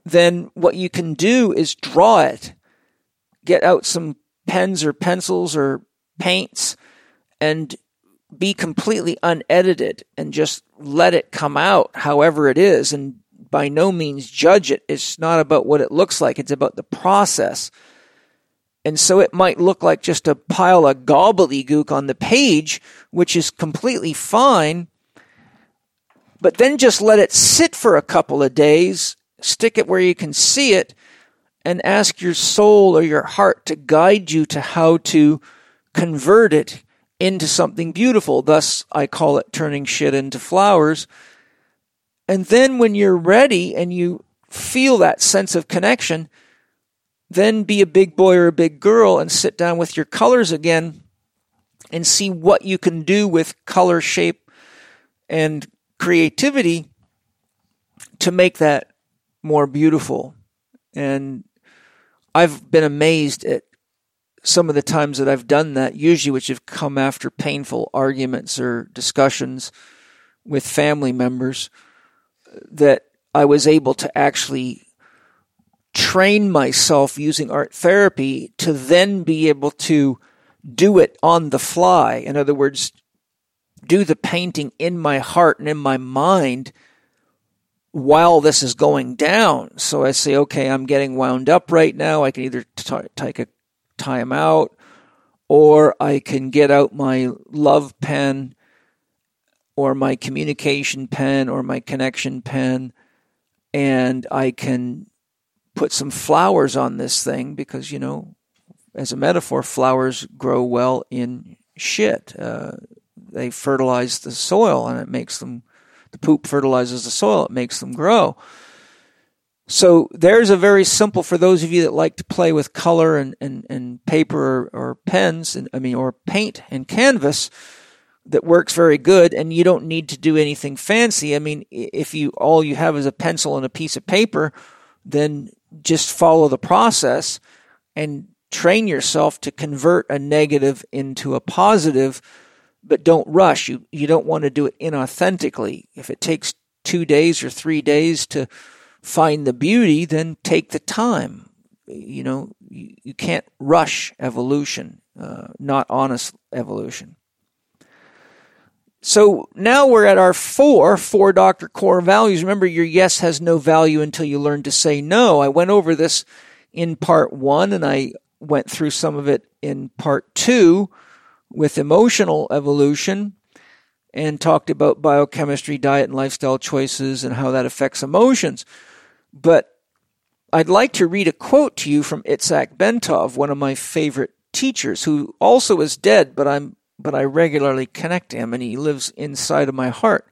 then what you can do is draw it. Get out some pens or pencils or paints and be completely unedited and just let it come out however it is and by no means judge it. It's not about what it looks like, it's about the process. And so it might look like just a pile of gobbledygook on the page, which is completely fine. But then just let it sit for a couple of days, stick it where you can see it, and ask your soul or your heart to guide you to how to convert it into something beautiful. Thus, I call it turning shit into flowers. And then when you're ready and you feel that sense of connection, then be a big boy or a big girl and sit down with your colors again and see what you can do with color, shape, and creativity to make that more beautiful. And I've been amazed at some of the times that I've done that, usually which have come after painful arguments or discussions with family members, that I was able to actually train myself using art therapy to then be able to do it on the fly. In other words, do the painting in my heart and in my mind while this is going down. So I say, okay, I'm getting wound up right now. I can either t- take a time out or I can get out my love pen or my communication pen or my connection pen and I can put some flowers on this thing because, you know, as a metaphor, flowers grow well in shit. Uh, they fertilize the soil and it makes them, The poop fertilizes the soil, it makes them grow. So there's a very simple for those of you that like to play with color and, and, and paper or, or pens and I mean or paint and canvas that works very good and you don't need to do anything fancy. I mean if you all you have is a pencil and a piece of paper, then just follow the process and train yourself to convert a negative into a positive, but don't rush. You you don't want to do it inauthentically. If it takes two days or three days to find the beauty, then take the time. You know, you, you can't rush evolution, uh, not honest evolution. So now we're at our four, four doctor core values. Remember, your yes has no value until you learn to say no. I went over this in part one and I went through some of it in part two with emotional evolution and talked about biochemistry, diet, and lifestyle choices and how that affects emotions. But I'd like to read a quote to you from Itzhak Bentov, one of my favorite teachers, who also is dead, but I'm but I regularly connect him and he lives inside of my heart.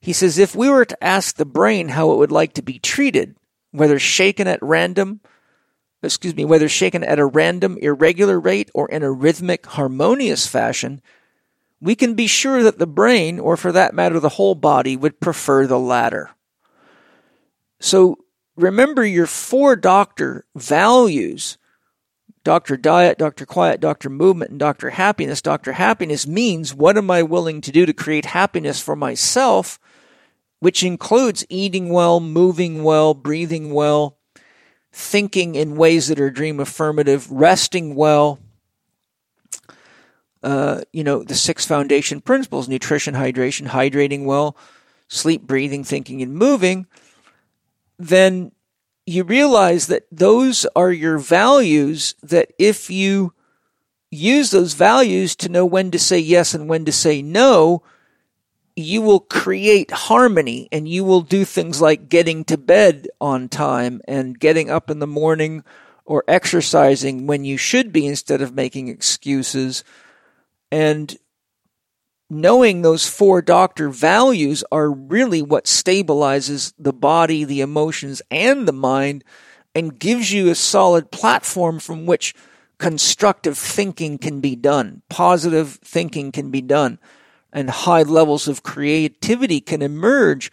He says, if we were to ask the brain how it would like to be treated, whether shaken at random, excuse me, whether shaken at a random, irregular rate or in a rhythmic, harmonious fashion, we can be sure that the brain, or for that matter, the whole body, would prefer the latter. So remember your four doctor values Dr. Diet, Dr. Quiet, Dr. Movement, and Dr. Happiness. Dr. Happiness means what am I willing to do to create happiness for myself, which includes eating well, moving well, breathing well, thinking in ways that are dream affirmative, resting well. Uh, you know, the six foundation principles nutrition, hydration, hydrating well, sleep, breathing, thinking, and moving. Then you realize that those are your values that if you use those values to know when to say yes and when to say no, you will create harmony and you will do things like getting to bed on time and getting up in the morning or exercising when you should be instead of making excuses. And knowing those four doctor values are really what stabilizes the body, the emotions, and the mind and gives you a solid platform from which constructive thinking can be done, positive thinking can be done, and high levels of creativity can emerge.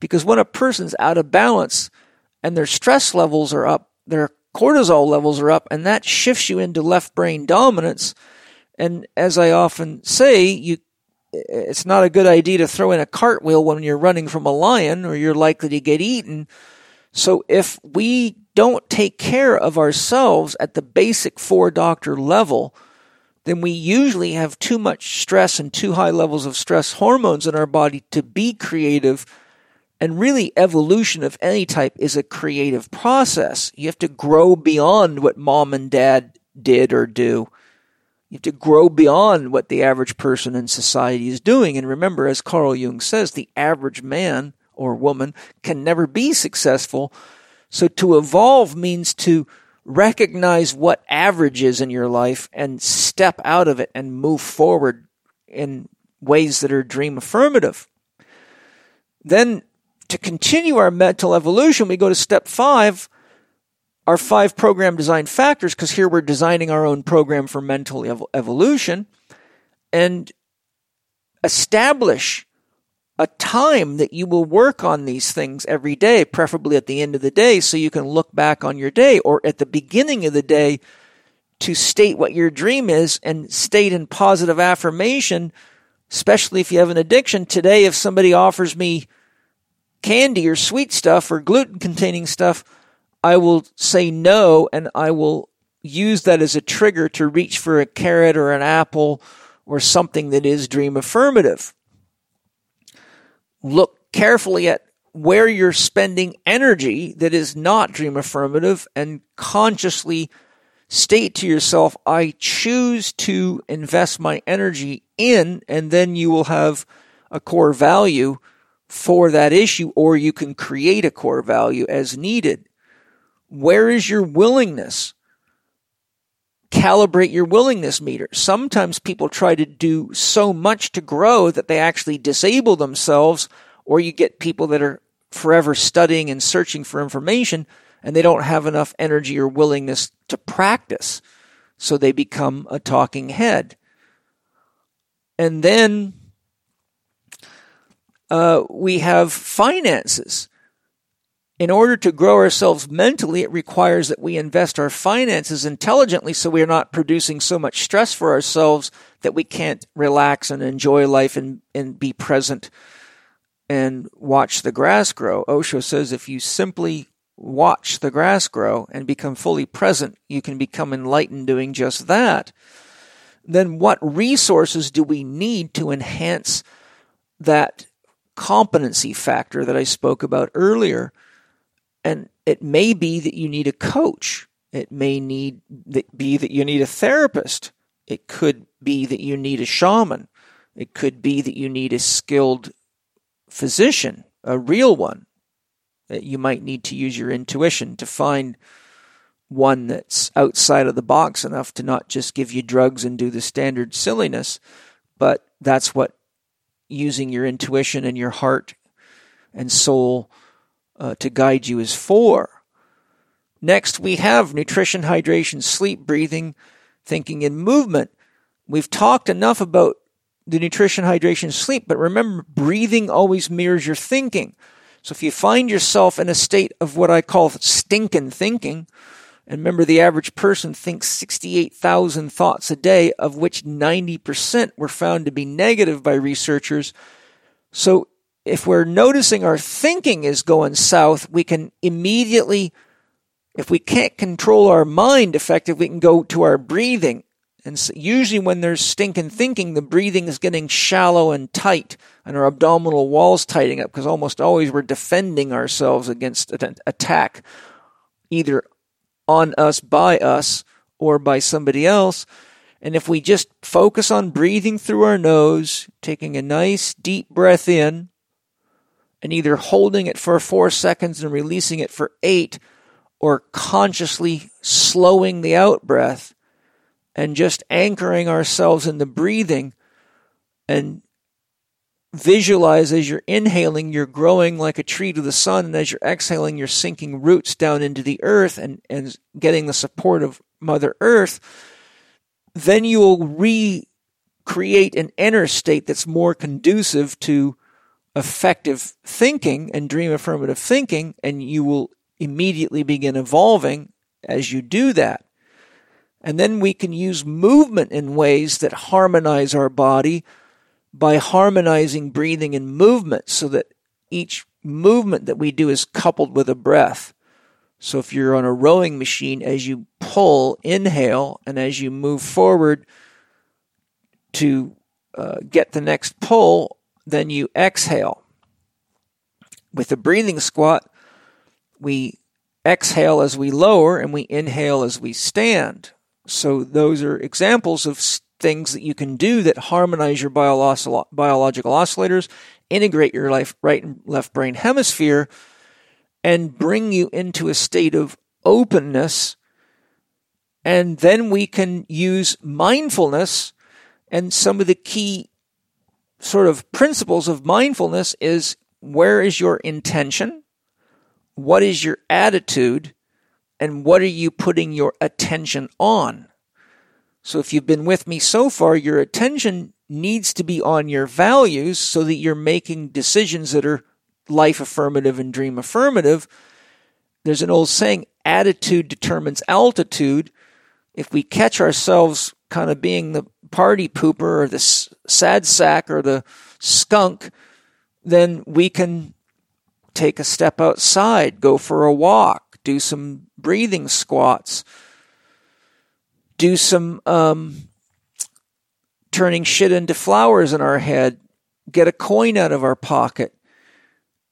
Because when a person's out of balance and their stress levels are up, their cortisol levels are up, and that shifts you into left brain dominance. And as I often say, you it's not a good idea to throw in a cartwheel when you're running from a lion or you're likely to get eaten. So if we don't take care of ourselves at the basic four doctor level, then we usually have too much stress and too high levels of stress hormones in our body to be creative. And really, evolution of any type is a creative process. You have to grow beyond what mom and dad did or do. You have to grow beyond what the average person in society is doing. And remember, as Carl Jung says, the average man or woman can never be successful. So to evolve means to recognize what average is in your life and step out of it and move forward in ways that are dream affirmative. Then to continue our mental evolution, we go to step five, our five program design factors, because here we're designing our own program for mental ev- evolution, and establish a time that you will work on these things every day, preferably at the end of the day, so you can look back on your day or at the beginning of the day to state what your dream is and state in positive affirmation, especially if you have an addiction. Today, if somebody offers me candy or sweet stuff or gluten containing stuff, I will say no and I will use that as a trigger to reach for a carrot or an apple or something that is dream affirmative. Look carefully at where you're spending energy that is not dream affirmative and consciously state to yourself, I choose to invest my energy in, and then you will have a core value for that issue, or you can create a core value as needed. Where is your willingness? Calibrate your willingness meter. Sometimes people try to do so much to grow that they actually disable themselves Or you get people that are forever studying and searching for information and they don't have enough energy or willingness to practice. So they become a talking head. And then uh, we have finances. In order to grow ourselves mentally, it requires that we invest our finances intelligently so we are not producing so much stress for ourselves that we can't relax and enjoy life and, and be present and watch the grass grow. Osho says if you simply watch the grass grow and become fully present, you can become enlightened doing just that. Then what resources do we need to enhance that competency factor that I spoke about earlier? And it may be that you need a coach. It may need that be that you need a therapist. It could be that you need a shaman. It could be that you need a skilled physician, a real one. That you might need to use your intuition to find one that's outside of the box enough to not just give you drugs and do the standard silliness, but that's what using your intuition and your heart and soul uh, to guide you is for. Next, we have nutrition, hydration, sleep, breathing, thinking, and movement. We've talked enough about the nutrition, hydration, sleep, but remember, breathing always mirrors your thinking. So if you find yourself in a state of what I call stinking thinking, and remember the average person thinks 68,000 thoughts a day, of which 90% were found to be negative by researchers. So if we're noticing our thinking is going south, we can immediately, if we can't control our mind effectively, we can go to our breathing. And so usually when there's stinking thinking, the breathing is getting shallow and tight and our abdominal walls tightening up because almost always we're defending ourselves against an attack, either on us by us or by somebody else. And if we just focus on breathing through our nose, taking a nice deep breath in, and either holding it for four seconds and releasing it for eight, or consciously slowing the out breath and just anchoring ourselves in the breathing and visualize as you're inhaling, you're growing like a tree to the sun, and as you're exhaling, you're sinking roots down into the earth and, and getting the support of Mother Earth, then you will recreate an inner state that's more conducive to effective thinking and dream affirmative thinking, and you will immediately begin evolving as you do that. And then we can use movement in ways that harmonize our body by harmonizing breathing and movement so that each movement that we do is coupled with a breath. So if you're on a rowing machine, as you pull, inhale, and as you move forward to uh, get the next pull, then you exhale. With the breathing squat, we exhale as we lower and we inhale as we stand. So those are examples of things that you can do that harmonize your biological oscillators, integrate your life, right and left brain hemisphere, and bring you into a state of openness. And then we can use mindfulness and some of the key sort of principles of mindfulness is where is your intention? What is your attitude? And what are you putting your attention on? So if you've been with me so far, your attention needs to be on your values so that you're making decisions that are life affirmative and dream affirmative. There's an old saying, attitude determines altitude. If we catch ourselves kind of being the party pooper or the sad sack or the skunk, then we can take a step outside, go for a walk, do some breathing squats, do some um, turning shit into flowers in our head, get a coin out of our pocket,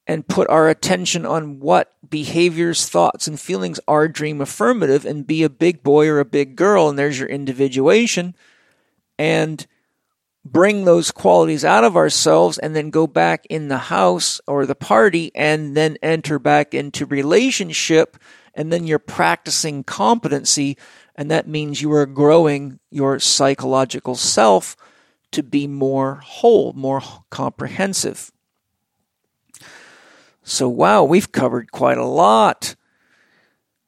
and put our attention on what behaviors, thoughts, and feelings are dream affirmative and be a big boy or a big girl. And there's your individuation and bring those qualities out of ourselves and then go back in the house or the party and then enter back into relationship and then you're practicing competency and that means you are growing your psychological self to be more whole, more comprehensive. So, wow, we've covered quite a lot.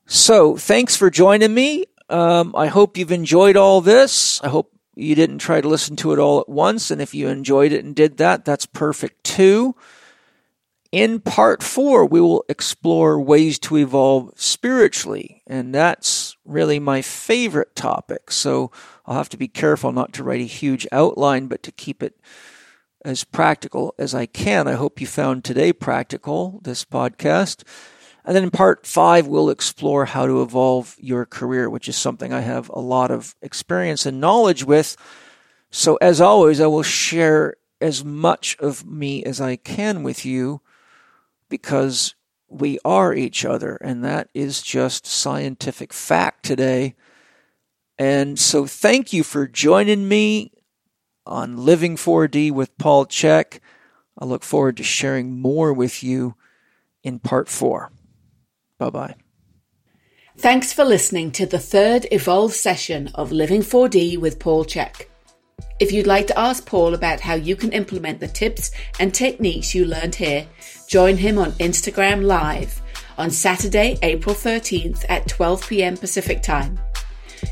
So, thanks for joining me. Um, I hope you've enjoyed all this. I hope you didn't try to listen to it all at once. And if you enjoyed it and did that, that's perfect too. In part four, we will explore ways to evolve spiritually. And that's really my favorite topic. So I'll have to be careful not to write a huge outline, but to keep it as practical as I can. I hope you found today practical, this podcast. And then in part five, we'll explore how to evolve your career, which is something I have a lot of experience and knowledge with. So as always, I will share as much of me as I can with you because we are each other. And that is just scientific fact today. And so thank you for joining me on Living 4D with Paul Chek. I look forward to sharing more with you in part four. Bye bye. Thanks for listening to the third Evolve session of Living 4D with Paul Chek. If you'd like to ask Paul about how you can implement the tips and techniques you learned here, join him on Instagram Live on Saturday, April 13th at 12 pm Pacific Time.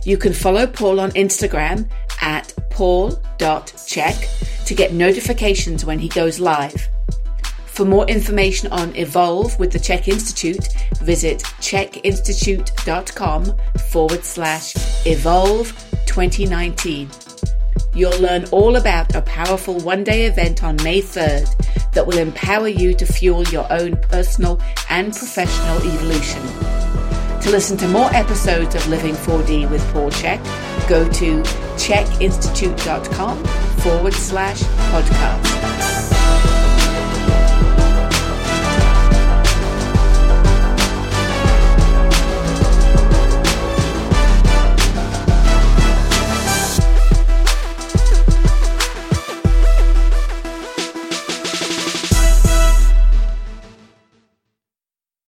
You can follow Paul on Instagram at paul.chek to get notifications when he goes live. For more information on Evolve with the Chek Institute, visit chekinstitute.com forward slash evolve 2019. You'll learn all about a powerful one day event on May 3rd that will empower you to fuel your own personal and professional evolution. To listen to more episodes of Living 4D with Paul Chek, go to chekinstitute.com forward slash podcast.